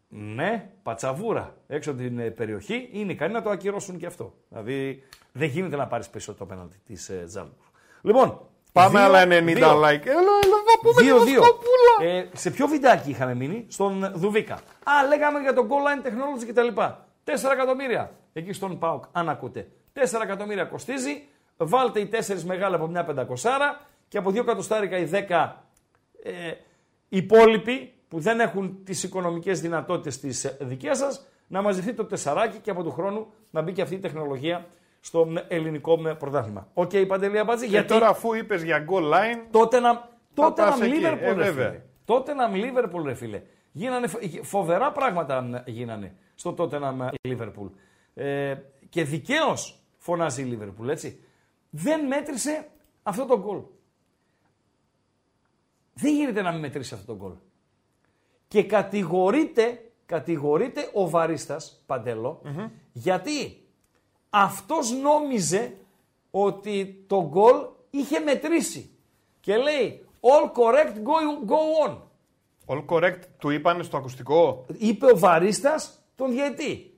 ναι, πατσαβούρα έξω από την ε, περιοχή είναι ικανοί να το ακυρώσουν και αυτό. Δηλαδή, δεν γίνεται να πάρεις πίσω το πέναλτι της ε, Τζάλμπουργκ. Λοιπόν, Πάμε δύο- άλλα 90 δύο. like. Έλα, έλα, θα πούμε Δύο, τη δύο. Βοσκοπούλα. Ε, σε ποιο βιντεάκι είχαμε μείνει, στον Δουβίκα. Α, λέγαμε για το goal line technology κτλ. 4 εκατομμύρια. Εκεί στον ΠΑΟΚ, αν ακούτε. 4 εκατομμύρια κοστίζει. Βάλτε οι 4 μεγάλα από μια πεντακοσάρα και από 2 εκατοστάρικα οι 10 ε, υπόλοιποι που δεν έχουν τις οικονομικές δυνατότητες της ε, δικές σας να μαζευτεί το τεσσαράκι και από του χρόνου να μπει και αυτή η τεχνολογία στο ε, ελληνικό ε, πρωτάθλημα. Οκ, Παντελή Αμπάτζη, Και γιατί τώρα αφού είπες για goal line, τότε να, τότε πας να εκεί. Liverpool, Ε, ρε βέβαια. φίλε. Τότε να Liverpool, ρε φίλε. Γίνανε φο- φοβερά πράγματα γίνανε στο τότε να Liverpool. Ε, και δικαίως φωνάζει η Liverpool, έτσι. Δεν μέτρησε Αυτό το γκολ. Δεν γίνεται να μην μετρήσει αυτό το γκολ. Και κατηγορείται, κατηγορείται ο Βαρίστας, Παντέλο, γιατί αυτός νόμιζε ότι το γκολ είχε μετρήσει. Και λέει, all correct, go, go on. All correct, του είπανε στο ακουστικό; Είπε ο VARίστας τον διαιτητή.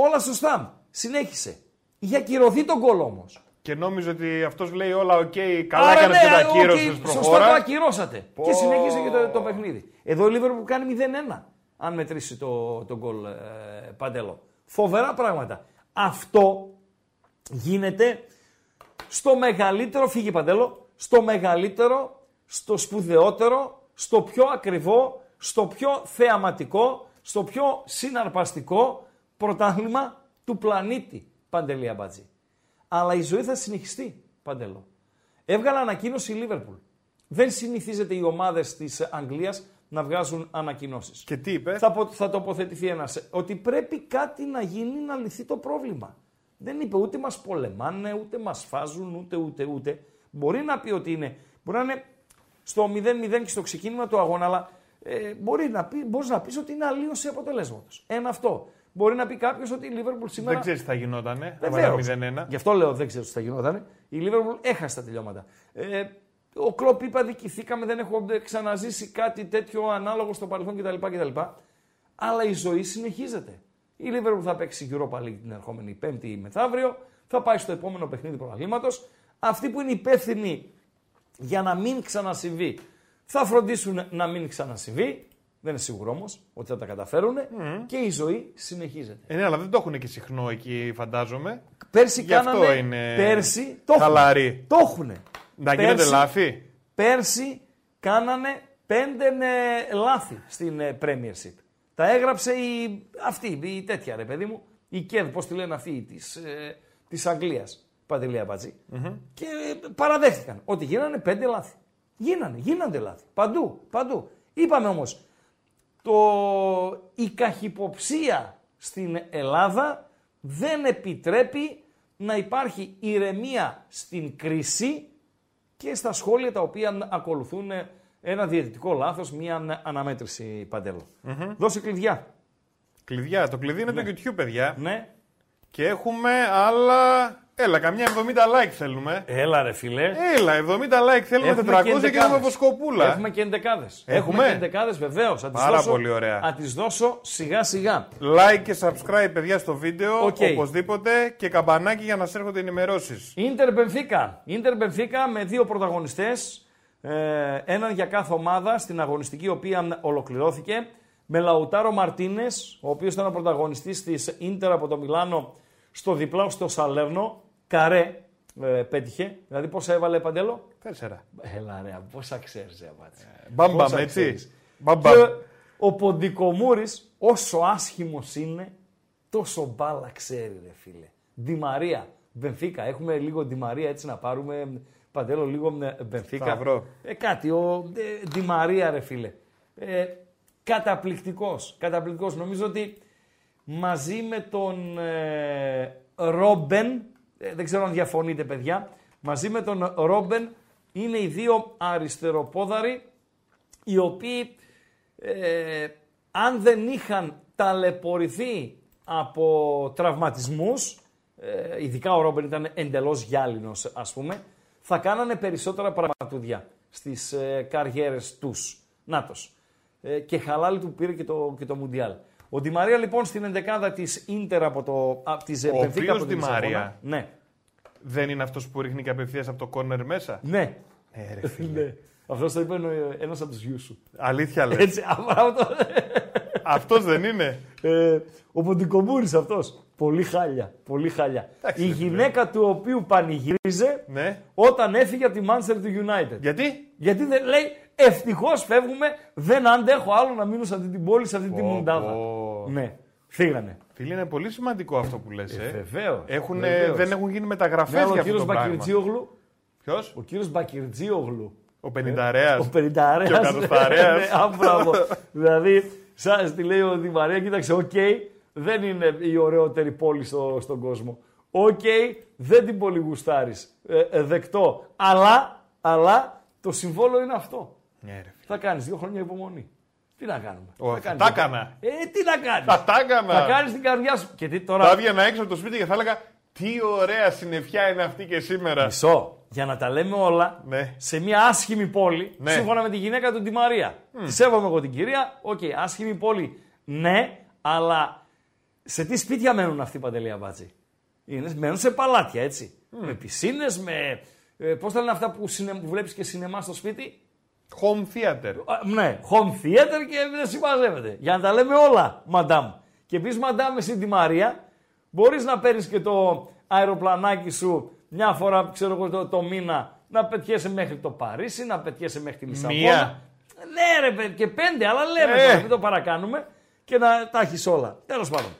Όλα σωστά. Συνέχισε. Είχε ακυρωθεί το γκολ όμως. Και νόμιζε ότι αυτός λέει όλα οκ, καλά Άρα έκανε ναι, και τα οκ, ακύρωσε. Σωστά το προχώρα. ακυρώσατε. Πω. Και συνέχισε και το, το παιχνίδι. Εδώ η Liverpool κάνει 0-1. Αν μετρήσει το, το γκολ ε, παντέλο. Φοβερά πράγματα. Αυτό γίνεται στο μεγαλύτερο, φύγει παντέλο, στο μεγαλύτερο, στο σπουδαιότερο, στο πιο ακριβό, στο πιο θεαματικό, στο πιο συναρπαστικό πρωτάθλημα του πλανήτη, Παντελή Αμπατζή. Αλλά η ζωή θα συνεχιστεί, Παντελό. Έβγαλε ανακοίνωση η Λίβερπουλ. Δεν συνηθίζεται οι ομάδες της Αγγλίας να βγάζουν ανακοινώσεις. Και τι είπε; Θα, πο- θα τοποθετηθεί ένας. Ότι πρέπει κάτι να γίνει να λυθεί το πρόβλημα. Δεν είπε ούτε μας πολεμάνε, ούτε μας φάζουν, ούτε ούτε ούτε. Μπορεί να πει ότι είναι. Μπορεί να είναι στο 0-0 και στο ξεκίνημα του αγώνα, αλλά ε, μπορεί να πει, μπορείς να πεις ότι είναι αλλίωση αποτελέσματος. Ένα αυτό. Μπορεί να πει κάποιος ότι η Liverpool σήμερα. Δεν ξέρεις τι θα γινότανε. Βεβαίως. Έβαλε 0-1. Γι' αυτό λέω δεν ξέρω τι θα γινόταν. Η Liverpool έχασε τα τελειώματα. Ε, ο Κλοπ είπε αδικηθήκαμε, δεν έχω ξαναζήσει κάτι τέτοιο ανάλογο στο παρελθόν κτλ. κτλ. Αλλά η ζωή συνεχίζεται. Η Liverpool θα παίξει Europa League την ερχόμενη Πέμπτη ή μεθαύριο. Θα πάει στο επόμενο παιχνίδι πρωταθλήματος. Αυτοί που είναι υπεύθυνοι για να μην ξανασυμβεί θα φροντίσουν να μην ξανασυμβεί. Δεν είναι σίγουρο όμως ότι θα τα καταφέρουν. Και η ζωή συνεχίζεται. Ε, ναι, αλλά δεν το έχουν και συχνό εκεί, φαντάζομαι. Πέρσι Γι' αυτό κάνανε. είναι Πέρσι το έχουνε. χαλαροί. Το έχουνε. Να γίνονται Πέρσι- λάθη. Πέρσι κάνανε πέντε ναι, λάθη στην ε, Premiership. Τα έγραψε η, αυτή, η τέτοια ρε παιδί μου, η ΚΕΔ, πώς τη λένε αυτή, της, ε, της Αγγλίας, Παντελία Μπατζή. Και ε, παραδέχτηκαν ότι γίνανε πέντε λάθη. Γίνανε, γίνονται λάθη. Παντού, παντού. Είπαμε όμως, το, η καχυποψία στην Ελλάδα δεν επιτρέπει να υπάρχει ηρεμία στην κρίση και στα σχόλια τα οποία ακολουθούν ένα διαιτητικό λάθος, μία αναμέτρηση Παντέλο. Δώσε κλειδιά. Κλειδιά. Το κλειδί είναι το YouTube, παιδιά. Ναι. Και έχουμε άλλα. Έλα, καμιά 70 like θέλουμε. Έλα ρε φίλε. Έλα, 70 like θέλουμε, 400 και, εντεκάδες. έχουμε βοσκοπούλα. Έχουμε και εντεκάδες. Έχουμε; και εντεκάδες βεβαίως. Θα τις Πάρα δώσω- πολύ ωραία. Θα τις δώσω σιγά σιγά. Like και subscribe, παιδιά, στο βίντεο. Οκ. Οπωσδήποτε. Και καμπανάκι για να σε έρχονται ενημερώσεις. Ίντερ Μπενφίκα. Ίντερ Μπενφίκα με δύο πρωταγωνιστές. Ε, έναν για κάθε ομάδα στην αγωνιστική η οποία ολοκληρώθηκε. Με Λαουτάρο Μαρτίνες, ο οποίος ήταν ο πρωταγωνιστής της Ίντερ από το Μιλάνο στο διπλό στο Σαλέρνο. Καρέ ε, πέτυχε. Δηλαδή πόσα έβαλε Παντέλο; Τέσσερα. Έλα ρε, πόσα ξέρεις, Αμπατζή. Μπαμπαμ, Πόσα έτσι. ξέρεις. Μπαμπαμ. Και ο Ποντικομούρης, όσο άσχημος είναι, τόσο μπάλα ξέρει ρε φίλε. Ντι Μαρία, Μπενφίκα. Έχουμε λίγο Ντι Μαρία έτσι να πάρουμε, Παντέλο, λίγο ε, Μπενφίκα. Θα βρω. Ε, κάτι, ο ε, Ντι Μαρία ρε φίλε. Ε, καταπληκτικός, καταπληκτικός. Νομίζω ότι μαζί με τον ε, Ρόμπεν, ε, δεν ξέρω αν διαφωνείτε παιδιά, μαζί με τον Ρόμπεν είναι οι δύο αριστεροπόδαροι οι οποίοι ε, αν δεν είχαν ταλαιπωρηθεί από τραυματισμούς, ε, ειδικά ο Ρόμπεν ήταν εντελώς γυάλινος ας πούμε, θα κάνανε περισσότερα πραγματουδιά στις ε, καριέρες τους. Νάτος. Ε, και χαλάλι του πήρε και το, και το Μουντιάλ. Ο Ντι Μαρία λοιπόν στην ενδεκάδα της Ίντερ από το, από της ε, Ο Benfica οποίος από τη Ντι Μαρία. Λισαβόνα. Ναι, Δεν είναι αυτός που ρίχνει και απευθεία από το κόρνερ μέσα; ναι. Ε, ρε, φίλε. ναι. Αυτός το είπε ε, ένας από τους γιους σου. Αλήθεια λες. Έτσι, α, μπράβο το- αυτός δεν είναι; Ε, ο Ποντικομούρης αυτός. Πολύ χάλια. Πολύ χάλια. Εντάξει, Η ρε φίλε. γυναίκα του οποίου πανηγύριζε Ναι. όταν έφυγε από τη Manchester United. Γιατί; Γιατί δεν λέει ευτυχώς φεύγουμε, δεν αντέχω άλλο να μείνω σε αυτή την πόλη, σε αυτή τη Πω, μουντάδα. πω. Ναι, φύγανε. Φίλε, είναι πολύ σημαντικό αυτό που λες, ε. Βεβαίως. Έχουν, δεν έχουν γίνει μεταγραφές ο για αυτό κύριος το πράγμα. Μπακυρτζίογλου. Ποιος; Ο κύριος Μπακυρτζίογλου. Ο Πενινταρέας. Ο Πενινταρέας. Και ο Κατοσταρέας. Ναι, α, μπράβο. δηλαδή, σας τη λέει ο Ντι Μαρία, κοίταξε, οκ, δεν είναι η ωραιότερη πόλη στο, στον κόσμο. Οκ, δεν την πολύ γουστάρεις. Ε, ε, δεκτό. Αλλά, αλλά το συμβόλαιο είναι αυτό. Ναι, ρε. Θα κάνεις δύο χρόνια υπομονή. Τι να κάνουμε; Ω, θα κάνεις τα δύο- έκανα. Ε, τι να κάνεις; Θα τα έκανα. Θα κάνεις την καρδιά σου. Και τι τώρα; Θα έβγαινα έξω από το σπίτι και θα έλεγα Τι ωραία συννεφιά είναι αυτή και σήμερα. Μισό. Για να τα λέμε όλα Ναι. σε μια άσχημη πόλη, Ναι. σύμφωνα με τη γυναίκα του Ντι Μαρία. Τη σέβομαι εγώ την κυρία. Οκ, άσχημη πόλη. Ναι, αλλά σε τι σπίτια μένουν αυτοί Παντελή Αμπατζή; Είναι, μένουν σε παλάτια, έτσι. Με πισίνες, με. Ε, Πώς τα λένε αυτά που, συνε, που βλέπεις και σινεμά στο σπίτι; Home theater. Α, ναι, home theater και δεν συμμαζεύεται. Για να τα λέμε όλα, μαντάμ. Και επίση, μαντάμ, εσύ τη Μαρία, μπορείς να παίρνεις και το αεροπλανάκι σου μια φορά, ξέρω εγώ, το, το μήνα να πετιέσαι μέχρι το Παρίσι, να πετιέσαι μέχρι τη Λισαβόνα. Μία. Ναι, ρε, παιδί, και πέντε, αλλά λέμε Ε. τώρα, μην το παρακάνουμε και να τα έχεις όλα. Τέλος πάντων.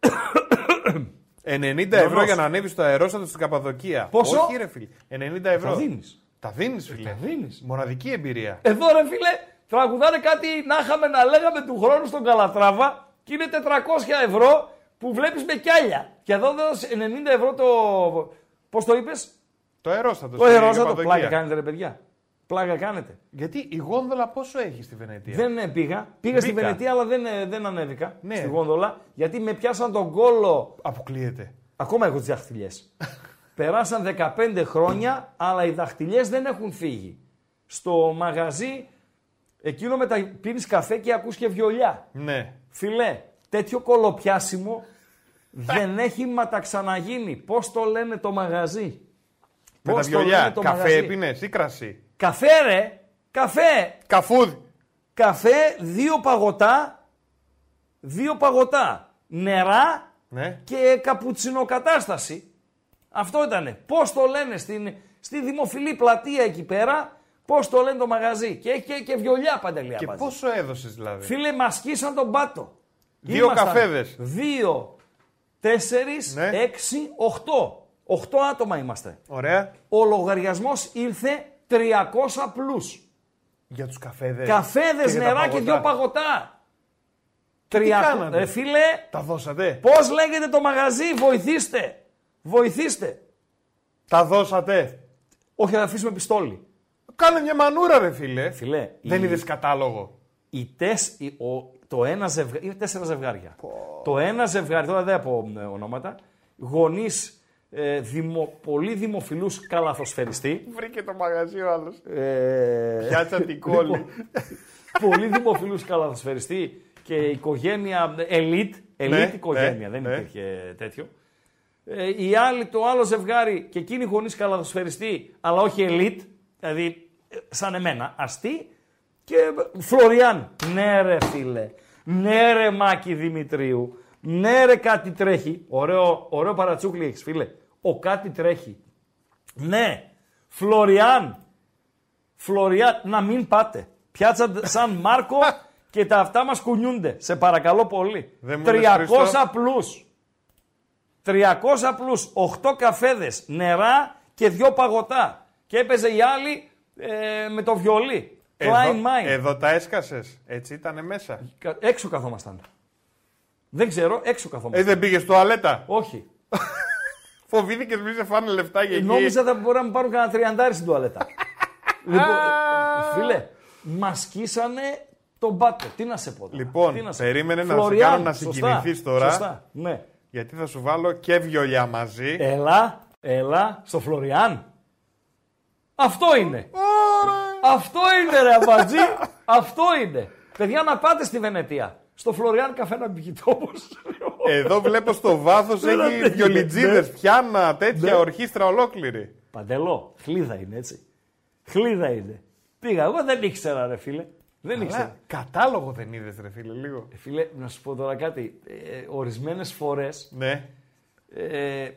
90 ευρώ για να ανέβεις στο αερόστατο στην Καπαδοκία. Πόσο; Όχι, ρε φίλε. 90 ευρώ. Θα δίνεις. Τα δίνεις, φίλε. τα δίνεις. Μοναδική εμπειρία. Εδώ ρε φίλε, τραγουδάνε κάτι να είχαμε να λέγαμε του χρόνου στον Καλατράβα και είναι 400 ευρώ που βλέπεις με κιάλια. Και εδώ δώσεις 90 ευρώ το... Πώς το είπες; Το αερόστατο. Το στην αερόστατο. Καπαδοκία. Πλάκα κάνετε ρε παιδιά. Πλάκα κάνετε. Γιατί η γόνδολα πόσο έχει στη Βενετία; Δεν ε, πήγα. Πήγα στη Μπήκα. Βενετία αλλά δεν, ε, δεν ανέβηκα Ναι. στη γόνδολα γιατί με πιάσαν τον κόλο. Αποκλείεται. Ακόμα έχω τις δαχτυλιές. Περάσαν 15 χρόνια αλλά οι δαχτυλιές δεν έχουν φύγει. Στο μαγαζί εκείνο με τα πίνεις καφέ και ακούς και βιολιά. Ναι. Φιλέ, τέτοιο κολοπιάσιμο δεν έχει μα τα ξαναγίνει. Πώς το λένε το μαγαζί; Με τα Πώς το βιολιά. λένε το Καφέ μαγαζί; έπινες ή κρασί; Καφέ ρε, καφέ. Καφούδι. Καφέ, δύο παγωτά, δύο παγωτά. Νερά Ναι. και καπουτσινοκατάσταση. Αυτό ήτανε. Πώς το λένε στην, στη δημοφιλή πλατεία εκεί πέρα, πώς το λένε το μαγαζί. Και έχει και, και βιολιά παντελή Και απάντηση. πόσο έδωσες δηλαδή; Φίλε, μα σκίσαν τον πάτο. Δύο καφέδες. Δύο, τέσσερις, Ναι. έξι, οχτώ. Οχτώ άτομα είμαστε. Ωραία. Ο λογαριασμός ήρθε 300 πλούς. Για τους καφέδες. Καφέδες, για τα νερά και παγωτά. δύο παγωτά. τι Τριακό- κάνατε; Ρε φίλε, Τα δώσατε; πώς λέγεται το μαγαζί, βοηθήστε. Βοηθήστε. Τα δώσατε. Όχι, θα αφήσουμε πιστόλι. Κάνε μια μανούρα, ρε φίλε. Φίλε, Δεν η- είδες κατάλογο. οι τεσ, οι- ο, το ένα ζευγάρι, είναι τέσσερα ζευγάρια. Το ένα ζευγάρι, τώρα δεν πω ε, ονόματα, γονείς ε, δημο, πολύ δημοφιλούς καλαθοσφαιριστή. Βρήκε το μαγαζί ο άλλος. Ε, Πιάτσα την κόλλη. λοιπόν, πολύ δημοφιλούς καλαθοσφαιριστή και οικογένεια elite, elite Ναι, οικογένεια, ναι, δεν ναι. υπήρχε τέτοιο. Ε, οι άλλοι, το άλλο ζευγάρι και εκείνοι γονείς καλαθοσφαιριστή, αλλά όχι elite, δηλαδή ε, σαν εμένα, αστεί και ε, Φλωριάν. Ναι, ρε φίλε. Ναι, ρε Μάκη Δημητρίου. Ναι, ρε κάτι τρέχει. Ωραίο, ωραίο παρατσούκλι έχεις, φίλε. Ο κάτι τρέχει. Ναι. Φλωριάν. Φλωριάν. Να μην πάτε. Πιάτσα σαν Μάρκο και τα αυτά μας κουνιούνται. Σε παρακαλώ πολύ. Δεν μου λες, 300 Χρήστο. πλούς. 300 πλούς. 8 καφέδες. Νερά και δυο παγωτά. Και έπαιζε η άλλη ε, με το βιολί. Klein Εδώ, Mind. εδώ τα έσκασες. Έτσι ήταν μέσα. Κα- Έξω καθόμασταν. Δεν ξέρω, έξω Ε, καθόμασταν. δεν πήγες τουαλέτα; Όχι. Φοβήθηκες μη σε φάνε λεφτά για εκεί; Νόμιζα θα μπορεί να μου πάρουν κανένα τριαντάρι στην τουαλέτα. λοιπόν, φίλε, μας σκίσανε τον πάτο. Τι να σε πω. τώρα. Λοιπόν, Τι να σε... περίμενε να σε Φλωριάν, κάνω να σωστά, συγκινηθείς τώρα. Σωστά, ναι. Γιατί θα σου βάλω και βιολιά μαζί. Έλα, έλα, στο Φλωριάν. Αυτό είναι. Αυτό είναι ρε αμπατζή. Αυτό είναι. Παιδιά να πάτε στη Βενετία. Στο Φλωριάν καφέ να πηγείτε όπως. Εδώ βλέπω στο βάθος Δεν έχει αντέχει. βιολιτζίδες, Ναι. πιάνα, τέτοια Ναι. ορχήστρα ολόκληρη. Παντελό, χλίδα είναι έτσι. Χλίδα είναι. Πήγα, εγώ δεν ήξερα ρε φίλε. Δεν ήξερα. Αλλά κατάλογο δεν είδες, ρε φίλε, λίγο. Ε, Φίλε, να σου πω τώρα κάτι. Ε, ορισμένες φορές Ναι. ε,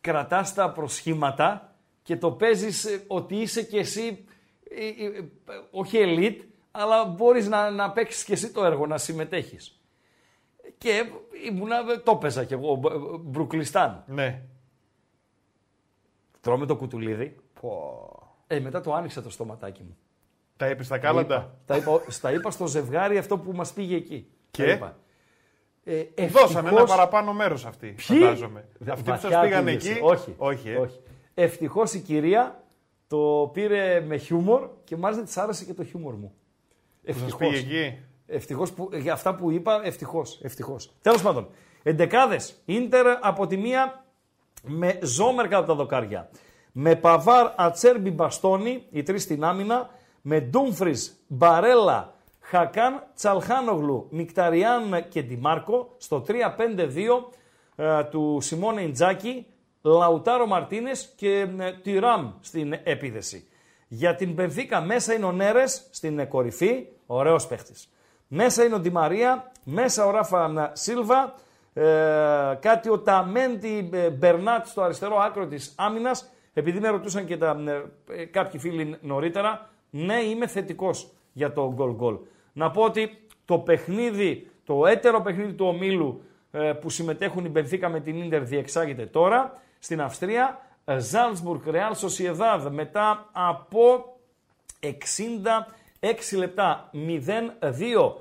κρατάς τα προσχήματα και το παίζεις ε, ότι είσαι κι εσύ, ε, ε, ε, όχι elite, αλλά μπορείς να, να παίξεις κι εσύ το έργο, να συμμετέχεις. Και ήμουνα, το έπαιζα κι εγώ, μπ- μπ- Μπρουκλιστάν. Ναι. Τρώμε το κουτουλίδι. Πω. Ε, μετά το άνοιξα το στοματάκι μου. Τα είπες στα Τα κάλαντα. είπα. Τα είπα, στα είπα στο ζευγάρι αυτό που μας πήγε εκεί. Και; Τα είπα. Ε, Δώσανε ένα ευτυχώς- παραπάνω μέρος αυτοί. Ποιοι; Φαντάζομαι. Δε- Αυτοί που σας βαθιά πήγαν πήγεσαι. εκεί; Όχι. Όχι. ε. όχι. Ευτυχώς η κυρία το πήρε με χιούμορ και μάλιστα της άρεσε και το χιούμορ μου. Που σας Ευτυχώς. πήγε εκεί; Ευτυχώς που, για αυτά που είπα, ευτυχώς. Ευτυχώς. Τέλος πάντων, εντεκάδες. Ίντερ από τη μία με Ζόμερ κάτω τα δοκάρια. Με Παβάρ, Ατσέρμπι, Μπαστόνι, οι τρεις στην άμυνα. Με Ντούμφρις, Μπαρέλα, Χακάν Τσαλχάνογλου, Μχιταριάν και Ντιμάρκο. Στο 3-5-2 ε, του Σιμόνε Ιντζάγκι, Λαουτάρο Μαρτίνες και ε, Τουράμ στην επίθεση. Για την Μπενφίκα μέσα είναι ο Νέρες στην ε, κορυφή, ωραίος παίχτης. Μέσα είναι ο Ντιμαρία, μέσα ο Ράφα Σίλβα, ε, κάτι ο Ταμέντι ε, Μπερνάτ στο αριστερό άκρο της άμυνας. Επειδή με ρωτούσαν και τα, ε, ε, κάποιοι φίλοι νωρίτερα, ναι είμαι θετικός για το γκολ γκολ. Να πω ότι το παιχνίδι, το έτερο παιχνίδι του ομίλου ε, που συμμετέχουν η Μπενφίκα με την Ίντερ διεξάγεται τώρα στην Αυστρία. Ζάλσμπουργκ, Ρεάλ Σοσιεδάδ μετά από 66 λεπτά 0-2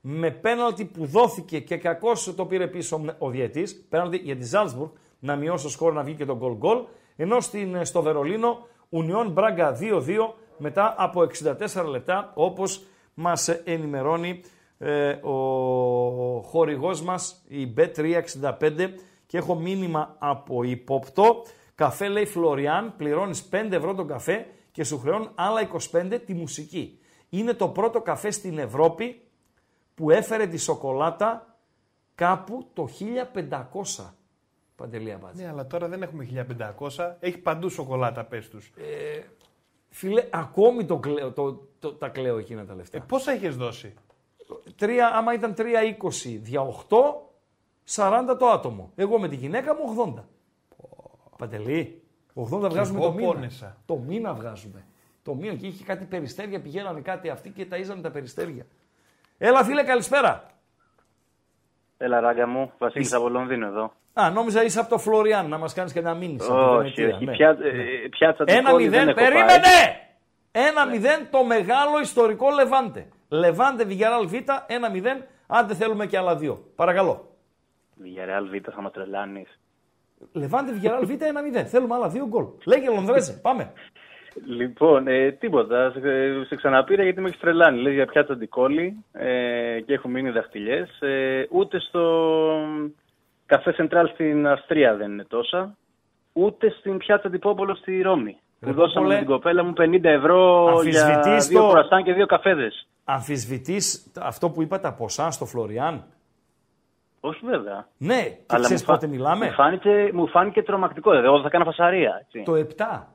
με πέναλτι που δόθηκε και κακώς το πήρε πίσω ο διαιτής, πέναλτι για τη Ζάλσμπουργκ να μειώσει το σκορ να βγει και το γκολ γκολ, ενώ στην, στο Βερολίνο Ουνιόν Μπράγκα 2-2 μετά από 64 λεπτά όπως μας ενημερώνει ε, ο χορηγός μας η Bet365 και έχω μήνυμα από υπόπτο. Καφέ λέει Φλωριάν, πληρώνεις 5 ευρώ τον καφέ και σου χρεώνουν άλλα 25 τη μουσική. Είναι το πρώτο καφέ στην Ευρώπη που έφερε τη σοκολάτα κάπου το 1500. Παντελή Αμπάτζη. Ναι, αλλά τώρα δεν έχουμε 1500. Έχει παντού σοκολάτα, πες τους. Ε, φίλε, ακόμη το κλαίω, το, το, τα κλαίω εκείνα τα λεφτά. Ε, πόσα έχει δώσει; Τρία, άμα ήταν 3,20 δια 8, 40 το άτομο. Εγώ με τη γυναίκα μου 80. Παντελή, 80 βγάζουμε εγώ το μήνα. πόνεσα. Το μήνα βγάζουμε. Το μήνα και είχε κάτι περιστέρια, πηγαίνανε κάτι αυτοί και ταΐζανε τα περιστέρια. Έλα φίλε, καλησπέρα. Έλα, ράγκα μου. Βασίλης από Λονδίνο εδώ. Α, νόμιζα είσαι από το Φλωριάν να μας κάνεις και ένα μήνυμα. Όχι, όχι. Πιά, ε, πιάτσα του Ένα κόλλη δεν μηδέν, έχω περίμενε! πάει. Ένα μηδέν το μεγάλο ιστορικό Λεβάντε. Λεβάντε Βιγεράλ Β, ένα μηδέν, αν δεν θέλουμε και άλλα δύο. Παρακαλώ. Villarreal Β θα μας τρελάνεις. Λεβάντε Βιγεράλ Β, ένα μηδέν. Θέλουμε άλλα δύο γκολ. Λέγε Λονδρέζε, πάμε. Λοιπόν, ε, τίποτα. Σε, ε, σε ξαναπήρα γιατί με έχεις τρελάνει. Λες για πιάτσα αντικόλλη ε, και έχουν μείνει δαχτυλιές. Ε, ούτε στο καφέ Σεντράλ στην Αυστρία δεν είναι τόσα. Ούτε στην πιάτσα Τυπόπολο στη Ρώμη. Ρε Που δώσαμε Πόπολε, με την κοπέλα μου 50 ευρώ για αμφισβητείς δύο το- κουραστάν και δύο καφέδες. Αμφισβητείς αυτό που είπα τα ποσά στο Φλωριάν; Όχι βέβαια. Ναι, και Αλλά ξέρεις μου φα- πότε μιλάμε; Μου φάνηκε, μου φάνηκε τρομακτικό. Δηλαδή, εγώ θα κάνα φασαρία. Έτσι. Το 7.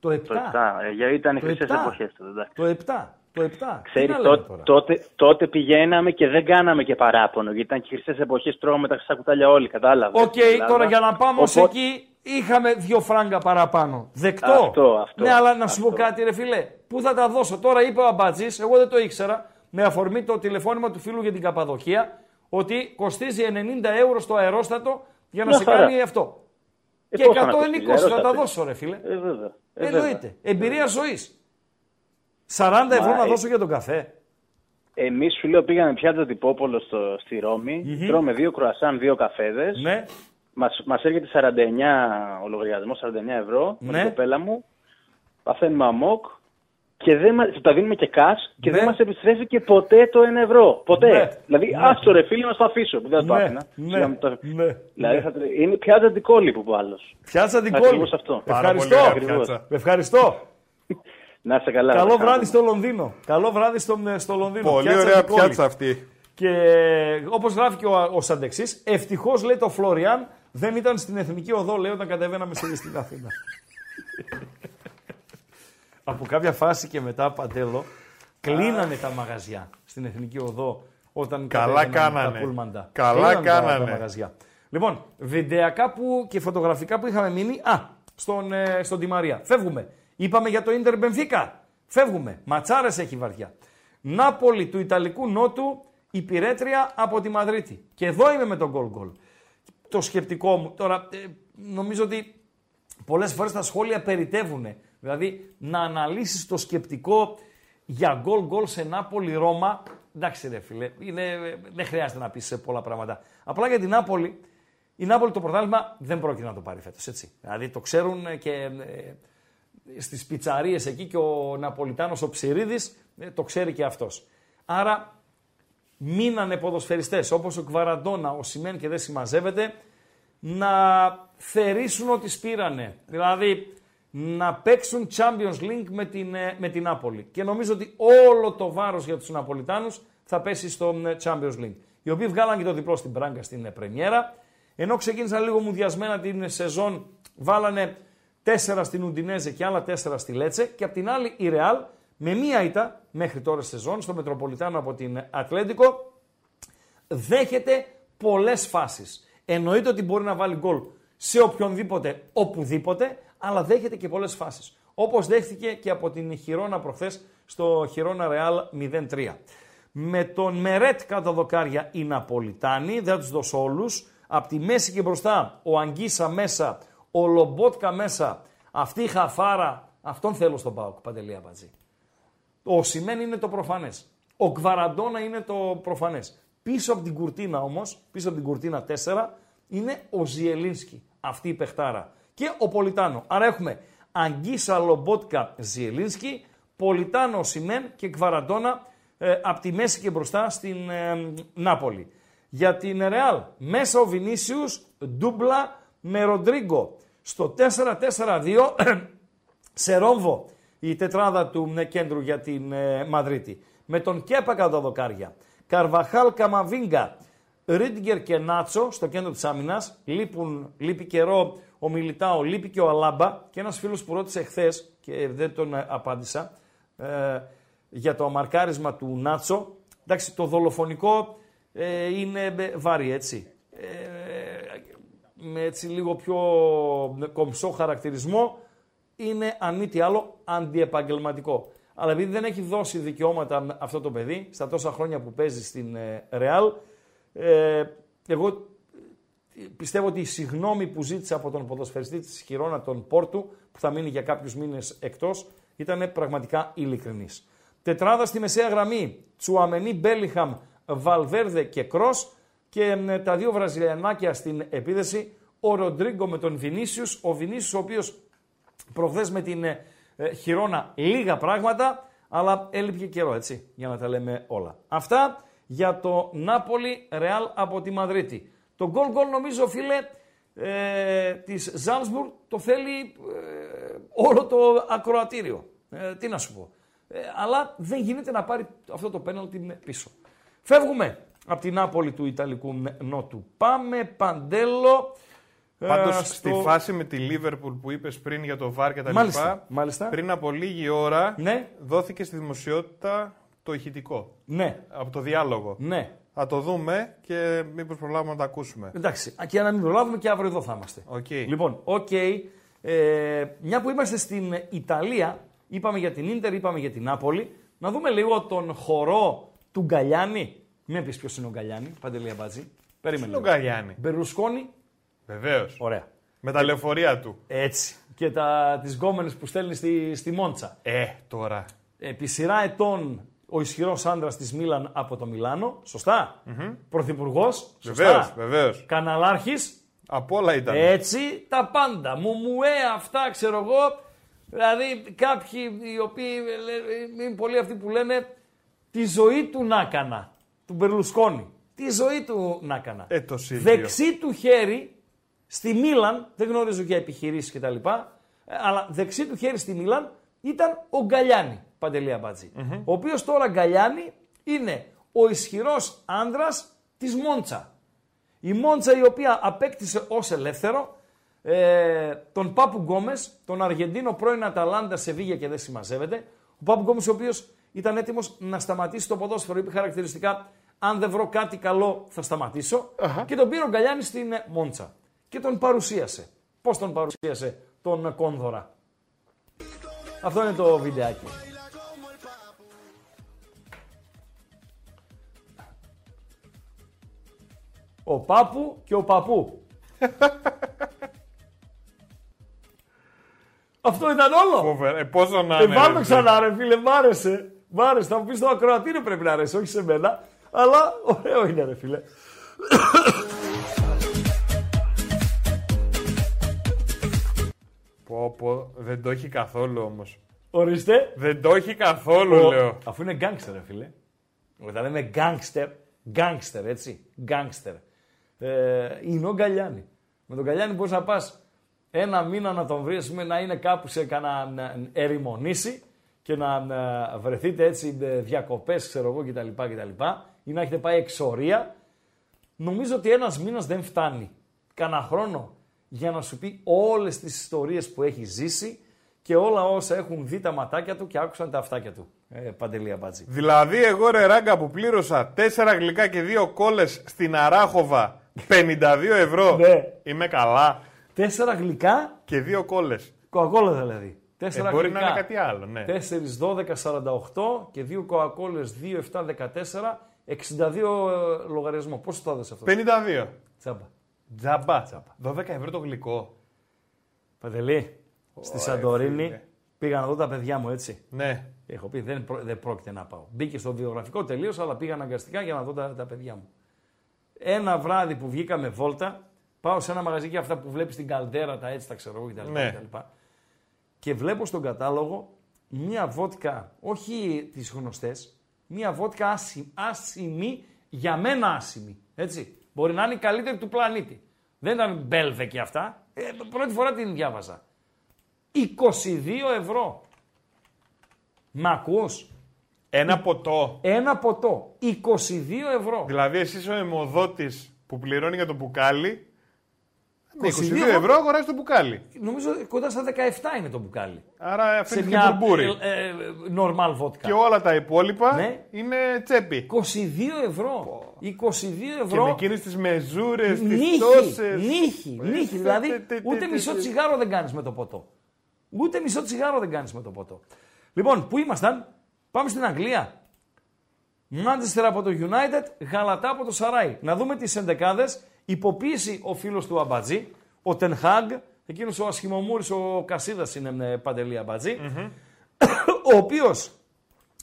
Το 7. Το 7. Ε, γιατί ήταν οι Το χρυσές 7. εποχές του. εντάξει. Το 7. Το 7. Ξέρεις, Τι να λέμε τότε, τώρα; τότε, τότε πηγαίναμε και δεν κάναμε και παράπονο. Γιατί ήταν και χρυσές εποχές, τρώγαμε τα χρυσά κουτάλια όλοι. Κατάλαβες. Οκ, τώρα για να πάμε ως εκεί, είχαμε δύο φράγκα παραπάνω. Δεκτό. Αυτό, αυτό, Ναι, αλλά να σου πω κάτι, ρε φίλε. Πού θα τα δώσω; Τώρα είπε ο Αμπατζής, εγώ δεν το ήξερα, με αφορμή το τηλεφώνημα του φίλου για την Καπαδοχία, ότι κοστίζει 90 ευρώ στο αερόστατο για να Μια σε χαρά. κάνει αυτό. Ε, και 100 πόσο να κοστίζει, είναι 20, θα τα αερόστατο. δώσω, ρε φίλε. Ε, βέβαια. Ε, Εννοείται. βέβαια. Εμπειρία ζωής. 40 ευρώ Μα, να ε, δώσω για τον καφέ. Εμείς σου λέω πήγαμε πιάτσα τυπόπολο στο, στη ρωμη Μμμ. Τρώμε δύο κρουασάν, δύο καφέδες. Ναι. Μας, μας έρχεται 49 ο λογαριασμό, 49 ευρώ με Ναι. την κοπέλα μου. Παθαίνουμε αμόκ και δεν μας, τα δίνουμε και κας και Ναι. δεν μας επιστρέφει και ποτέ το 1 ευρώ. Ποτέ. Ναι. Δηλαδή, Ναι. άστο ρε φίλε, μας το αφήσω. Που δεν το Ναι, άφηνα. ναι, Σιγά μου το- ναι, Δηλαδή, ναι. θα τρε- είναι πιάτσα αντικόλλη που πω άλλος. Πιάτσα την Ακριβώς κόλλη. αυτό. Ευχαριστώ. ωραία Ακριβώς. πιάτσα. Ευχαριστώ. Να είστε καλά. Καλό Αλεξάνδρου. βράδυ στο Λονδίνο. Καλό βράδυ στο, στο Λονδίνο. Πολύ Πιάτσα ωραία την κόλλη. πιάτσα αυτή. Και όπως γράφει και ο, ο Σαντεξής, ευτυχώς λέει το Φλόριαν δεν ήταν στην εθνική οδό, λέει, όταν κατεβαίναμε σε, στην Αθήνα. Από κάποια φάση και μετά, Παντέλο, κλείνανε τα μαγαζιά στην εθνική οδό όταν Καλά κατέβαιναν κάνανε. τα πούλμαντα. Καλά Κλείνανε τα- κάνανε. Τα, μαγαζιά. Λοιπόν, βιντεακά που, και φωτογραφικά που είχαμε μείνει. Α, στον, ε, στον Τη Μαρία. Φεύγουμε. Είπαμε για το Ίντερ Μπενφίκα. Φεύγουμε. Ματσάρες έχει βαριά. Νάπολη του Ιταλικού Νότου, η πυρέτρια από τη Μαδρίτη. Και εδώ είμαι με τον γκολ γκολ. Το σκεπτικό μου. Τώρα, ε, νομίζω ότι πολλές φορές τα σχόλια περιτεύουν. Δηλαδή, να αναλύσεις το σκεπτικό για γκολ γκολ σε Νάπολη Ρώμα, εντάξει ρε φίλε, είναι, δεν χρειάζεται να πεις πολλά πράγματα. Απλά για την Νάπολη, η Νάπολη το πρωτάθλημα δεν πρόκειται να το πάρει φέτος, έτσι. Δηλαδή το ξέρουν και ε, στις πιτσαρίες εκεί και ο Ναπολιτάνος ο Ψηρίδης ε, το ξέρει και αυτός. Άρα μείνανε ποδοσφαιριστές όπως ο Κβαραντόνα, ο Σιμέν και δεν συμμαζεύεται, να θερήσουν ό,τι σπήρανε. Δηλαδή να παίξουν Champions League με την, ε, με την Νάπολη. Και νομίζω ότι όλο το βάρος για τους Ναπολιτάνους θα πέσει στο ε, Champions League. Οι οποίοι βγάλαν και το διπλό στην Πράγκα στην ε, πρεμιέρα. Ενώ ξεκίνησαν λίγο μουδιασμένα την σεζόν, βάλανε τέσσερα στην Ουντινέζε και άλλα τέσσερα στη Λέτσε. Και απ' την άλλη η Ρεάλ με μία ήττα μέχρι τώρα σεζόν στο Μετροπολιτάνο από την Ατλέντικο δέχεται πολλές φάσεις. Εννοείται ότι μπορεί να βάλει γκολ σε οποιονδήποτε, οπουδήποτε, αλλά δέχεται και πολλές φάσεις. Όπως δέχτηκε και από την Χιρόνα προχθές στο Χιρόνα Ρεάλ 0-3. Με τον Μερέτ κάτω δοκάρια οι Ναπολιτάνοι, δεν θα τους δώσω όλους. Από τη μέση και μπροστά ο Ανγκισά μέσα, ο Λομπότκα μέσα, αυτή η χαφάρα, αυτόν θέλω στον ΠΑΟΚ, Παντελή Αμπατζή. Ο Οσιμέν είναι το προφανές. Ο Κβαραντόνα είναι το προφανές. Πίσω από την κουρτίνα όμως, πίσω από την κουρτίνα 4, είναι ο Ζιελίνσκι, αυτή η παιχτάρα. Και ο Πολιτάνο. Άρα έχουμε Ανγκισά Λομπότκα Ζιελίνσκι, Πολιτάνο Σιμέν και Κβαραντόνα ε, από τη μέση και μπροστά στην ε, Νάπολη. Για την Ρεάλ, μέσα ο Βινίσιους, ντούμπλα με Ροντρίγκο. Στο 4-4-2, σε ρόμβο η τετράδα του ε, κέντρου για την ε, Μαδρίτη. Με τον Κέπα κατά δοκάρια. Καρβαχάλ Καμαβίγκα, Ρίντγκερ και Νάτσο στο κέντρο της άμυνας. Λείπουν, λείπει καιρό ο Μιλιτάο, λείπει και ο Αλάμπα. Και ένας φίλος που ρώτησε χθες και δεν τον ε, απάντησα ε, για το αμαρκάρισμα του Νάτσο. Εντάξει, το δολοφονικό ε, είναι βάρη έτσι. Ε, με έτσι λίγο πιο κομψό χαρακτηρισμό είναι αν μη τι άλλο αντιεπαγγελματικό. Αλλά επειδή δεν έχει δώσει δικαιώματα αυτό το παιδί στα τόσα χρόνια που παίζει στην Ρεάλ, ε, εγώ πιστεύω ότι η συγνώμη που ζήτησε από τον ποδοσφαιριστή της Χιρόνα τον Πόρτου, που θα μείνει για κάποιους μήνες εκτός, ήταν πραγματικά ειλικρινής. Τετράδα στη μεσαία γραμμή, Τσουαμενί, Μπέλιχαμ, Βαλβέρδε και Κρός και τα δύο Βραζιλιανάκια στην επίδεση, ο Ροντρίγκο με τον Βινίσιους, ο Βινίσιους ο οποίος προχθές με την ε, Χιρόνα λίγα πράγματα, αλλά έλειπε καιρό έτσι, για να τα λέμε όλα. Αυτά για το Νάπολι Ρεάλ από τη Μαδρίτη. Το γκολ γκολ νομίζω φίλε ε, της Ζάλσμπουργκ το θέλει ε, όλο το ακροατήριο. Ε, τι να σου πω. Ε, αλλά δεν γίνεται να πάρει αυτό το πέναλτι πίσω. Φεύγουμε από την Νάπολη του Ιταλικού Νότου. Πάμε Παντέλο. Πάντως στη φάση με τη Λίβερπουλ που είπες πριν για το VAR και τα μάλιστα, μάλιστα. πριν από λίγη ώρα ναι. δόθηκε στη δημοσιότητα το ηχητικό. Ναι. Από το διάλογο. Ναι. Θα το δούμε και μήπως προλάβουμε να το ακούσουμε. Εντάξει. Και να μην προλάβουμε και αύριο εδώ θα είμαστε. Okay. Λοιπόν, οκ. Okay. Ε, μια που είμαστε στην Ιταλία, είπαμε για την Ίντερ, είπαμε για την Νάπολη, να δούμε λίγο τον χορό του Γκαλιάνη. Μην πεις ποιος είναι ο Γκαλιάνη, Παντελή Αμπάτζη. Περίμενε. Είναι ο Γκαλιάνη. Μπερουσκόνη. Βεβαίως. Ωραία. Με τα λεωφορεία του. Έτσι. Και τα, τις γκόμενες που στέλνεις στη, στη Μόντσα. Ε, τώρα. Επί σειρά ετών ο ισχυρός άντρας της Μίλαν από το Μιλάνο. Σωστά. Mm-hmm. Πρωθυπουργός. Βεβαίως, βεβαίως. Καναλάρχης. Από όλα ήταν. Έτσι τα πάντα. Μουμουέ, αυτά ξέρω εγώ. Δηλαδή κάποιοι οι οποίοι είναι πολλοί αυτοί που λένε τη ζωή του να έκανα. Του Μπερλουσκόνη. Τη ζωή του να έκανα. Ε, το δεξί του χέρι στη Μίλαν, δεν γνωρίζω για επιχειρήσεις κτλ. Αλλά δεξί του χέρι στη Μίλαν ήταν ο Γκαλιάνη. Παντελία Ο οποίος τώρα Γκαλιάνη είναι ο ισχυρός άντρα της Μόντσα. Η Μόντσα η οποία απέκτησε ως ελεύθερο ε, τον Πάπου Γκόμες, τον Αργεντίνο πρώην Αταλάντα σε Βίγια και δεν συμμαζεύεται. Ο Πάπου Γκόμες, ο οποίος ήταν έτοιμος να σταματήσει το ποδόσφαιρο, είπε χαρακτηριστικά: Αν δεν βρω κάτι καλό, θα σταματησω Και τον πήρε ο Γκαλιάνη στην Μόντσα. Και τον παρουσίασε. Πώς τον παρουσίασε τον Κόνδωρα; Αυτό είναι το βιντεάκι. Ο Πάπου και ο Παππού. Αυτό ήταν όλο. Φοβερά. Ε, πόσο να είναι. Ε, πάμε ξανά ρε φίλε, μ' άρεσε. Μ' άρεσε, θα μου πεις το ακροατήριο πρέπει να αρέσει, όχι σε μένα. Αλλά ωραίο είναι, ρε φίλε. Πω, πω, δεν το έχει καθόλου όμως. Ορίστε. Δεν το έχει καθόλου, Ο- λέω. Αφού είναι γκάγκστερ, ρε φίλε. Όταν λέμε γκάγκστερ, γκάγκστερ, έτσι. Γκάγκστερ. Ε, είναι ο Γκαλιάνη. Με τον Γκαλιάνη μπορεί να πας ένα μήνα να τον βρεις, να είναι κάπου σε κανένα να ερημονήσει και να ε, βρεθείτε έτσι διακοπές, ξέρω εγώ κτλ, κτλ. Ή να έχετε πάει εξορία. Νομίζω ότι ένας μήνας δεν φτάνει. Κάνα χρόνο για να σου πει όλες τις ιστορίες που έχει ζήσει και όλα όσα έχουν δει τα ματάκια του και άκουσαν τα αυτάκια του. Ε, Παντελία Μπάτζη. Δηλαδή, εγώ ρε ράγκα που πλήρωσα 4 γλυκά και 2 κόλλες στην Αράχοβα 52 ευρώ. Ναι. Είμαι καλά. Τέσσερα γλυκά, Και 2 κόλλες. κοακόλα δηλαδή. Τέσσερα Ε, μπορεί γλυκά. να είναι κάτι άλλο, ναι. 4, 12, 48 και δύο κοακόλες 2, 7, 14, 62 ε, λογαριασμό. Πόσο το έδωσε αυτό; 52. Τσάμπα. Τζαμπά. 12 ευρώ το γλυκό. Παντελή, στη Σαντορίνη πήγα να δω τα παιδιά μου έτσι. Ναι. Έχω πει δεν, πρό- δεν πρόκειται να πάω. Μπήκε στο βιογραφικό τελείως, αλλά πήγα αναγκαστικά για να δω τα, τα παιδιά μου. Ένα βράδυ που βγήκαμε βόλτα, πάω σε ένα μαγαζί και αυτά που βλέπεις στην καλδέρα, τα έτσι τα ξέρω εγώ κτλ. Ναι. κτλ. Και βλέπω στον κατάλογο μία βότκα, όχι τις γνωστές, μία βότκα άσημη, άσημη για μένα άσημη. Έτσι. Μπορεί να είναι η καλύτερη του πλανήτη. Δεν ήταν μπέλβε και αυτά. Ε, πρώτη φορά την διάβαζα. 22 ευρώ. Μ' ακούς; Ένα ποτό. Ένα ποτό. 22 ευρώ. Δηλαδή, εσύ είσαι ο αιμοδότης που πληρώνει για το μπουκάλι. Με 22 22 ευρώ αγοράζεις το μπουκάλι. Νομίζω κοντά στα 17 είναι το μπουκάλι. Άρα Σε αφήνει και μια μπουρμπουρι. ε, ε, normal vodka. Και όλα τα υπόλοιπα Ναι. είναι τσέπη. 22 ευρώ. 22 Και ευρώ. με εκείνες τις μεζούρες, τις Νύχη, τόσε. νύχη, νύχη. Δηλαδή, ούτε μισό τσιγάρο δεν κάνεις με το ποτό. Ούτε μισό τσιγάρο δεν κάνεις με το ποτό. Λοιπόν, πού ήμασταν, πάμε στην Αγγλία. Μάντσεστερ από το United, Γαλατά από το Σαράι. Να δούμε τις εντεκάδες. Υποποίηση ο φίλος του Αμπατζή, ο Τενχάγκ, εκείνος ο ασχημομούρης, ο Κασίδας είναι ε, παντελή Αμπατζή, ο οποίος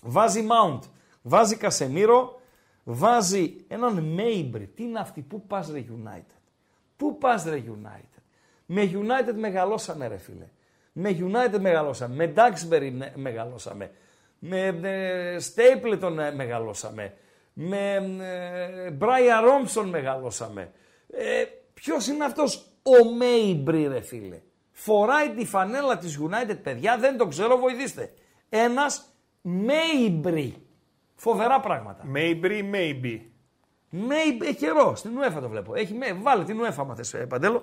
βάζει Mount, βάζει Κασεμίρο, βάζει έναν Μέιμπρι. Τι είναι αυτή, πού πας ρε United; Πού πας ρε United; Με United μεγαλώσαμε ρε φίλε. Με United μεγαλώσαμε. Με Duxbury με- μεγαλώσαμε. Με ε, Stapleton ε, μεγαλώσαμε. Με ε, Brian Robson μεγαλώσαμε. Ε, ποιος είναι αυτός; Ο Μέιμπρι ρε φίλε. Φοράει τη φανέλα της United παιδιά, δεν το ξέρω, βοηθήστε. Ένας Μέιμπρι. Φοβερά πράγματα. Maybe, maybe. Maybe, έχει καιρό. Στην UEFA το βλέπω. Έχει, με- βάλε την UEFA, μα θες, ε, Παντέλο.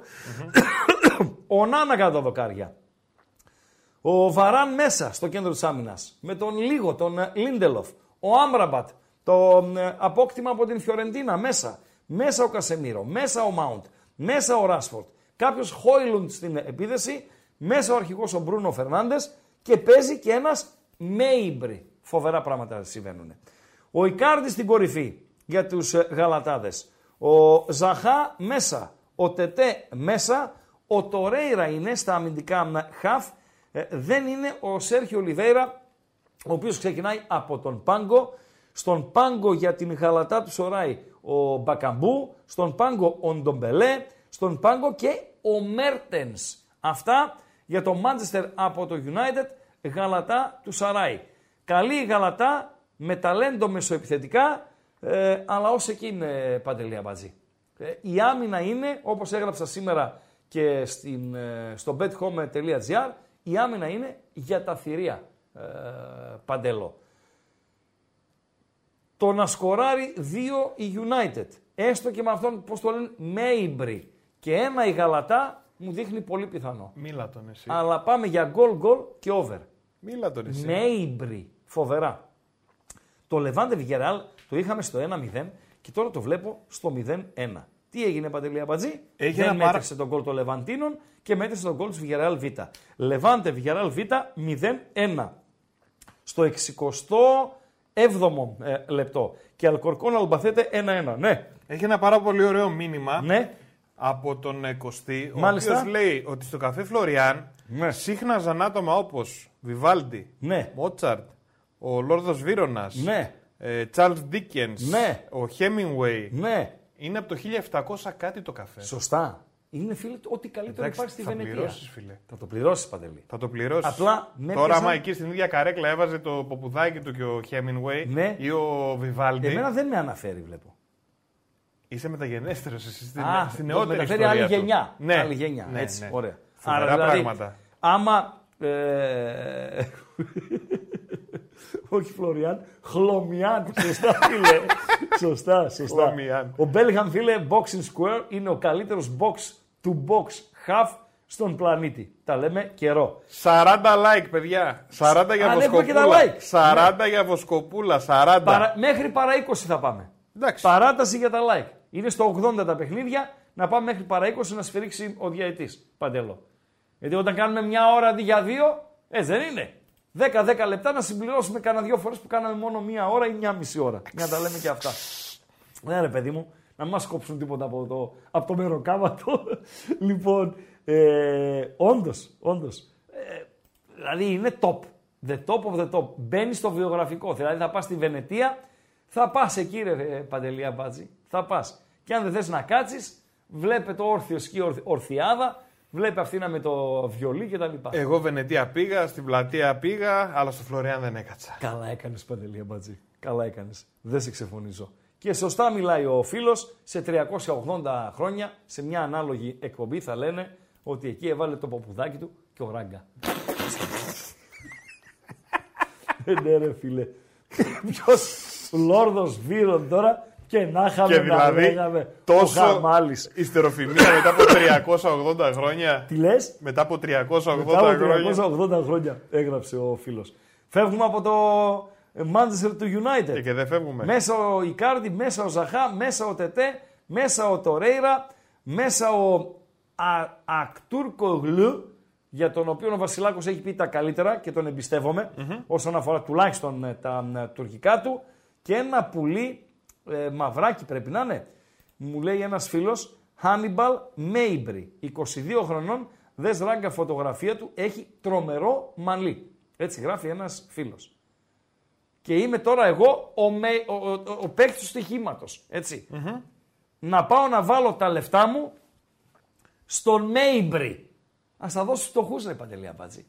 Ο Ονάνα κάτω τα δοκάρια. Ο Βαράν μέσα στο κέντρο της άμυνας. Με τον Λίγο, τον ε, Λίντελοφ. Ο Άμραμπατ. Το ε, απόκτημα από την Φιωρεντίνα μέσα. Μέσα ο Κασεμίρο. Μέσα ο Μάουντ. Μέσα ο Ράσφορντ. Κάποιος Χόιλουντ στην επίδεση. Μέσα ο αρχηγός ο Μπρούνο Φερνάντες. Και παίζει και ένας Μέιμπρι. Φοβερά πράγματα συμβαίνουν. Ο Ικάρντι στην κορυφή για τους ε, Γαλατάδες. Ο Ζαχά μέσα. Ο Τετέ μέσα. Ο Τορέιρα είναι στα αμυντικά μ, χαφ. Ε, δεν είναι ο Σέρχιο Ολιβέιρα, ο οποίος ξεκινάει από τον Πάγκο. Στον Πάγκο για την Γαλατά του Σοράι ο Μπακαμπού. Στον Πάγκο ο Ντομπελέ. Στον Πάγκο και ο Μέρτενς. Αυτά για το Manchester από το United Γαλατά του Σαράι. Καλή η Γαλατά με ταλέντο μεσοεπιθετικά, ε, αλλά ως εκεί είναι παντελή αμπατζή. Ε, η άμυνα είναι, όπως έγραψα σήμερα και στην, ε, στο bethome.gr, η άμυνα είναι για τα θηρία, ε, παντελό. Το να σκοράρει δύο η United, έστω και με αυτόν, πώς το λένε, Μέιμπρι, και ένα η Γαλατά, μου δείχνει πολύ πιθανό. Μίλα τον εσύ. Αλλά πάμε για γκολ γκολ και over. Μίλα τον εσύ. Μέιμπρι. Φοβερά. Το Λεβάντε Βιγεράλ το είχαμε στο 1-0 και τώρα το βλέπω στο 0-1. Τι έγινε Παντελή Αμπατζή; Έχει Δεν ένα πάρα- μέτρησε τον γκολ των Λεβαντίνων και μέτρησε τον γκολ του Βιγεράλ Β. Λεβάντε Βιγεράλ Β 0-1. Στο 67ο ε, λεπτό. Και Αλκορκόν Αλμπαθέτε 1-1. Ναι. Έχει ένα πάρα πολύ ωραίο μήνυμα Ναι. από τον ε, Κωστή, ο Μάλιστα. οποίος λέει ότι στο καφέ Φλωριάν Ναι. σύχναζαν άτομα όπως Βιβάλντι, Ναι. Μότσαρτ, ο Λόρδος Βίρονας, Ναι. ε, Charles Dickens, Ναι. ο Hemingway. Ναι. Είναι από το 1700 κάτι το καφέ. Σωστά. Είναι φίλε ό,τι καλύτερο Εντάξει, υπάρχει στη θα Βενετία. πληρώσεις, φίλε. Θα το πληρώσεις παντελή. Θα το πληρώσεις. Απλά με Τώρα, έπιασαν- άμα εκεί στην ίδια καρέκλα έβαζε το ποπουδάκι του και ο Hemingway Ναι. ή ο Βιβάλντι. Εμένα δεν με αναφέρει, βλέπω. Είσαι μεταγενέστερος εσύ στην, Α, στην το νεότερη μεταφέρει ιστορία άλλη του. γενιά. Ναι, Άλλη γενιά. ναι, Έτσι, ναι. ωραία. Φοβερά δηλαδή, πράγματα. άμα... Ε, όχι Φλωριάν, Χλωμιάν. Σωστά, φίλε. σωστά, σωστά. Χλωμιάν. Ο Μπέλγαμ, φίλε, Boxing Square είναι ο καλύτερος box to box half στον πλανήτη. Τα λέμε καιρό. 40 like, παιδιά. 40 για Ανέβουμε και τα βοσκοπούλα. like. 40 για βοσκοπούλα. 40. Παρα- μέχρι παρά 20 θα πάμε. Εντάξει. Παράταση για τα like. Είναι στο 80 τα παιχνίδια, να πάμε μέχρι παρά 20 να σφυρίξει ο διαετής. Παντελό. Γιατί όταν κάνουμε μια ώρα αντί για δύο, έτσι δεν είναι. 10-10 λεπτά να συμπληρώσουμε κανένα δύο φορές που κάναμε μόνο μία ώρα ή μία μισή ώρα. Για να τα λέμε και αυτά. Ναι ρε παιδί μου, να μην μας κόψουν τίποτα από το, από το μεροκάματο. λοιπόν, ε, όντως, όντως. Ε, δηλαδή είναι top. The top of the top. Μπαίνει στο βιογραφικό. Δηλαδή θα πας στη Βενετία, θα πας εκεί ρε ε, Παντελία Μπάτζη. Θα πας. Και αν δεν θες να κάτσεις, βλέπε το όρθιο σκι ορθ- ορθιάδα, βλέπε αυτήνα με το βιολί κτλ. Εγώ Βενετία πήγα, στην πλατεία πήγα, αλλά στο Φλωριάν δεν έκατσα. Καλά έκανες Παντελία Μπατζή. Καλά έκανες. Δεν σε ξεφωνίζω. Και σωστά μιλάει ο φίλος, σε 380 χρόνια, σε μια ανάλογη εκπομπή θα λένε ότι εκεί έβαλε το ποπουδάκι του και ο Ράγκα. Ε, ναι ρε φίλε. Ποιος Λόρδος Βύρον τώρα και να είχαμε Και να δηλαδή λέγαμε τόσο ο Χαμάλης. ιστεροφημία μετά από 380 χρόνια. Τι λες; Μετά από 380 Μετά από χρόνια. 380 χρόνια έγραψε ο φίλος. Φεύγουμε από το Manchester του United. Και, και δεν φεύγουμε. Μέσα ο Ικάρντι, μέσα ο Ζαχά, μέσα ο Τετέ, μέσα ο Τορέιρα, μέσα ο Α, Ακτούρκο Γλου, για τον οποίο ο Βασιλάκος έχει πει τα καλύτερα και τον εμπιστευομαι όσον αφορά τουλάχιστον ε, τα ε, τουρκικά του και ένα πουλί ε, μαυράκι πρέπει να είναι. Μου λέει ένας φίλος Hannibal Mabry, 22 χρονών, δες ράγκα φωτογραφία του, έχει τρομερό μαλλί. Έτσι γράφει ένας φίλος. Και είμαι τώρα εγώ ο, με, ο, ο, ο, ο παίκτης του στοιχήματος, έτσι. Να πάω να βάλω τα λεφτά μου στον Μέιμπρι. Ας τα δώσω στους φτωχούς ρε Παντελή Αμπάτζη.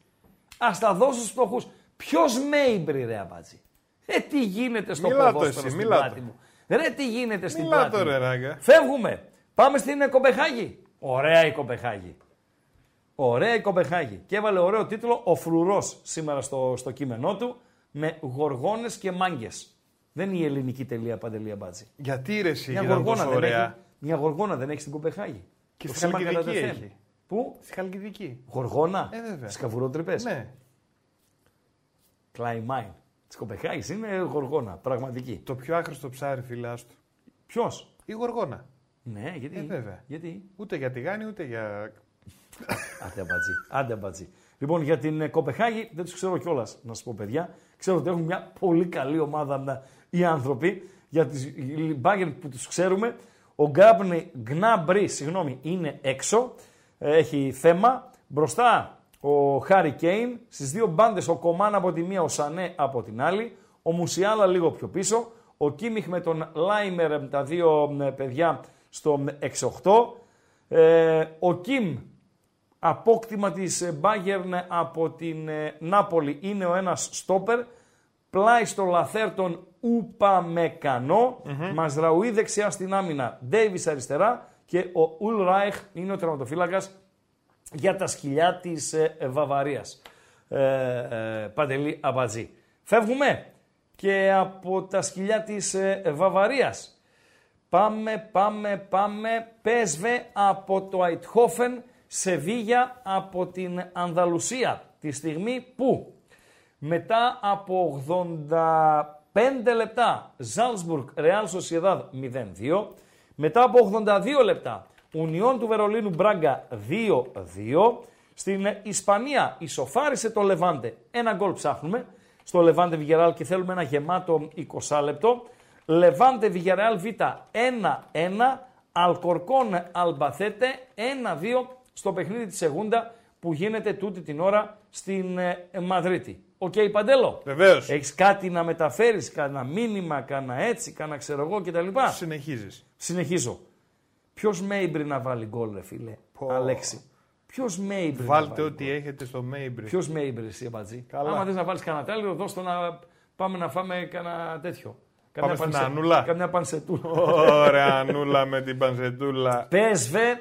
Ας τα δώσω στους φτωχούς. Ποιος Μέιμπρι ρε Αμπάτζη. Ε, τι γίνεται στο Μιλά το ποδόσφαιρο εσύ, στην μιλά πλάτη το. μου; Ρε, τι γίνεται στην Μιλά πλάτη το, μου; ρε, ράγκα. Φεύγουμε. Πάμε στην ε, Κοπεχάγη. Ωραία η Κοπεχάγη. Ωραία η Κοπεχάγη. Και έβαλε ωραίο τίτλο Ο Φρουρός σήμερα στο, στο κείμενό του με γοργόνες και μάγκες. Δεν είναι η ελληνική τελεία παντελεία μπάτζη. Γιατί ρε εσύ Μια ήταν γοργόνα, τόσο δεν ωραία. έχει, μια γοργόνα δεν έχει στην Κοπεχάγη. Και Το στη ψέμα Χαλκιδική κατά τεθέν. έχει. Πού; Στη Χαλκιδική. Γοργόνα; Ε, βέβαια. Σκαβουρότρυπες. Ναι. Κλάιμάιν. Της Κοπεχάγης είναι γοργόνα. Πραγματική. Το πιο άχρηστο ψάρι, φίλε, άστο. Ποιος; Η γοργόνα. Ναι, γιατί; Ε, βέβαια. Γιατί; Ούτε για τηγάνι, ούτε για. Άντε αμπατζή. Άντε αμπατζή. Λοιπόν, για την ε, Κοπεχάγη δεν τους ξέρω κιόλας, να σα πω παιδιά. Ξέρω ότι έχουν μια πολύ καλή ομάδα να- οι άνθρωποι. Για τις Bayern που τους ξέρουμε, ο Γκάμπνι Γκνάμπρι, συγγνώμη, είναι έξω. Ε, Έχει θέμα. Μπροστά ο Χάρι Κέιν. Στις δύο μπάντες ο Κομάν από τη μία, ο Σανέ από την άλλη. Ο Μουσιάλα λίγο πιο πίσω. Ο Κίμιχ με τον Λάιμερ, τα δύο ε, παιδιά στο 6-8. Ε, ο Κιμ απόκτημα της Bayern από την ε, Νάπολη είναι ο ένας στόπερ, πλάι στο λαθέρ τον Ουπαμεκανό, Μαζραουή δεξιά στην άμυνα, Ντέιβις αριστερά και ο Ουλράιχ είναι ο τερματοφύλακας για τα σκυλιά της ε, ε, Βαβαρίας. Ε, ε, Παντελή Αμπατζή. Φεύγουμε και από τα σκυλιά της ε, ε, Βαβαρίας. Πάμε, πάμε, πάμε. Πέσβε από το Αιτχόφεν, Σεβίγια από την Ανδαλουσία. Τη στιγμή που μετά από 85 λεπτά Ζάλσμπουργκ, Ρεάλ Σοσιεδάδ 0-2. Μετά από 82 λεπτά Ουνιόν του Βερολίνου Μπράγκα 2-2. Στην Ισπανία ισοφάρισε το Λεβάντε. Ένα γκολ ψάχνουμε στο Λεβάντε Βιγιαρεάλ και θέλουμε ένα γεμάτο 20 λεπτό. Λεβάντε Βιγιαρεάλ Β 1-1. Αλκορκόν Αλμπαθέτε 1-2 στο παιχνίδι της Σεγούντα που γίνεται τούτη την ώρα στην ε, Μαδρίτη. Οκ, Παντέλο; Βεβαίως. Έχεις κάτι να μεταφέρεις, κανένα μήνυμα, κανένα έτσι, κανένα ξέρω εγώ κτλ. Συνεχίζεις. Συνεχίζω. Ποιος Μέιμπρι να βάλει γκολ, ρε φίλε. Αλέξη; Ποιος Μέιμπρι. Βάλτε ό,τι έχετε στο Μέιμπρι. Ποιος Μέιμπρι, εσύ Αμπατζή; Καλά. Άμα θες να βάλεις κανένα τέλειο, δώσ' το να πάμε να φάμε κανένα τέτοιο. Πάμε στην Ανούλα. Καμιά πανσετούλα. Ωραία, Ανούλα με την πανσετούλα. PSV ε,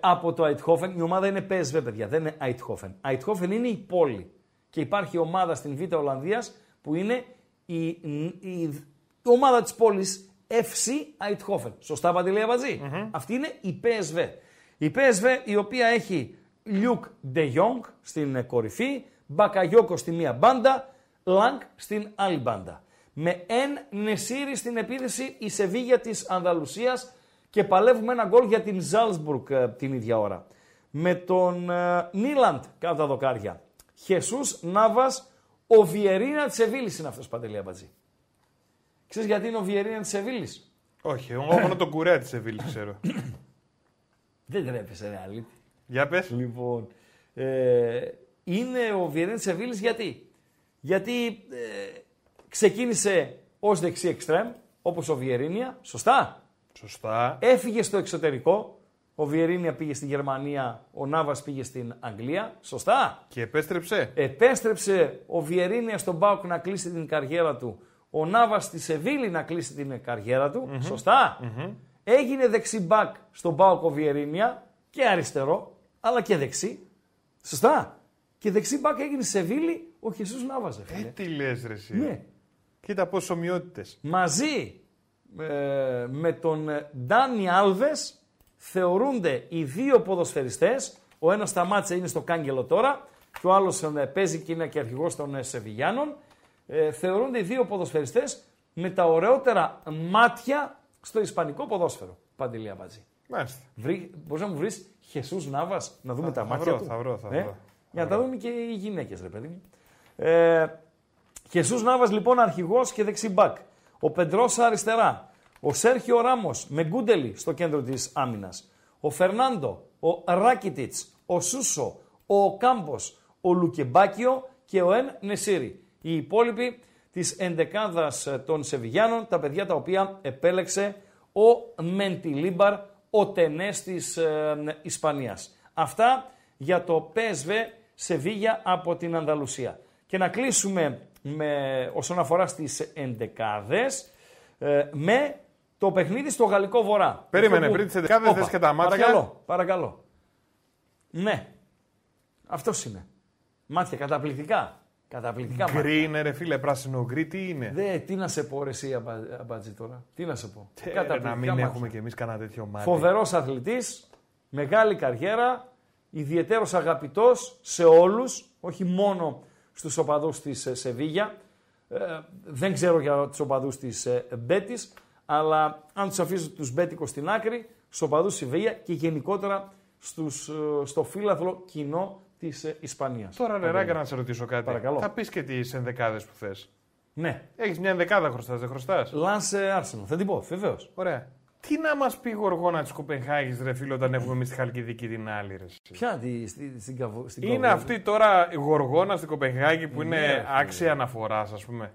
από το Αϊντχόφεν. Η ομάδα είναι PSV, παιδιά, δεν είναι Αϊντχόφεν. Αϊντχόφεν είναι η πόλη. Και υπάρχει ομάδα στην Β' Ολλανδίας που είναι η, η, η ομάδα της πόλης FC Αϊντχόφεν. Σωστά, Παντελή Αμπατζή; Αυτή είναι η PSV. Η PSV η οποία έχει Λουκ De Jong στην ε, κορυφή, Μπακαγιόκο στη μία μπάντα, Λανγκ στην άλλη μπάντα. Με Εν Νεσίρι στην επίθεση η Σεβίγια της Ανδαλουσίας και παλεύουμε ένα γκολ για την Σάλτσμπουργκ ε, την ίδια ώρα. Με τον ε, Νίλαντ κάτω τα δοκάρια. Χεσούς Νάβας, ο Βιερίνα της Σεβίλης είναι αυτός Παντελή Αμπατζή. Ξέρεις γιατί είναι ο Βιερίνα της Σεβίλης; Όχι, εγώ μόνο τον κουρέα της Σεβίλης ξέρω. Δεν τρέπεσαι ρε αλήτη. Για πες. Λοιπόν, ε, είναι ο Βιερίνα της Σεβίλης γιατί; Γιατί ε, ξεκίνησε ως δεξί εξτρέμ, όπως ο Βιερίνια, σωστά; Σωστά. Έφυγε στο εξωτερικό, ο Βιερίνια πήγε στη Γερμανία, ο Νάβας πήγε στην Αγγλία, σωστά. Και επέστρεψε. Επέστρεψε ο Βιερίνια στον Μπάουκ να κλείσει την καριέρα του, ο Νάβας στη Σεβίλη να κλείσει την καριέρα του, σωστα Έγινε δεξί μπακ στον Μπάουκ ο Βιερίνια και αριστερό, αλλά και δεξί. Σωστά. Και δεξί μπακ έγινε στη Σεβίλη ο Χεσούς Νάβας, ρε Ε, φίλε. τι λες ρε εσύ. Ναι. Κοίτα πόσο ομοιότητες. Μαζί ε, με τον ε, Ντάνι Άλβες θεωρούνται οι δύο ποδοσφαιριστές. Ο ένας σταμάτησε, είναι στο κάγκελο τώρα και ο άλλος ε, παίζει και είναι και αρχηγός των ε, Σεβιγιάνων. Ε, θεωρούνται οι δύο ποδοσφαιριστές με τα ωραιότερα μάτια στο ισπανικό ποδόσφαιρο. Παντελή Αμπατζή. Μάλιστα. Βρει, μπορείς να μου βρεις Χεσούς Νάβας να δούμε τα θα μάτια βρω, του; θα βρω, θα Ε, βρω. Για να τα δούμε και οι γυναίκες ρε παιδί μου. Ε, Χεσούς Νάβας λοιπόν αρχηγός και δεξί μπακ. Ο Πεντρόσα αριστερά. Ο Σέρχιο Ράμος με Γκούντελι στο κέντρο της άμυνας. Ο Φερνάντο, ο Ράκιτιτς, ο Σούσο, ο Κάμπος, ο Λουκεμπάκιο και ο Εν Νεσίρι. Οι υπόλοιποι της εντεκάδας ε, των Σεβιγιάνων, τα παιδιά τα οποία επέλεξε ο Μεντιλίμπαρ, ο τενές της ε, Ισπανίας. Αυτά για το PSV Σεβίγια από την Ανδαλουσία. Και να κλείσουμε με, όσον αφορά στις εντεκάδες ε, με το παιχνίδι στο Γαλλικό Βορρά. Περίμενε, Αυτό που- πριν τις εντεκάδες Όπα, θες και τα μάτια. Παρακαλώ, παρακαλώ. Ναι, αυτός είναι. Μάτια καταπληκτικά. Καταπληκτικά μάτια. Γκρι είναι ρε φίλε, πράσινο γκρι, τι είναι; Δε, τι να σε πω ρε εσύ Αμπα- Αμπατζή τώρα. Τι να σε πω. Ε, ρε, Καταπληκτικά να μην μάτια. έχουμε κι εμείς κανένα τέτοιο μάτι. Φοβερός αθλητής, μεγάλη καριέρα, ιδιαίτερος αγαπητός σε όλους, όχι μόνο στους οπαδούς της ε, Σεβίγια. Ε, δεν ξέρω για τους οπαδούς της ε, Μπέτης, αλλά αν τους αφήσω τους Μπέτικος στην άκρη, στους οπαδούς Σεβίγια και γενικότερα στους, ε, στο φύλαθλο κοινό της ε, Ισπανίας. Τώρα ρε Ράγκα να σε ρωτήσω κάτι. Παρακαλώ. Θα πεις και τις ενδεκάδες που θες. Ναι, Έχεις μια ενδεκάδα χρωστάς, δεν χρωστάς; Λάνς Άρσενο, θα την πω, βεβαίως. Ωραία. Τι να μας πει η Γοργόνα της Κοπενχάγης ρε φίλε όταν έχουμε εμείς τη Χαλκιδική την άλλη ρε. εσύ; Ποια τη, στη, στην, καβο, στην Είναι καβο- αυτή τώρα η Γοργόνα στην Κοπενχάγη που Ναι, είναι ρε φίλε. άξια αναφοράς ας πούμε.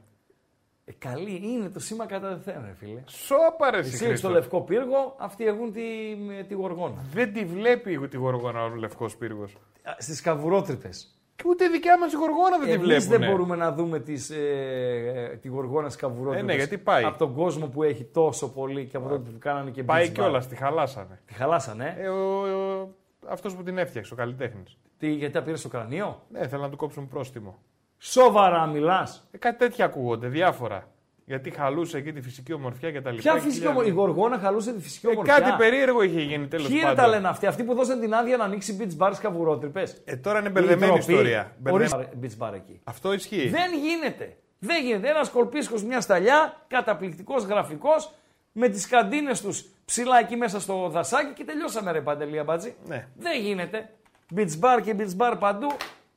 Ε, καλή είναι το σήμα κατά δεθέν, ρε φίλε. Σώπα ρε εσύ, Εσύ έχεις Χρήστο. το λευκό πύργο, αυτοί έχουν τη, με τη γοργόνα. Δεν τη βλέπει τη Γοργόνα ο Λευκός Πύργος. Στις καβουρότρυπες. Και ούτε δικιά μας η Γοργόνα δεν τη Εμείς βλέπουν. δεν μπορούμε να δούμε τις, ε, ε, τη γοργόνα στι καβουρότρυπε. Ε, ναι, γιατί πάει. Από τον κόσμο που έχει τόσο πολύ καβουρότρυπε που κάνανε και Πάει beach bar. κιόλας, τη χαλάσανε. Τη χαλάσανε. Ε, ο, ο, αυτός που την έφτιαξε, ο καλλιτέχνης. Τι, γιατί τα πήρε στο κρανίο; Ναι, θέλουν να του κόψουν πρόστιμο. Σοβαρά μιλάς. Ε, κάτι τέτοια ακούγονται, διάφορα. Γιατί χαλούσε εκεί τη φυσική ομορφιά και τα λοιπά. Ποια Και φυσική χιλιάδες- ομορφιά. Η γοργόνα χαλούσε τη φυσική Ε, ομορφιά. κάτι περίεργο είχε γίνει τέλος Ποιοι πάντων. είναι τα λένε αυτοί, αυτοί που δώσαν την άδεια να ανοίξει beach bar στι καβουρότρυπε. Ε, τώρα είναι μπερδεμένη ιστορία. Μπερδεμένη. beach bar εκεί. Αυτό ισχύει. Δεν γίνεται. Δεν γίνεται. Ένας κολπίσκος, μια σταλιά, καταπληκτικός γραφικός, με τις καντίνες τους ψηλά εκεί μέσα στο δασάκι και τελειώσαμε ρε Παντελία Μπάτζη. Ναι. Δεν γίνεται. Beach bar και beach bar παντού.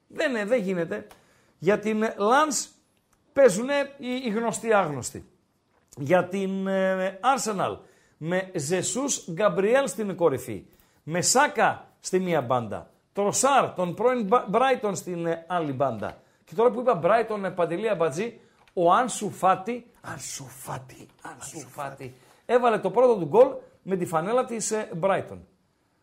Δεν, είναι, δεν γίνεται. Για την Lance παίζουν οι, οι γνωστοί άγνωστοι. Για την ε, Arsenal με Ζεσούς Γκαμπριέλ στην κορυφή. Με Σάκα στη μία μπάντα. Τροσάρ, τον πρώην Μπρα- Brighton στην ε, άλλη μπάντα. Και τώρα που είπα Brighton ε, Παντελή Αμπατζή, ο Άνσου Φάτι, Άνσου Φάτι, Άνσου Φάτι, έβαλε το πρώτο του γκολ με τη φανέλα της ε, Brighton.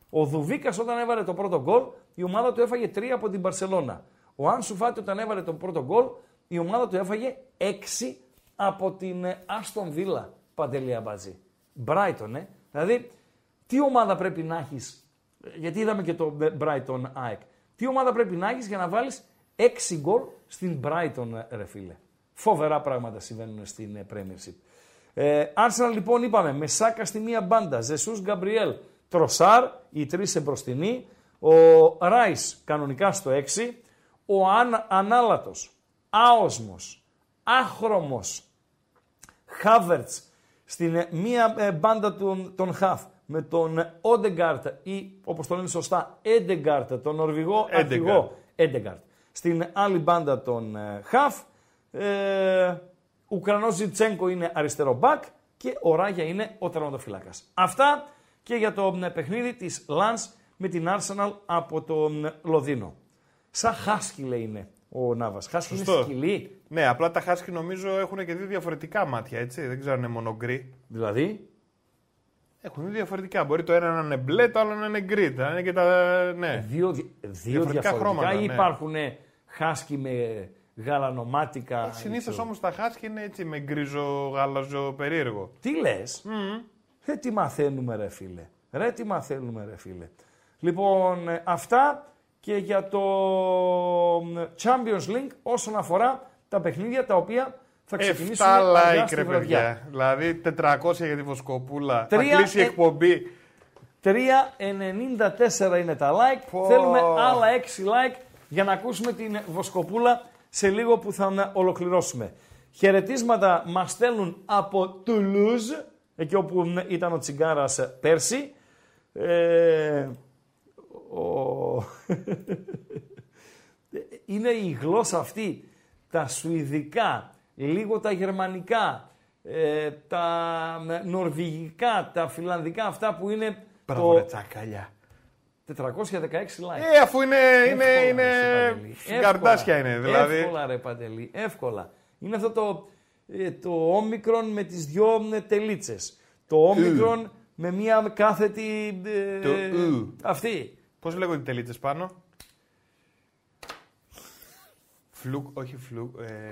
Ο Δουβίκας όταν έβαλε το πρώτο γκολ, η ομάδα του έφαγε 3 από την Παρσελώνα. Ο Άνσου Φάτι όταν έβαλε το πρώτο γκολ, η ομάδα του έφαγε 6 από την Άστον Βίλα. Παντελή Αμπατζή. Brighton, ε. Δηλαδή, τι ομάδα πρέπει να έχεις, γιατί είδαμε και το Brighton ΑΕΚ. Τι ομάδα πρέπει να έχεις για να βάλεις 6 γκολ στην Brighton, ε, ρε φίλε. Φοβερά πράγματα συμβαίνουν στην ε, Premiership. Ε, Arsenal λοιπόν είπαμε, με Σάκα στη μία μπάντα, Ζεσούς Γκαμπριέλ, Τροσάρ, οι τρεις εμπροστινοί, ο Ράις κανονικά στο 6, ο Αν, Ανάλατος, Άοσμος, Άχρωμος, Χάβερτς στην ε, μία ε, μπάντα των, των Χαφ με τον Όντεγκαρτ ή όπως το λένε σωστά Έντεγκαρτ, τον Νορβηγό αρχηγό Έντεγκαρτ. Στην άλλη μπάντα των ε, Χαφ, ε, Ουκρανός Ζιντσένκο είναι αριστερό μπακ και ο Ράγια είναι ο τερματοφύλακας. Αυτά και για το παιχνίδι της Λανς με την Arsenal από τον Λονδίνο. Σαν χάσκι λέει είναι ο Νάβα. Χάσκι είναι σκυλί. Ναι, απλά τα χάσκι νομίζω έχουν και δύο διαφορετικά μάτια, έτσι. Δεν ξέρω αν είναι μόνο γκρι. Δηλαδή; Έχουν δύο διαφορετικά. Μπορεί το ένα να είναι μπλε, το άλλο να είναι γκρι. Να είναι και τα. Ναι. Δύο, δύο διαφορετικά, διαφορετικά χρώματα. Ή ναι. υπάρχουν χάσκι με γαλανομάτικα. Ε, Συνήθως όμως τα χάσκι είναι έτσι με γκρίζο γάλαζο περίεργο. Τι λες; Mm. Ε, τι μαθαίνουμε, ρε φίλε. Ρε, τι μαθαίνουμε, ρε φίλε. Λοιπόν, ε, αυτά και για το Champions League όσον αφορά τα παιχνίδια τα οποία θα ξεκινήσουν 7 like, ρε παιδιά. Δηλαδή 400 για τη Βοσκοπούλα. Θα κλείσει η ε- εκπομπή. 3,94 είναι τα like. Θέλουμε άλλα 6 like για να ακούσουμε την Βοσκοπούλα σε λίγο που θα ολοκληρώσουμε. Χαιρετίσματα μας στέλνουν από Τουλούζ, εκεί όπου ήταν ο Τσιγκάρας πέρσι. Ε, ο... είναι η γλώσσα αυτή, τα σουηδικά, λίγο τα γερμανικά, ε, τα νορβηγικά, τα φιλανδικά, αυτά που είναι... Μπράβο το... τσακαλιά. 416 like. Ε, αφού είναι, είναι, είναι καρδάσια είναι, δηλαδή. Εύκολα ρε Παντελή, εύκολα. Είναι αυτό το, ε, το όμικρον με τις δυο ε, τελίτσες. Το όμικρον με μία κάθετη... Ε, το αυτή. Πώς λέγονται οι τελίτσες πάνω; Φλουκ, όχι φλουκ. Ε...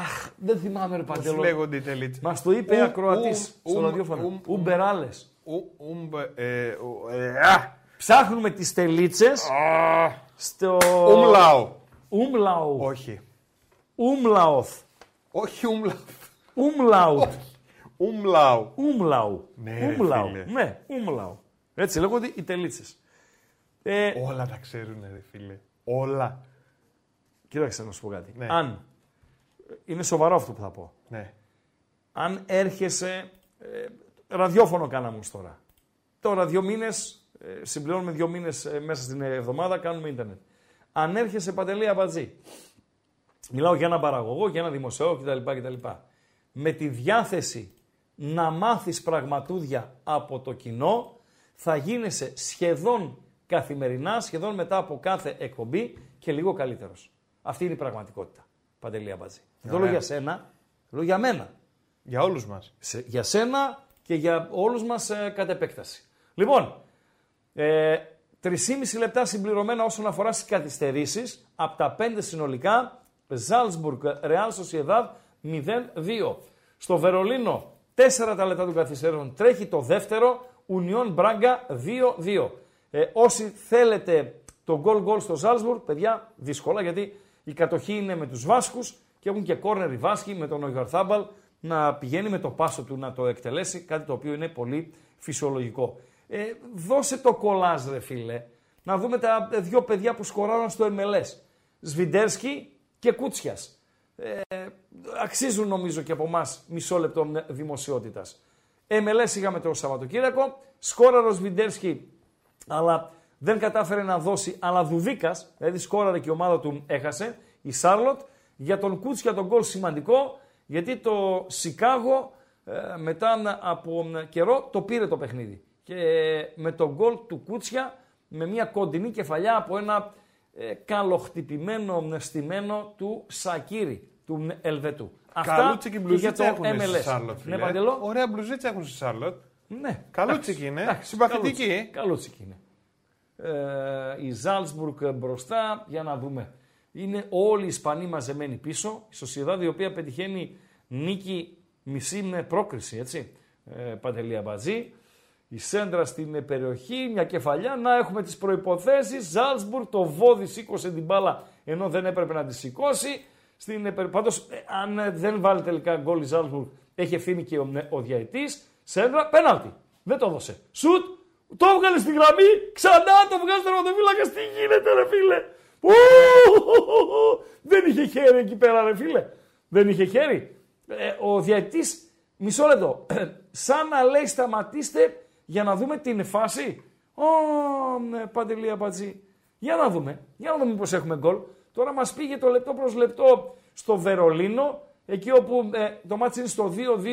Αχ, δεν θυμάμαι ρε Παντελό. Πώς λέγονται οι τελίτσες; Μας το είπε ακροατής στο ραδιόφωνο. Ουμπεράλες. Ψάχνουμε τις τελίτσες στο... Ουμλάου. Ουμλάου. Όχι. Ουμλαουθ. Όχι ουμλάου. Ουμλάου. Ουμλάου. Ουμλάου. Ναι, Ουμλάου. Ναι, ουμλάου. Έτσι λέγονται οι τελίτσες. Ε, Όλα τα ξέρουν, ρε φίλε. Όλα. Κοίταξε να σου πω κάτι. Ναι. Αν. Είναι σοβαρό αυτό που θα πω. Ναι. Αν έρχεσαι. Ε, ραδιόφωνο κάναμε τώρα. Τώρα δύο μήνες. Ε, συμπληρώνουμε δύο μήνες ε, μέσα στην εβδομάδα, κάνουμε ίντερνετ. Αν έρχεσαι παντελή αμπατζή. Μιλάω για ένα παραγωγό, για ένα δημοσιό κτλ. κτλ. Με τη διάθεση να μάθεις πραγματούδια από το κοινό, θα γίνεσαι σχεδόν καθημερινά, σχεδόν μετά από κάθε εκπομπή και λίγο καλύτερος. Αυτή είναι η πραγματικότητα. Παντελή Αμπατζή. Δεν το λέω για σένα, το λέω για μένα. Για όλους μας. Για σένα και για όλους μας ε, κατ' επέκταση. Λοιπόν, ε, 3,5 λεπτά συμπληρωμένα όσον αφορά στις καθυστερήσεις. Από τα 5 συνολικά, Ζάλσμπουργκ, Ρεάλ Σοσιεδάδ 0-2. Στο Βερολίνο, 4 τα λεπτά των καθυστερήσεων τρέχει το δεύτερο, Ουνιόν Μπράγκα 2-2. Ε, όσοι θέλετε το goal goal στο Ζάλσμπουργκ, παιδιά, δύσκολα γιατί η κατοχή είναι με τους Βάσκους και έχουν και κόρνερ οι Βάσκοι με τον Ογιορθάμπαλ να πηγαίνει με το πάσο του να το εκτελέσει, κάτι το οποίο είναι πολύ φυσιολογικό. Ε, δώσε το κολάζ ρε φίλε, να δούμε τα δύο παιδιά που σκοράραν στο MLS. Σβιντέρσκι και Κούτσιας. Ε, αξίζουν νομίζω και από εμάς μισό λεπτό δημοσιότητας. MLS είχαμε το Σαββατοκύριακο, σκόραρο Σβιντέρσκι αλλά δεν κατάφερε να δώσει. Αλλά Δουβίκας, δηλαδή σκόραρε και η ομάδα του έχασε, η Σάρλοτ, για τον Κούτσια τον γκολ σημαντικό, γιατί το Σικάγο ε, μετά από καιρό το πήρε το παιχνίδι. Και με τον γκολ του Κούτσια, με μια κοντινή κεφαλιά από ένα ε, καλοχτυπημένο στημένο του Σακύρη, του Ελβετού. Καλούτσι και για μπλουζίτσα το έχουν στη MLS. Σάρλοτ. Ναι, φίλε. Παντελό. Ωραία μπλουζίτσα έχουν στη Σάρλοτ. Ναι. Καλούτσικη είναι. Εντάξει, Συμπαθητική. καλούτσι- Καλούτσικη είναι. Ε, η Ζάλσμπουργκ μπροστά, για να δούμε. Είναι όλοι οι Ισπανοί μαζεμένοι πίσω. Η Σοσιαδάδ η οποία πετυχαίνει νίκη μισή με πρόκριση, έτσι. Ε, Παντελία Μπατζή. Η σέντρα στην ε, περιοχή, μια κεφαλιά. Να έχουμε τις προϋποθέσεις. Ζάλσμπουργκ, το βόδι σήκωσε την μπάλα ενώ δεν έπρεπε να τη σηκώσει. Στην, ε, περι- πάντως, ε, αν ε, δεν βάλει τελικά γκολ η Ζάλσμπουργκ, έχει ευθύνη και ο, ε, ο διαητής. Σέντρα, πέναλτι. Δεν το έδωσε. Σουτ, το έβγαλε στη γραμμή, ξανά το βγάζει στο τερματοφύλακα. Τι γίνεται, ρε φίλε; Ου, Δεν είχε χέρι εκεί πέρα, ρε φίλε. Δεν είχε χέρι. Ε, ο διαιτητής, μισό λεπτό, σαν να λέει σταματήστε για να δούμε την φάση. Ω, ναι, Παντελή Αμπατζή. Για να δούμε, για να δούμε πώς έχουμε γκολ. Τώρα μας πήγε το λεπτό προς λεπτό στο Βερολίνο, εκεί όπου ε, το μάτι είναι στο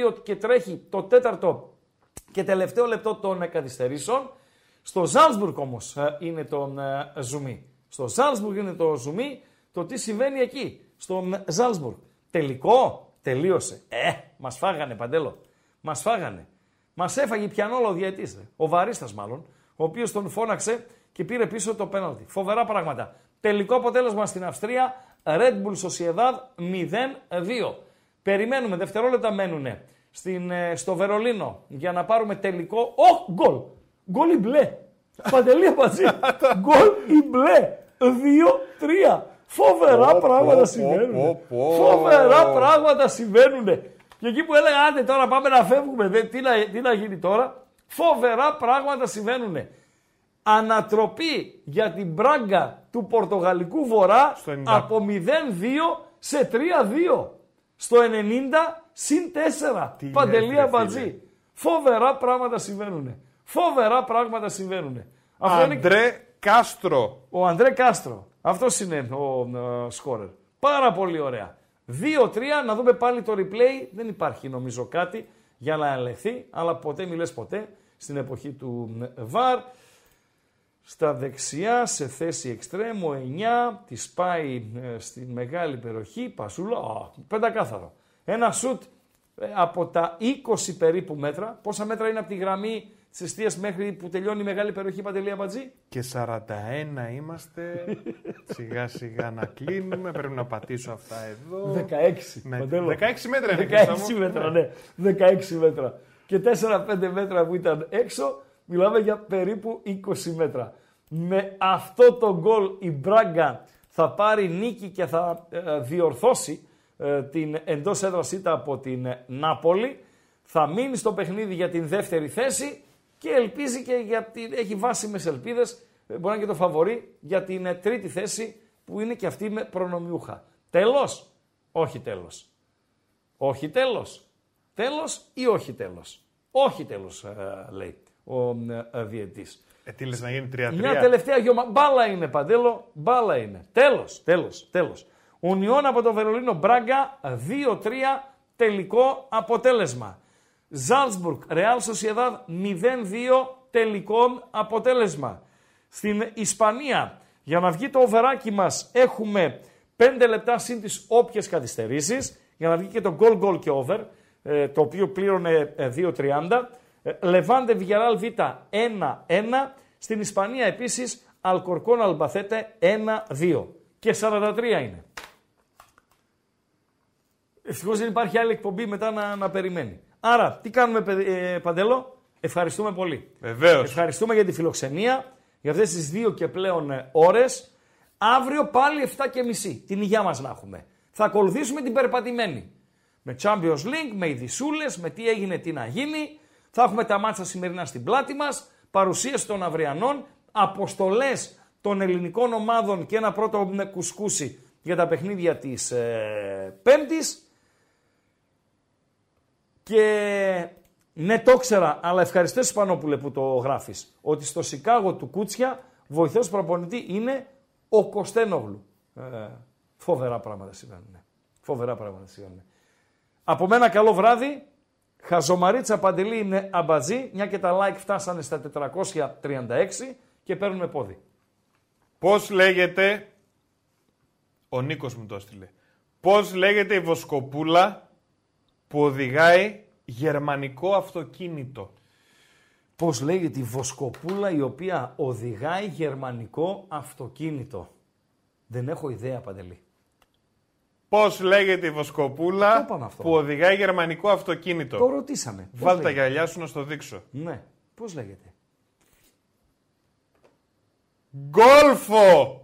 2-2 και τρέχει το τέταρτο και τελευταίο λεπτό των ε, καθυστερήσεων. Στο Ζάλσμπουργκ όμως ε, είναι το ε, ζουμί. Στο Ζάλσμπουργκ είναι το ζουμί το τι συμβαίνει εκεί. Στο ε, Ζάλσμπουργκ. Τελικό, τελείωσε. Ε, μας φάγανε παντέλο. Μας φάγανε. Μας έφαγε πιανόλο ο διαιτής, ρε. ο Βαρίστας μάλλον, ο οποίος τον φώναξε και πήρε πίσω το πέναλτι. Φοβερά πράγματα. Τελικό αποτέλεσμα στην Αυστρία, Red Bull Sociedad 0-2. Περιμένουμε, δευτερόλεπτα μένουνε στην, ε, στο Βερολίνο για να πάρουμε τελικό. Ω, γκολ! Γκολ η μπλε. Παντελή Αμπατζή. Γκολ η μπλε. 2-3. Φοβερά Πω, πράγματα πω, συμβαίνουν. πω, πω. Φοβερά πράγματα συμβαίνουν. Και εκεί που έλεγα, άντε τώρα πάμε να φεύγουμε, δε, τι, να, τι να γίνει τώρα. Φοβερά πράγματα συμβαίνουν. Ανατροπή για την μπράγκα του Πορτογαλικού Βορρά Στο 90. από 0-2 σε 3-2. Στο 90 συν 4. Τι λες, Παντελία ρε, Μπατζή. φίλε. Φοβερά πράγματα συμβαίνουν. Φοβερά πράγματα συμβαίνουν. Αυτό είναι Αντρέ Κάστρο. ο Αντρέ Κάστρο. Αυτό είναι ο ε, σκόρερ. Πάρα πολύ ωραία. 2-3, να δούμε πάλι το replay. Δεν υπάρχει νομίζω κάτι για να ελεγχθεί, αλλά ποτέ μη λες ποτέ στην εποχή του ε, VAR. Στα δεξιά, σε θέση εξτρέμου, 9, της πάει ε, στην μεγάλη περιοχή, πασούλα, α, πεντακάθαρο. Ένα σουτ ε, από τα 20 περίπου μέτρα. Πόσα μέτρα είναι από τη γραμμή της αιστεία μέχρι που τελειώνει η μεγάλη περιοχή Παντελία Μπατζή; Και 41 είμαστε. σιγά σιγά να κλείνουμε. Πρέπει να πατήσω αυτά εδώ. 16. Με- Παντέλο. 16 μέτρα είναι, Χρήστο 16 μου. μέτρα, ναι. 16 μέτρα. Και 4-5 μέτρα που ήταν έξω, μιλάμε για περίπου 20 μέτρα. Με αυτό το γκολ η Μπράγκα θα πάρει νίκη και θα ε, διορθώσει ε, την εντός έδρας ήττα από την ε, Νάπολη. Θα μείνει στο παιχνίδι για την δεύτερη θέση και ελπίζει και για την, έχει βάσιμες ελπίδες, ε, μπορεί να είναι και το φαβορή, για την ε, τρίτη θέση που είναι και αυτή με προνομιούχα. Τέλος, όχι τέλος. Όχι τέλος. Τέλος ή όχι τέλος. Όχι τέλος, ε, λέει ο ε, ε, διαιτής. Ε, τι λες να γίνει 3-3. Μια τελευταία γιωμα... Μπάλα είναι, Παντέλο. Μπάλα είναι. Τέλος, τέλος, τέλος. Ουνιόν από το Βερολίνο Μπράγκα 2-3 τελικό αποτέλεσμα. Ζάλσμπουργκ, Ρεάλ Σοσιεδάδ 0-2 τελικό αποτέλεσμα. Στην Ισπανία, για να βγει το οβεράκι μας, έχουμε 5 λεπτά συν τις όποιες καθυστερήσεις, για να βγει και το goal goal και over, ε, το οποίο πλήρωνε ε, 2-30. Ε, Λεβάντε Βιγεράλ Β 1-1. Στην Ισπανία επίσης Αλκορκόν Αλμπαθέτε 1-2. Και 43 είναι. Ευτυχώς δεν υπάρχει άλλη εκπομπή μετά να, να περιμένει. Άρα, τι κάνουμε, παιδε- ε, Παντέλο. Ευχαριστούμε πολύ. Βεβαίως. Ευχαριστούμε για τη φιλοξενία, για αυτές τις δύο και πλέον ε, ώρες. Αύριο πάλι 7 και μισή. Την υγεία μας να έχουμε. Θα ακολουθήσουμε την περπατημένη. Με Champions League, με ειδισούλες, με τι έγινε, τι να γίνει. Θα έχουμε τα μάτσα σημερινά στην πλάτη μας, παρουσίαση των αυριανών, αποστολές των ελληνικών ομάδων και ένα πρώτο μ, κουσκούσι για τα παιχνίδια της ε, Πέμπτης. Και ναι, το ήξερα, αλλά ευχαριστώ Ισπανόπουλε που το γράφεις. Ότι στο Σικάγο του Κούτσια βοηθός προπονητή είναι ο Κωστένογλου. Ε, φοβερά πράγματα συμβαίνουν. Φοβερά πράγματα συμβαίνουν. Από μένα καλό βράδυ. Χαζομαρίτσα Παντελή είναι αμπατζή, μια και τα like φτάσανε στα 436 και παίρνουμε πόδι. Πώς λέγεται Ο Νίκος μου το έστειλε. Πώς λέγεται η βοσκοπούλα που οδηγάει γερμανικό αυτοκίνητο; Πώς λέγεται η βοσκοπούλα η οποία οδηγάει γερμανικό αυτοκίνητο; Δεν έχω ιδέα, Παντελή. Πώς λέγεται η βοσκοπούλα Το είπαμε αυτό; που οδηγάει γερμανικό αυτοκίνητο; Το ρωτήσαμε. Πώς Βάλτε τα λέγεται; γυαλιά σου να στο δείξω. Ναι. Πώς λέγεται; Γκόλφο!